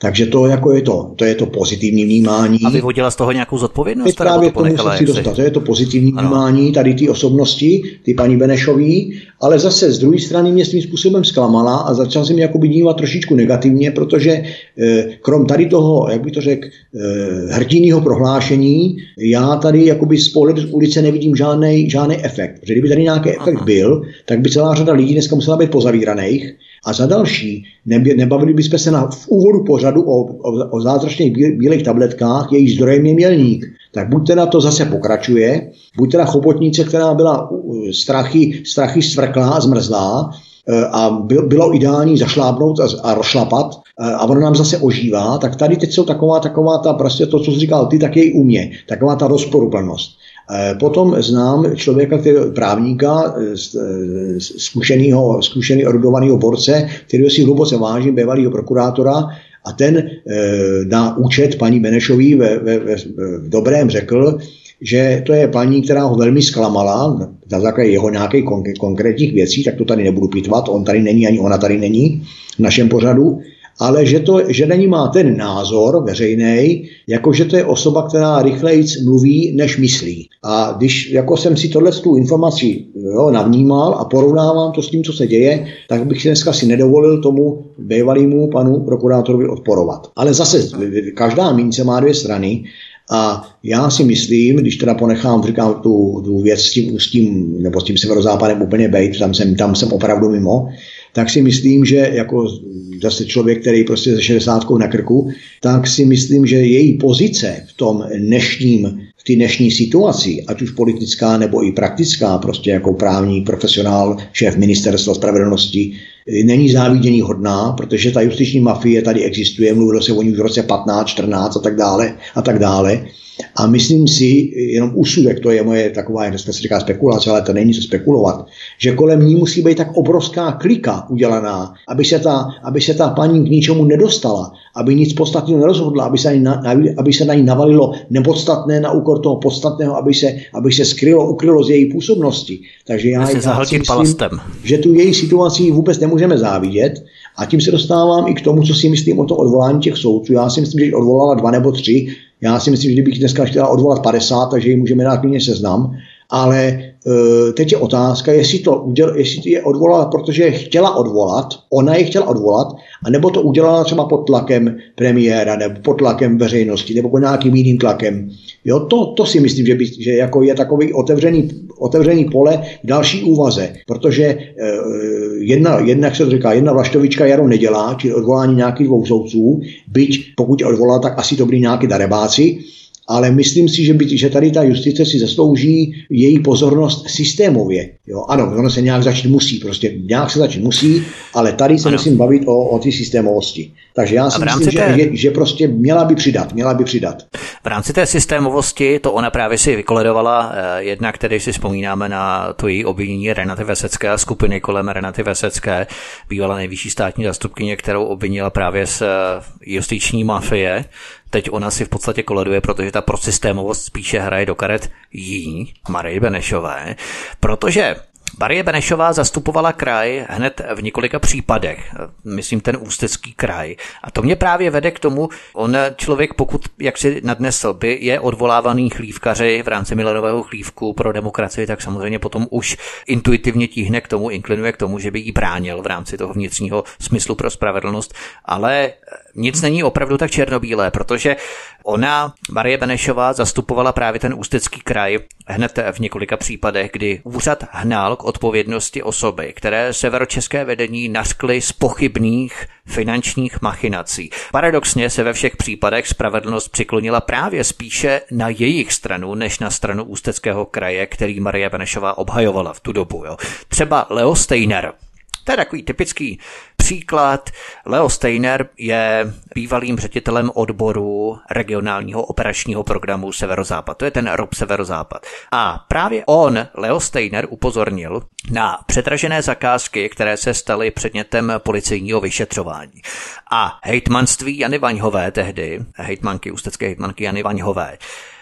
takže to jako je to, to je to pozitivní vnímání. A vyvodila z toho nějakou zodpovědnost? Teď právě to tomu se dostat. To je to pozitivní ano. vnímání tady ty osobnosti, ty paní Benešový, ale zase z druhé strany mě svým způsobem zklamala a začal jsem jakoby dívat trošičku negativně, protože eh, krom tady toho, jak by to řekl, eh, hrdinného prohlášení, já tady jakoby z pohledu z ulice nevidím žádný, žádný efekt. Protože kdyby tady nějaký efekt Aha. byl, tak by celá řada lidí dneska musela být pozavíraných a za další, nebavili bychom se na, v úvodu pořadu o, o, o zázračných bílých tabletkách, jejich zdrojem je mělník. Tak buď teda to zase pokračuje, buď teda chobotnice, která byla strachy, strachy stvrklá a zmrzlá, e, a bylo ideální zašlápnout a rozšlapat e, a ono nám zase ožívá, tak tady teď jsou taková, taková ta, prostě to, co jsi říkal ty, tak jej umě, taková ta rozporuplnost. Eh, potom znám člověka, který, právníka, eh, eh, zkušeného, zkušený erudovaného borce, který si hluboce vážím, bývalého prokurátora, a ten na účet paní Benešový ve, ve, ve, v dobrém řekl, že to je paní, která ho velmi zklamala na základě jeho nějakých konkrétních věcí, tak to tady nebudu pitvat, on tady není, ani ona tady není v našem pořadu, ale že, to, že na ní má ten názor veřejný, jako že to je osoba, která rychleji mluví, než myslí. A když jako jsem si tohle tu informaci jo, navnímal a porovnávám to s tím, co se děje, tak bych si dneska si nedovolil tomu bývalému panu prokurátorovi odporovat. Ale zase každá mince má dvě strany a já si myslím, když teda ponechám, říkám tu, tu věc s tím ústím, nebo s tím severozápadem úplně bejt, tam jsem, tam jsem opravdu mimo, tak si myslím, že jako zase člověk, který prostě ze 60 na krku, tak si myslím, že její pozice v tom dnešním v té dnešní situaci, ať už politická nebo i praktická, prostě jako právní profesionál, šéf ministerstva spravedlnosti, není závidění hodná, protože ta justiční mafie tady existuje, mluvilo se o ní v roce 15, 14 a tak dále a tak dále. A myslím si, jenom úsudek, to je moje taková, dneska se říká spekulace, ale to není co spekulovat, že kolem ní musí být tak obrovská klika udělaná, aby se ta, aby se ta paní k ničemu nedostala, aby nic podstatného nerozhodla, aby se, na, aby se na ní navalilo nepodstatné na úkor toho podstatného, aby se, aby se skrylo, ukrylo z její působnosti. Takže já, já si myslím, že tu její situaci vůbec nemůžeme závidět a tím se dostávám i k tomu, co si myslím o tom odvolání těch soudců. Já si myslím, že odvolala dva nebo tři, já si myslím, že kdybych dneska chtěla odvolat 50, takže ji můžeme dát klidně seznam. Ale teď je otázka, jestli to, uděl, jestli je odvolala, protože chtěla odvolat, ona je chtěla odvolat, anebo to udělala třeba pod tlakem premiéra, nebo pod tlakem veřejnosti, nebo pod nějakým jiným tlakem. Jo, to, to si myslím, že, by, že jako je takový otevřený, otevřený pole k další úvaze, protože e, jedna, jedna, jak se to říká, jedna vlaštovička jaro nedělá, či odvolání nějakých dvou soudců, byť pokud je odvolá, tak asi to byli nějaký darebáci, ale myslím si, že, by, že tady ta justice si zaslouží její pozornost systémově. Jo, ano, ono se nějak začít musí, prostě nějak se začít musí, ale tady se ano. musím bavit o, o ty systémovosti. Takže já si myslím, té... že, že prostě měla by přidat, měla by přidat. V rámci té systémovosti to ona právě si vykoledovala, eh, jedna, který si vzpomínáme na to její obvinění Renaty Vesecké a skupiny kolem Renaty Vesecké, bývala nejvyšší státní zastupkyně, kterou obvinila právě z eh, justiční mafie. Teď ona si v podstatě koleduje, protože ta prosystémovost spíše hraje do karet jí, Marie Benešové, protože Marie Benešová zastupovala kraj hned v několika případech, myslím ten ústecký kraj. A to mě právě vede k tomu, on člověk, pokud, jak si nadnesl, by je odvolávaný chlívkaři v rámci Milenového chlívku pro demokracii, tak samozřejmě potom už intuitivně tíhne k tomu, inklinuje k tomu, že by jí bránil v rámci toho vnitřního smyslu pro spravedlnost. Ale nic není opravdu tak černobílé, protože ona, Marie Benešová, zastupovala právě ten ústecký kraj hned v několika případech, kdy úřad hnal k odpovědnosti osoby, které severočeské vedení naskly z pochybných finančních machinací. Paradoxně se ve všech případech spravedlnost přiklonila právě spíše na jejich stranu, než na stranu Ústeckého kraje, který Marie Benešová obhajovala v tu dobu. Jo. Třeba Leo Steiner, to je takový typický příklad. Leo Steiner je bývalým ředitelem odboru regionálního operačního programu Severozápad. To je ten ROB Severozápad. A právě on, Leo Steiner, upozornil na předražené zakázky, které se staly předmětem policejního vyšetřování. A hejtmanství Jany Vaňhové tehdy, hejtmanky, ústecké hejtmanky Jany Vaňhové,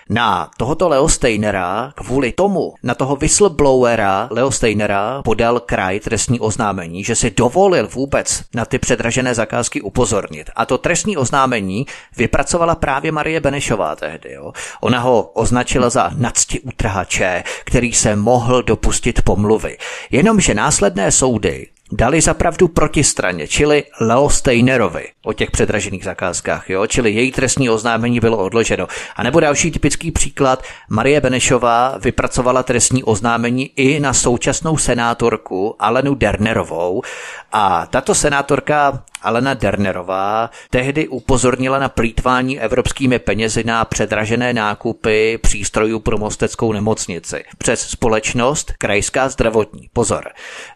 na tohoto Leo Steinera, kvůli tomu, na toho whistleblowera Leo Steinera podal kraj trestní oznámení, že si dovolil vůbec na ty předražené zakázky upozornit. A to trestní oznámení vypracovala právě Marie Benešová tehdy. Jo. Ona ho označila za nadsti utrhače, který se mohl dopustit pomluvy. Jenomže následné soudy dali zapravdu protistraně, čili Leo Steinerovi o těch předražených zakázkách, jo? čili její trestní oznámení bylo odloženo. A nebo další typický příklad, Marie Benešová vypracovala trestní oznámení i na současnou senátorku Alenu Dernerovou a tato senátorka Alena Dernerová tehdy upozornila na plítvání evropskými penězi na předražené nákupy přístrojů pro mosteckou nemocnici přes společnost Krajská zdravotní. Pozor,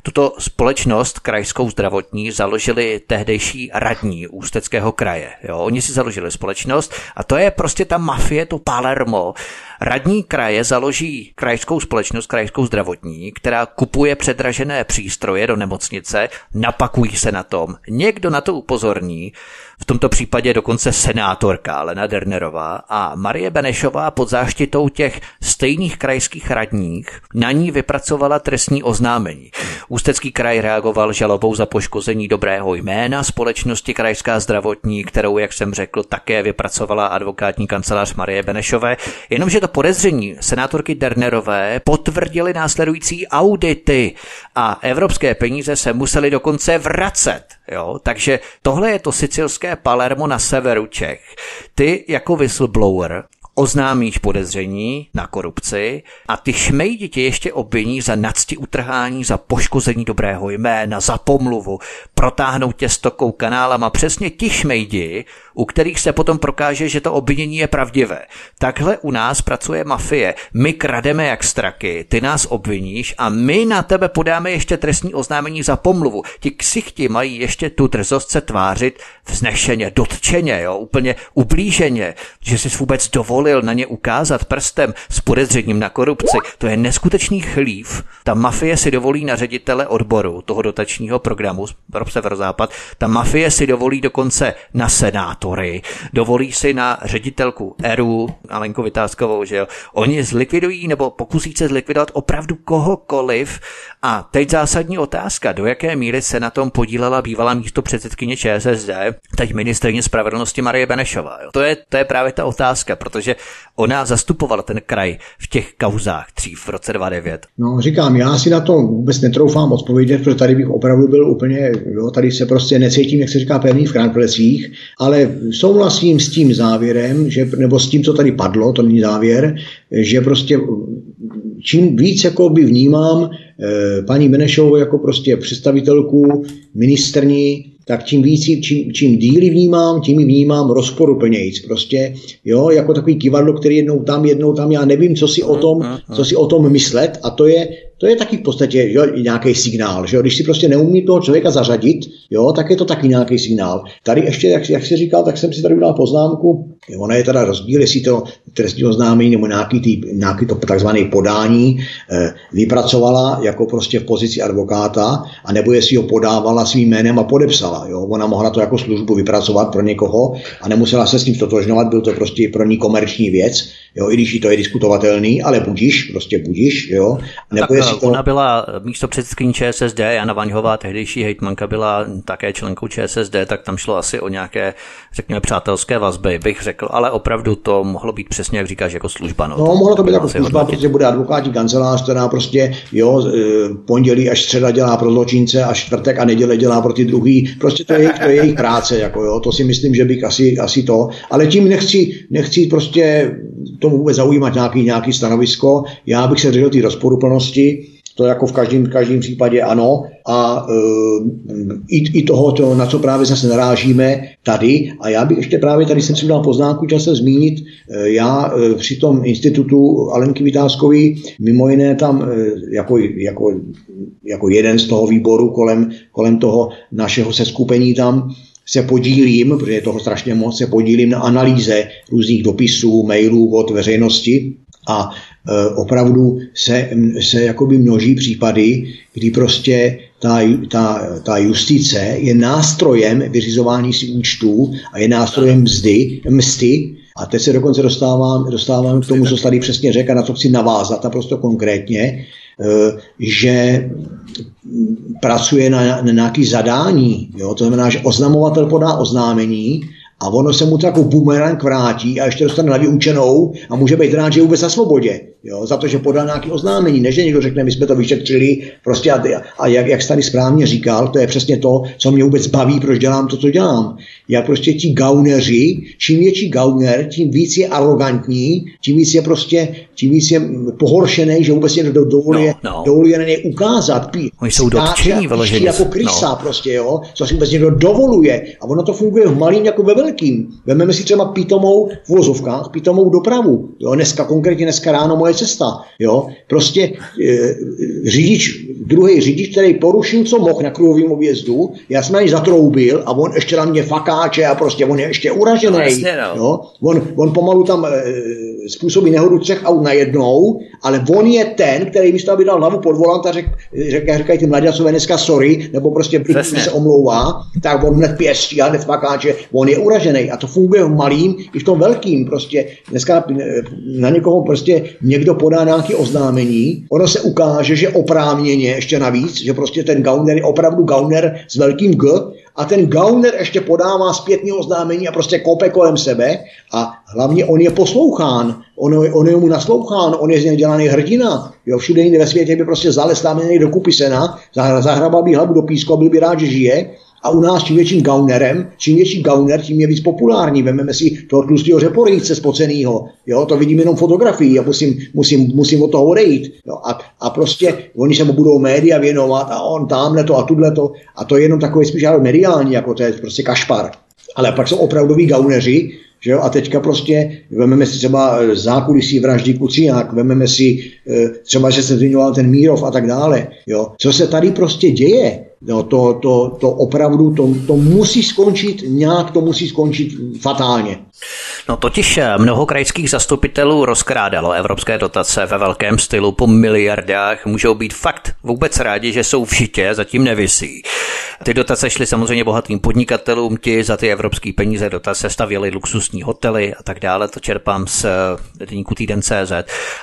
tuto společnost Krajskou zdravotní založili tehdejší radní Ústeckého kraje. Jo, oni si založili společnost a to je prostě ta mafie, to Palermo. Radní kraje založí krajskou společnost, krajskou zdravotní, která kupuje předražené přístroje do nemocnice, napakují se na tom. Někdo na to upozorní, v tomto případě dokonce senátorka Lena Dernerová a Marie Benešová pod záštitou těch stejných krajských radních na ní vypracovala trestní oznámení. Ústecký kraj reagoval žalobou za poškození dobrého jména společnosti Krajská zdravotní, kterou, jak jsem řekl, také vypracovala advokátní kancelář Marie Benešové, jenomže to podezření senátorky Dernerové potvrdili následující audity a evropské peníze se musely dokonce vracet. Jo? Takže tohle je to sicilské Palermo na severu Čech. Ty jako whistleblower oznámíš podezření na korupci a ty šmejdi tě ještě obviní za nadsti utrhání, za poškození dobrého jména, za pomluvu, protáhnout tě stokou kanálama. Přesně ti šmejdi, u kterých se potom prokáže, že to obvinění je pravdivé. Takhle u nás pracuje mafie. My krademe jak straky, ty nás obviníš a my na tebe podáme ještě trestní oznámení za pomluvu. Ti ksichti mají ještě tu drzost se tvářit vznešeně, dotčeně, jo, úplně ublíženě, že jsi vůbec dovolil na ně ukázat prstem s podezřením na korupci. To je neskutečný chlív. Ta mafie si dovolí na ředitele odboru toho dotačního programu pro Severozápad. Ta mafie si dovolí dokonce na senátory, dovolí si na ředitelku ERU, Alenku Vytázkovou, že jo. Oni zlikvidují nebo pokusí se zlikvidovat opravdu kohokoliv. A teď zásadní otázka, do jaké míry se na tom podílela bývalá místo předsedkyně ČSSD, teď ministrině spravedlnosti Marie Benešová. Jo. To, je, to je právě ta otázka, protože ona zastupovala ten kraj v těch kauzách dřív v roce 2009. No říkám, já si na to vůbec netroufám odpovědět, protože tady bych opravdu byl úplně, jo, tady se prostě necítím, jak se říká, pevný v kránklesích, ale souhlasím s tím závěrem, že, nebo s tím, co tady padlo, to není závěr, že prostě čím víc jako by vnímám eh, paní Benešovou jako prostě představitelku ministrní tak čím víc, čím, čím díly vnímám, tím vnímám rozporuplnějíc. Prostě, jo, jako takový kivadlo, který jednou tam, jednou tam, já nevím, co si o tom, co si o tom myslet a to je, to je taky v podstatě jo, nějaký signál. Že jo? Když si prostě neumí toho člověka zařadit, jo, tak je to taky nějaký signál. Tady ještě, jak, jak jsi říkal, tak jsem si tady udělal poznámku, Ono je teda rozdíl, jestli to trestní oznámení nebo nějaký, tý, nějaký to takzvané podání eh, vypracovala jako prostě v pozici advokáta, a nebo jestli ho podávala svým jménem a podepsala. Jo? Ona mohla to jako službu vypracovat pro někoho a nemusela se s tím stotožňovat, byl to prostě pro ní komerční věc, jo? i když to je diskutovatelný, ale budíš, prostě budíš. Jo? Nebo tak jestli to... ona byla místo předsedkyní ČSSD, Jana Vaňhová, tehdejší hejtmanka, byla také členkou ČSSD, tak tam šlo asi o nějaké, řekněme, přátelské vazby, bych řekl, ale opravdu to mohlo být přesně, jak říkáš, jako služba. No, no mohlo to být jako služba, protože bude advokátní kancelář, která prostě, jo, e, pondělí až středa dělá pro zločince a čtvrtek a neděle dělá pro ty druhý. Prostě to je, to je jejich práce, jako jo, to si myslím, že bych asi, asi to. Ale tím nechci, nechci prostě tomu vůbec zaujímat nějaký, nějaký stanovisko. Já bych se držel ty rozporuplnosti, to jako v každém, každém případě ano. A e, i, i toho, to, na co právě zase narážíme tady. A já bych ještě právě tady jsem si dal poznámku, chtěl se zmínit, e, já e, při tom institutu Alenky Vytázkový, mimo jiné tam e, jako, jako, jako jeden z toho výboru kolem, kolem toho našeho seskupení tam, se podílím, protože je toho strašně moc, se podílím na analýze různých dopisů, mailů od veřejnosti a e, opravdu se, se jakoby množí případy, kdy prostě ta, ta, ta justice je nástrojem vyřizování si účtů a je nástrojem mzdy, msty, a teď se dokonce dostávám, dostávám k tomu, co tady přesně řekl, na co chci navázat naprosto konkrétně, že pracuje na, na nějaký zadání. Jo? To znamená, že oznamovatel podá oznámení a ono se mu to jako bumerang vrátí a ještě dostane na vyučenou a může být rád, že je vůbec na svobodě. Jo, za to, že podal nějaké oznámení, než že někdo řekne, my jsme to vyšetřili, prostě a, a jak, jak jsi tady správně říkal, to je přesně to, co mě vůbec baví, proč dělám to, co dělám. Já prostě ti gauneři, čím větší gauner, tím víc je arrogantní, tím víc je prostě, tím víc je pohoršený, že vůbec někdo dovoluje, no, no. dovoluje na něj ukázat. Pí, Oni jsou dotčení vyloženě. jako krysa no. prostě, jo, co si vůbec někdo dovoluje. A ono to funguje v malým jako ve velkým. Vememe si třeba pitomou v vozovkách, pitomou dopravu. Jo, dneska, konkrétně dneska ráno moje cesta. Jo? Prostě e, řidič, druhý řidič, který porušil, co mohl na kruhovém objezdu, já jsem na něj zatroubil a on ještě na mě fakáče a prostě on je ještě uražený. No, no. Jo? On, on pomalu tam e, způsobí nehodu třech aut najednou, ale on je ten, který místo, aby dal hlavu pod volant a řek, řek, říkají ty mladicové dneska sorry, nebo prostě se omlouvá, tak on hned pěstí a hned fakáče, on je uražený a to funguje v malým i v tom velkým. Prostě dneska na někoho prostě někdo podá nějaké oznámení, ono se ukáže, že oprávněně ještě navíc, že prostě ten gauner je opravdu gauner s velkým G a ten gauner ještě podává zpětní oznámení a prostě kope kolem sebe a hlavně on je poslouchán, on, on je mu naslouchán, on je z něj dělaný hrdina. Jo, všude jinde ve světě by prostě zalez tam do kupy sena, zahrabal by hlavu do písku a byl by rád, že žije A u nás čím větším gaunerem, čím větší gauner, tím je víc populární. Vememe si toho tlustého řeporyjce spocenýho. Jo, to vidím jenom fotografii a musím, musím, musím od toho odejít. Jo, a, a, prostě oni se mu budou média věnovat a on tamhle to a tudle to. A to je jenom takový spíš mediální, jako to je prostě kašpar. Ale pak jsou opravdoví gauneři, že jo? A teďka prostě vememe si třeba eh, zákulisí vraždy Kuciák, vememe si eh, třeba, že se zmiňoval ten Mírov a tak dále. Jo? Co se tady prostě děje? No, to, to, to opravdu, to, to musí skončit, nějak to musí skončit fatálně. No totiž eh, mnoho krajských zastupitelů rozkrádalo evropské dotace ve velkém stylu po miliardách. Můžou být fakt vůbec rádi, že jsou v žitě, zatím nevisí. Ty dotace šly samozřejmě bohatým podnikatelům, ti za ty evropské peníze dotace stavěli luxusní hotely a tak dále, to čerpám z eh, deníku týden.cz.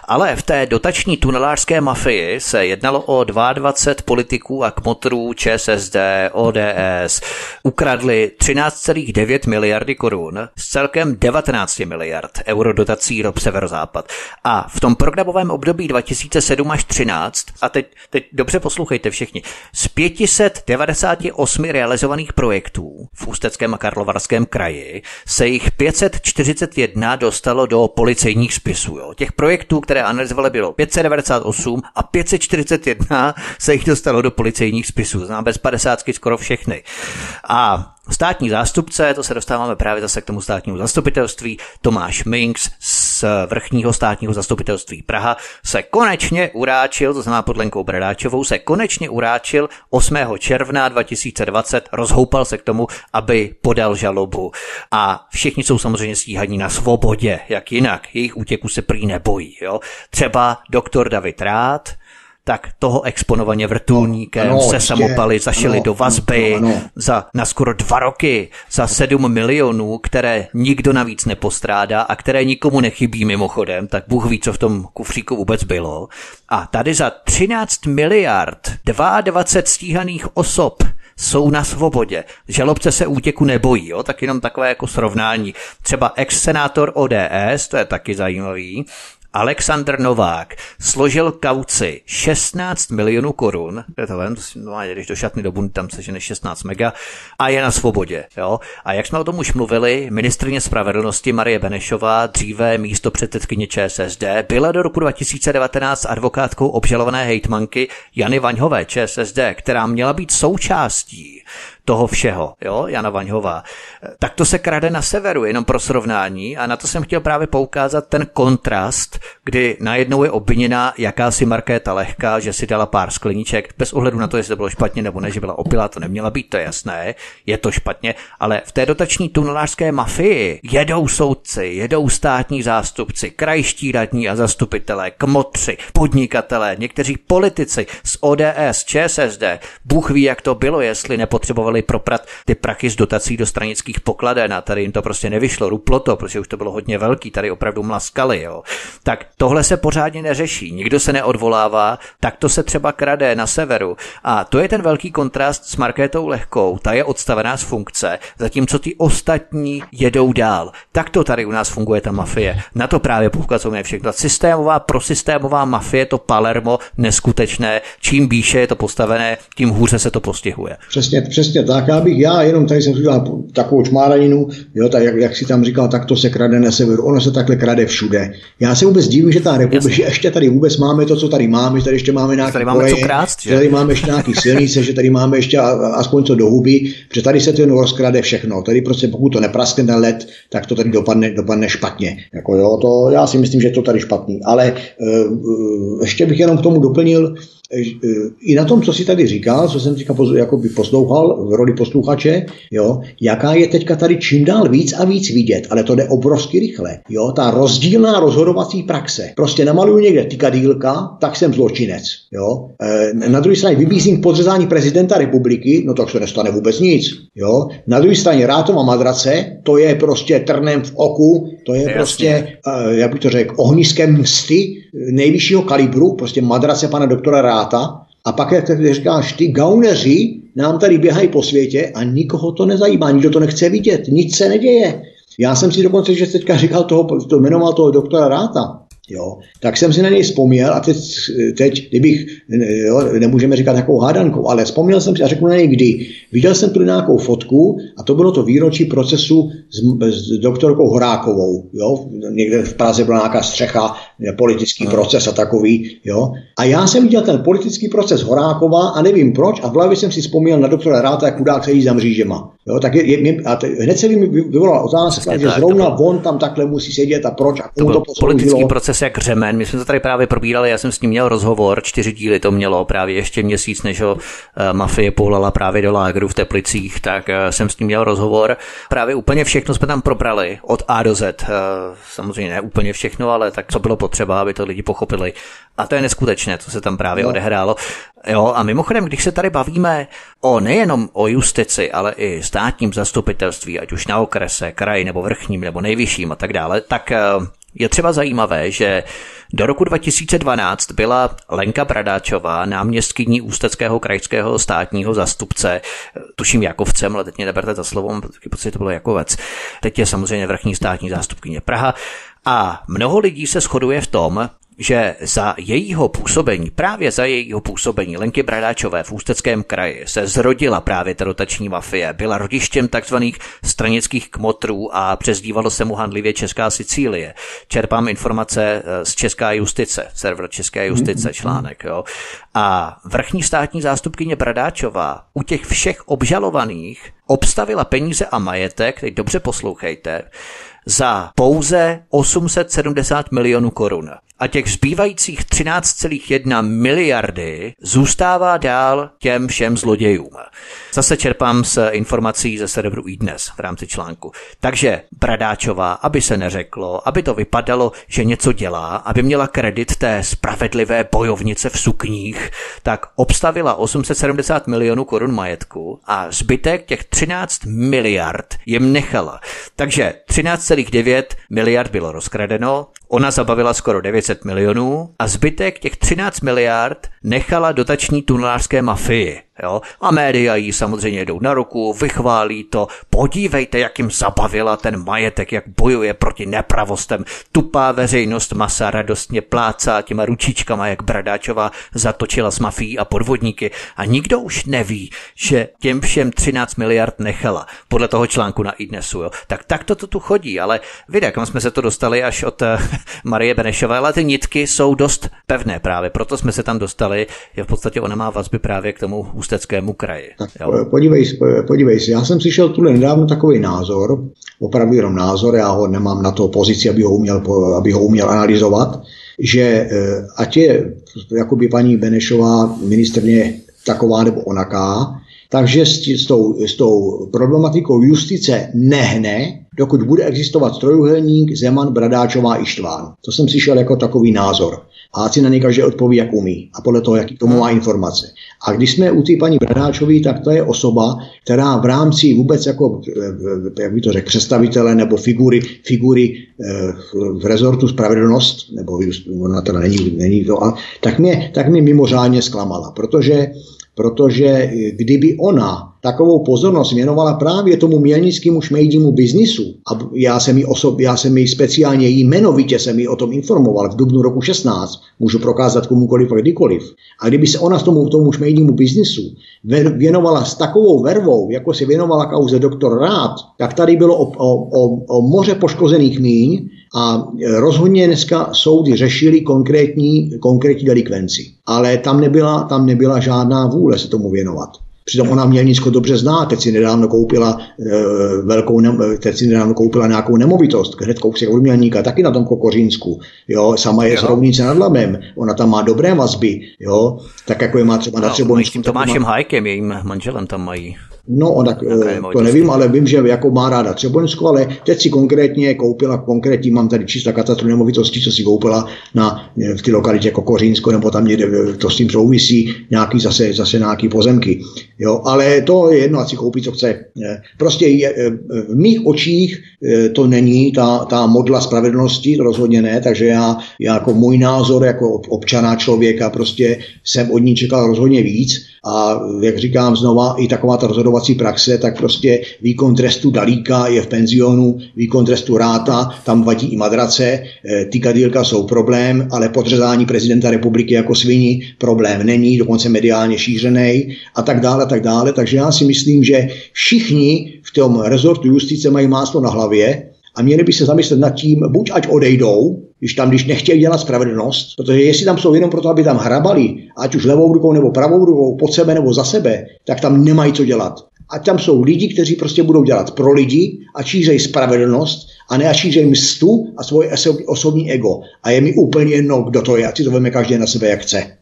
Ale v té dotační tunelářské mafii se jednalo o 22 politiků a kmotrů ČSSD, ODS. Ukradli 13,9 miliardy korun z celkem 19 miliard euro dotací do severozápad. A v tom programovém období 2007 až 13, a teď, teď dobře poslouchejte všichni, z 598 realizovaných projektů v Ústeckém a Karlovarském kraji se jich 541 dostalo do policejních spisů. Jo. Těch projektů, které analyzovali, bylo 598 a 541 se jich dostalo do policejních spisů. Znám bez 50 skoro všechny. A Státní zástupce, to se dostáváme právě zase k tomu státnímu zastupitelství, Tomáš Minks z vrchního státního zastupitelství Praha se konečně uráčil, to znamená pod Lenkou Bradáčovou, se konečně uráčil 8. června 2020, rozhoupal se k tomu, aby podal žalobu. A všichni jsou samozřejmě stíhaní na svobodě, jak jinak. Jejich útěku se prý nebojí. Jo? Třeba doktor David Rád, tak toho exponovaně vrtulníkem ano, se samopali zašili ano, do vazby ano, ano. za na skoro dva roky, za sedm milionů, které nikdo navíc nepostrádá a které nikomu nechybí mimochodem, tak Bůh ví, co v tom kufříku vůbec bylo. A tady za 13 miliard 22 stíhaných osob jsou na svobodě. Žalobce se útěku nebojí, jo? tak jenom takové jako srovnání. Třeba ex-senátor ODS, to je taky zajímavý, Alexander Novák složil kauci 16 milionů korun, je to ven, když do šatny do bundy tam sežene 16 mega a je na svobodě. Jo? A jak jsme o tom už mluvili, ministrině spravedlnosti Marie Benešová, dříve místo předsedkyně ČSSD, byla do roku 2019 advokátkou obžalované hejtmanky Jany Vaňhové ČSSD, která měla být součástí toho všeho, jo, Jana Vaňhová. Tak to se krade na severu, jenom pro srovnání a na to jsem chtěl právě poukázat ten kontrast, kdy najednou je obviněna jakási Markéta Lehká, že si dala pár skleníček, bez ohledu na to, jestli to bylo špatně nebo ne, že byla opilá, to neměla být, to je jasné, je to špatně, ale v té dotační tunelářské mafii jedou soudci, jedou státní zástupci, krajští radní a zastupitelé, kmotři, podnikatelé, někteří politici z ODS, ČSSD, Bůh ví, jak to bylo, jestli nepotřebovali potřebovali proprat ty prachy z dotací do stranických pokladen a tady jim to prostě nevyšlo, ruplo to, protože už to bylo hodně velký, tady opravdu mlaskali, jo. Tak tohle se pořádně neřeší, nikdo se neodvolává, tak to se třeba krade na severu. A to je ten velký kontrast s Markétou Lehkou, ta je odstavená z funkce, zatímco ty ostatní jedou dál. Tak to tady u nás funguje ta mafie. Na to právě poukazujeme všechno. Systémová, prosystémová mafie, to Palermo, neskutečné. Čím výše je to postavené, tím hůře se to postihuje. Přesně, přesně tak, já bych, já jenom tady jsem udělal takovou čmáraninu, jo, tak jak, jak, si tam říkal, tak to se krade na severu, ono se takhle krade všude. Já se vůbec divím, že ta republika, že ještě tady vůbec máme to, co tady máme, že tady ještě máme nějaké tady máme koleje, co krást, že? že tady máme ještě nějaký silnice, že tady máme ještě aspoň co do huby, protože tady se to jen rozkrade všechno. Tady prostě pokud to nepraskne ten let, tak to tady dopadne, dopadne špatně. Jako jo, to, já si myslím, že to tady špatný. Ale uh, ještě bych jenom k tomu doplnil, i na tom, co si tady říkal, co jsem teďka by poslouchal v roli posluchače, jo, jaká je teďka tady čím dál víc a víc vidět, ale to jde obrovsky rychle. Jo, ta rozdílná rozhodovací praxe. Prostě namaluju někde tykadýlka, tak jsem zločinec. Jo. E, na druhé straně vybízím k podřezání prezidenta republiky, no tak se nestane vůbec nic. Jo. Na druhé straně Rátova madrace, to je prostě trnem v oku, to je Jasně. prostě, e, jak bych to řekl, ohniskem msty nejvyššího kalibru, prostě madrace pana doktora Ráta. A pak, jak říkáš, ty gauneři nám tady běhají po světě a nikoho to nezajímá, nikdo to nechce vidět, nic se neděje. Já jsem si dokonce, že teďka říkal toho, to jmenoval toho doktora Ráta, Jo. Tak jsem si na něj vzpomněl a teď, teď kdybych, jo, nemůžeme říkat takovou hádankou, ale vzpomněl jsem si a řeknu na něj kdy. Viděl jsem tu nějakou fotku a to bylo to výročí procesu s, s doktorkou Horákovou. Jo. Někde v Praze byla nějaká střecha, politický no. proces a takový. Jo. A já jsem viděl ten politický proces Horákova a nevím proč a v hlavě jsem si vzpomněl na doktora Ráta, jak chudák sedí za mřížema. Jo, tak je, je, a te, hned se mi vyvolala otázka, Přesně že tak, zrovna bylo, on tam takhle musí sedět a proč a to, byl to politický proces jak řemen. My jsme to tady právě probírali, já jsem s ním měl rozhovor, čtyři díly to mělo právě ještě měsíc, než ho uh, mafie poulala právě do lágru v Teplicích, tak uh, jsem s ním měl rozhovor. Právě úplně všechno jsme tam probrali, od A do Z. Uh, samozřejmě ne úplně všechno, ale tak co bylo potřeba, aby to lidi pochopili. A to je neskutečné, co se tam právě no. odehrálo. Jo, a mimochodem, když se tady bavíme o nejenom o justici, ale i státním zastupitelství, ať už na okrese, kraji nebo vrchním nebo nejvyšším a tak dále, tak eh, je třeba zajímavé, že do roku 2012 byla Lenka Bradáčová náměstkyní Ústeckého krajského státního zastupce, tuším Jakovcem, ale teď mě neberte za slovo, pocit, to bylo Jakovec. Teď je samozřejmě vrchní státní zástupkyně Praha. A mnoho lidí se shoduje v tom, že za jejího působení, právě za jejího působení Lenky Bradáčové v Ústeckém kraji se zrodila právě ta rotační mafie, byla rodištěm takzvaných stranických kmotrů a přezdívalo se mu handlivě Česká Sicílie. Čerpám informace eh, z Česká justice, server České justice, článek. Jo. A vrchní státní zástupkyně Bradáčová u těch všech obžalovaných obstavila peníze a majetek, teď dobře poslouchejte, za pouze 870 milionů korun. A těch zbývajících 13,1 miliardy zůstává dál těm všem zlodějům. Zase čerpám z informací ze serveru iDnes v rámci článku. Takže Bradáčová, aby se neřeklo, aby to vypadalo, že něco dělá, aby měla kredit té spravedlivé bojovnice v sukních, tak obstavila 870 milionů korun majetku a zbytek těch 13 miliard jim nechala. Takže 13,9 miliard bylo rozkradeno, ona zabavila skoro 900 milionů a zbytek těch 13 miliard nechala dotační tunelářské mafii. Jo? A média jí samozřejmě jdou na ruku, vychválí to, podívejte, jak jim zabavila ten majetek, jak bojuje proti nepravostem. Tupá veřejnost masa radostně plácá těma ručičkama, jak Bradáčová zatočila s mafií a podvodníky. A nikdo už neví, že těm všem 13 miliard nechala, podle toho článku na iDnesu. Jo? Tak tak to tu chodí, ale vidíte, kam jsme se to dostali až od eh, Marie Benešové, ale ty nitky jsou dost pevné právě, proto jsme se tam dostali, je v podstatě ona má vazby právě k tomu Ústeckému kraji. Tak jo. podívej, podívej se, já jsem slyšel tuhle nedávno takový názor, opravdu jenom názor, já ho nemám na to pozici, aby ho uměl, aby ho uměl analyzovat, že eh, ať je jakoby paní Benešová ministrně taková nebo onaká, takže s, s, tou, s tou problematikou justice nehne, dokud bude existovat trojuhelník Zeman, Bradáčová, Ištván. To jsem slyšel jako takový názor. A si na něj každý odpoví, jak umí. A podle toho, jaký tomu má informace. A když jsme u té paní Bradáčové, tak to je osoba, která v rámci vůbec jako, eh, jak by to řekl, představitele nebo figury, figury eh, v rezortu spravedlnost, nebo ona teda není, není to, tak mě, tak mě mimořádně zklamala, protože protože kdyby ona takovou pozornost věnovala právě tomu mělnickému šmejdímu biznisu, a já jsem jí, osob, já jsem jí speciálně jmenovitě jsem jí o tom informoval v dubnu roku 16, můžu prokázat komukoliv a kdykoliv. A kdyby se ona tomu, tomu šmejdímu biznisu věnovala s takovou vervou, jako se věnovala kauze doktor Rád, tak tady bylo o, o, o, o moře poškozených míň a rozhodně dneska soudy řešili konkrétní, konkrétní delikvenci. Ale tam nebyla, tam nebyla žádná vůle se tomu věnovat. Přitom ona Mělnicko dobře zná, teď si nedávno koupila e, velkou, ne, teď si nedávno koupila nějakou nemovitost, hned kousek od Mělníka, taky na tom Kokořínsku, jo, sama je jo. z Rovnice nad Labem, ona tam má dobré vazby, jo, tak jako je má třeba no, na třeba... S tím Tomášem má... Hajkem, jejím manželem tam mají. No, tak, okay, to nevím, ale vím, že jako má ráda Třeboňsko, ale teď si konkrétně koupila, konkrétní mám tady čísla katastru nemovitosti, co si koupila na, v té lokalitě jako Kořínsko, nebo tam někde to s tím souvisí, nějaký zase, zase nějaký pozemky. Jo, ale to je jedno, ať si koupí, co chce. Prostě je, v mých očích to není ta, ta modla spravedlnosti, rozhodně ne, takže já, já jako můj názor jako občana člověka prostě jsem od ní čekal rozhodně víc a jak říkám znova, i taková ta rozhodová vyšetřovací praxe, tak prostě výkon trestu Dalíka je v penzionu, výkon trestu Ráta, tam vadí i madrace, eh, ty kadílka jsou problém, ale podřezání prezidenta republiky jako svini problém není, dokonce mediálně šířený a tak dále, a tak dále. Takže já si myslím, že všichni v tom rezortu justice mají máslo na hlavě a měli by se zamyslet nad tím, buď ať odejdou, když tam, když nechtějí dělat spravedlnost, protože jestli tam jsou jenom proto, aby tam hrabali, ať už levou rukou nebo pravou rukou, pod sebe nebo za sebe, tak tam nemají co dělat. A tam jsou lidi, kteří prostě budou dělat pro lidi a šířejí spravedlnost a ne a šířejí mstu a svoje osobní ego. A je mi úplně jedno, kdo to je, ať si to veme každý na sebe, jak chce.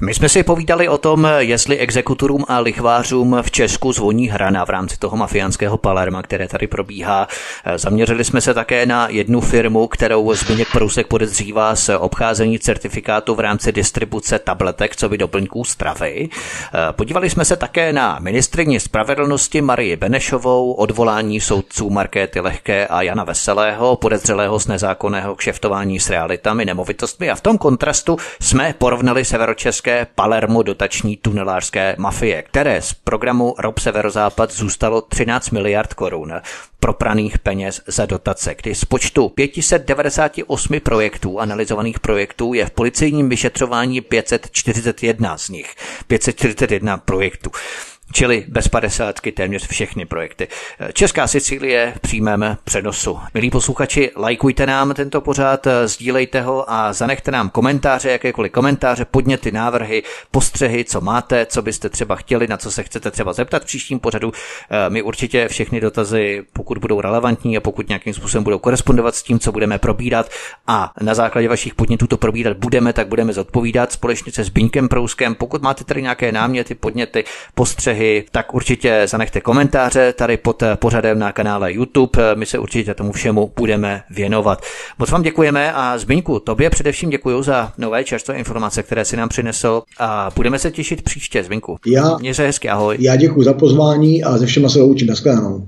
My jsme si povídali o tom, jestli exekutorům a lichvářům v Česku zvoní hrana v rámci toho mafiánského Palerma, které tady probíhá. Zaměřili jsme se také na jednu firmu, kterou Zbigněk Prousek podezřívá z obcházení certifikátu v rámci distribuce tabletek, co by doplňků stravy. Podívali jsme se také na ministrině spravedlnosti Marii Benešovou, odvolání soudců Markéty Lehké a Jana Veselého, podezřelého z nezákonného kšeftování s realitami, nemovitostmi a v tom kontrastu jsme porovnali severočeské Palermo dotační tunelářské mafie, které z programu Rob Severozápad zůstalo 13 miliard korun propraných peněz za dotace, kdy z počtu 598 projektů, analyzovaných projektů, je v policejním vyšetřování 541 z nich. 541 projektů čili bez padesátky téměř všechny projekty. Česká Sicílie v přímém přenosu. Milí posluchači, lajkujte nám tento pořád, sdílejte ho a zanechte nám komentáře, jakékoliv komentáře, podněty, návrhy, postřehy, co máte, co byste třeba chtěli, na co se chcete třeba zeptat v příštím pořadu. My určitě všechny dotazy, pokud budou relevantní a pokud nějakým způsobem budou korespondovat s tím, co budeme probírat a na základě vašich podnětů to probírat budeme, tak budeme zodpovídat společně se Zbyňkem Prouskem. Pokud máte tady nějaké náměty, podněty, postřehy, návrhy, tak určitě zanechte komentáře tady pod pořadem na kanále YouTube. My se určitě tomu všemu budeme věnovat. Moc vám děkujeme a Zbyňku, tobě především děkuji za nové čerstvé informace, které si nám přinesl a budeme se těšit příště, Zbyňku. Já, Měj se hezky, ahoj. Já děkuji za pozvání a ze všema se loučím. Naschledanou.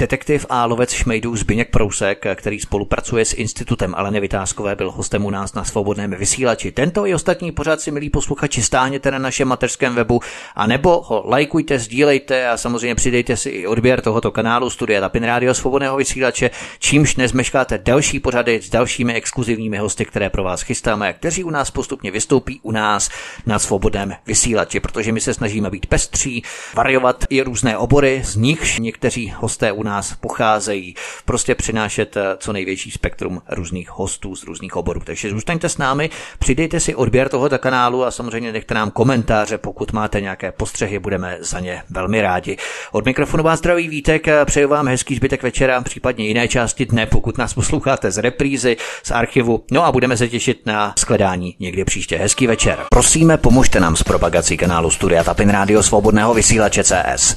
Detektiv a lovec šmejdů Zbyněk Prousek, který spolupracuje s institutem Aleny Vytázkové, byl hostem u nás na svobodném vysílači. Tento i ostatní pořád si, milí posluchači, stáhněte na našem mateřském webu a nebo ho lajkujte, sdílejte a samozřejmě přidejte si i odběr tohoto kanálu Studia Tapin Radio Svobodného vysílače, čímž nezmeškáte další pořady s dalšími exkluzivními hosty, které pro vás chystáme a kteří u nás postupně vystoupí u nás na svobodném vysílači, protože my se snažíme být pestří, variovat i různé obory, z nichž někteří hosté u nás nás pocházejí, prostě přinášet eh, co největší spektrum různých hostů z různých oborů. Takže zůstaňte s námi, přidejte si odběr tohoto kanálu a samozřejmě nechte nám komentáře, pokud máte nějaké postřehy, budeme za ně velmi rádi. Od mikrofonu vás zdraví Vítek, přeju vám hezký zbytek večera, případně jiné části dne, pokud nás posloucháte z reprízy, z archivu. No a budeme se těšit na skledání někdy příště. Hezký večer. Prosíme, pomožte nám s propagací kanálu Studia Tapin Radio Svobodného vysílače CS.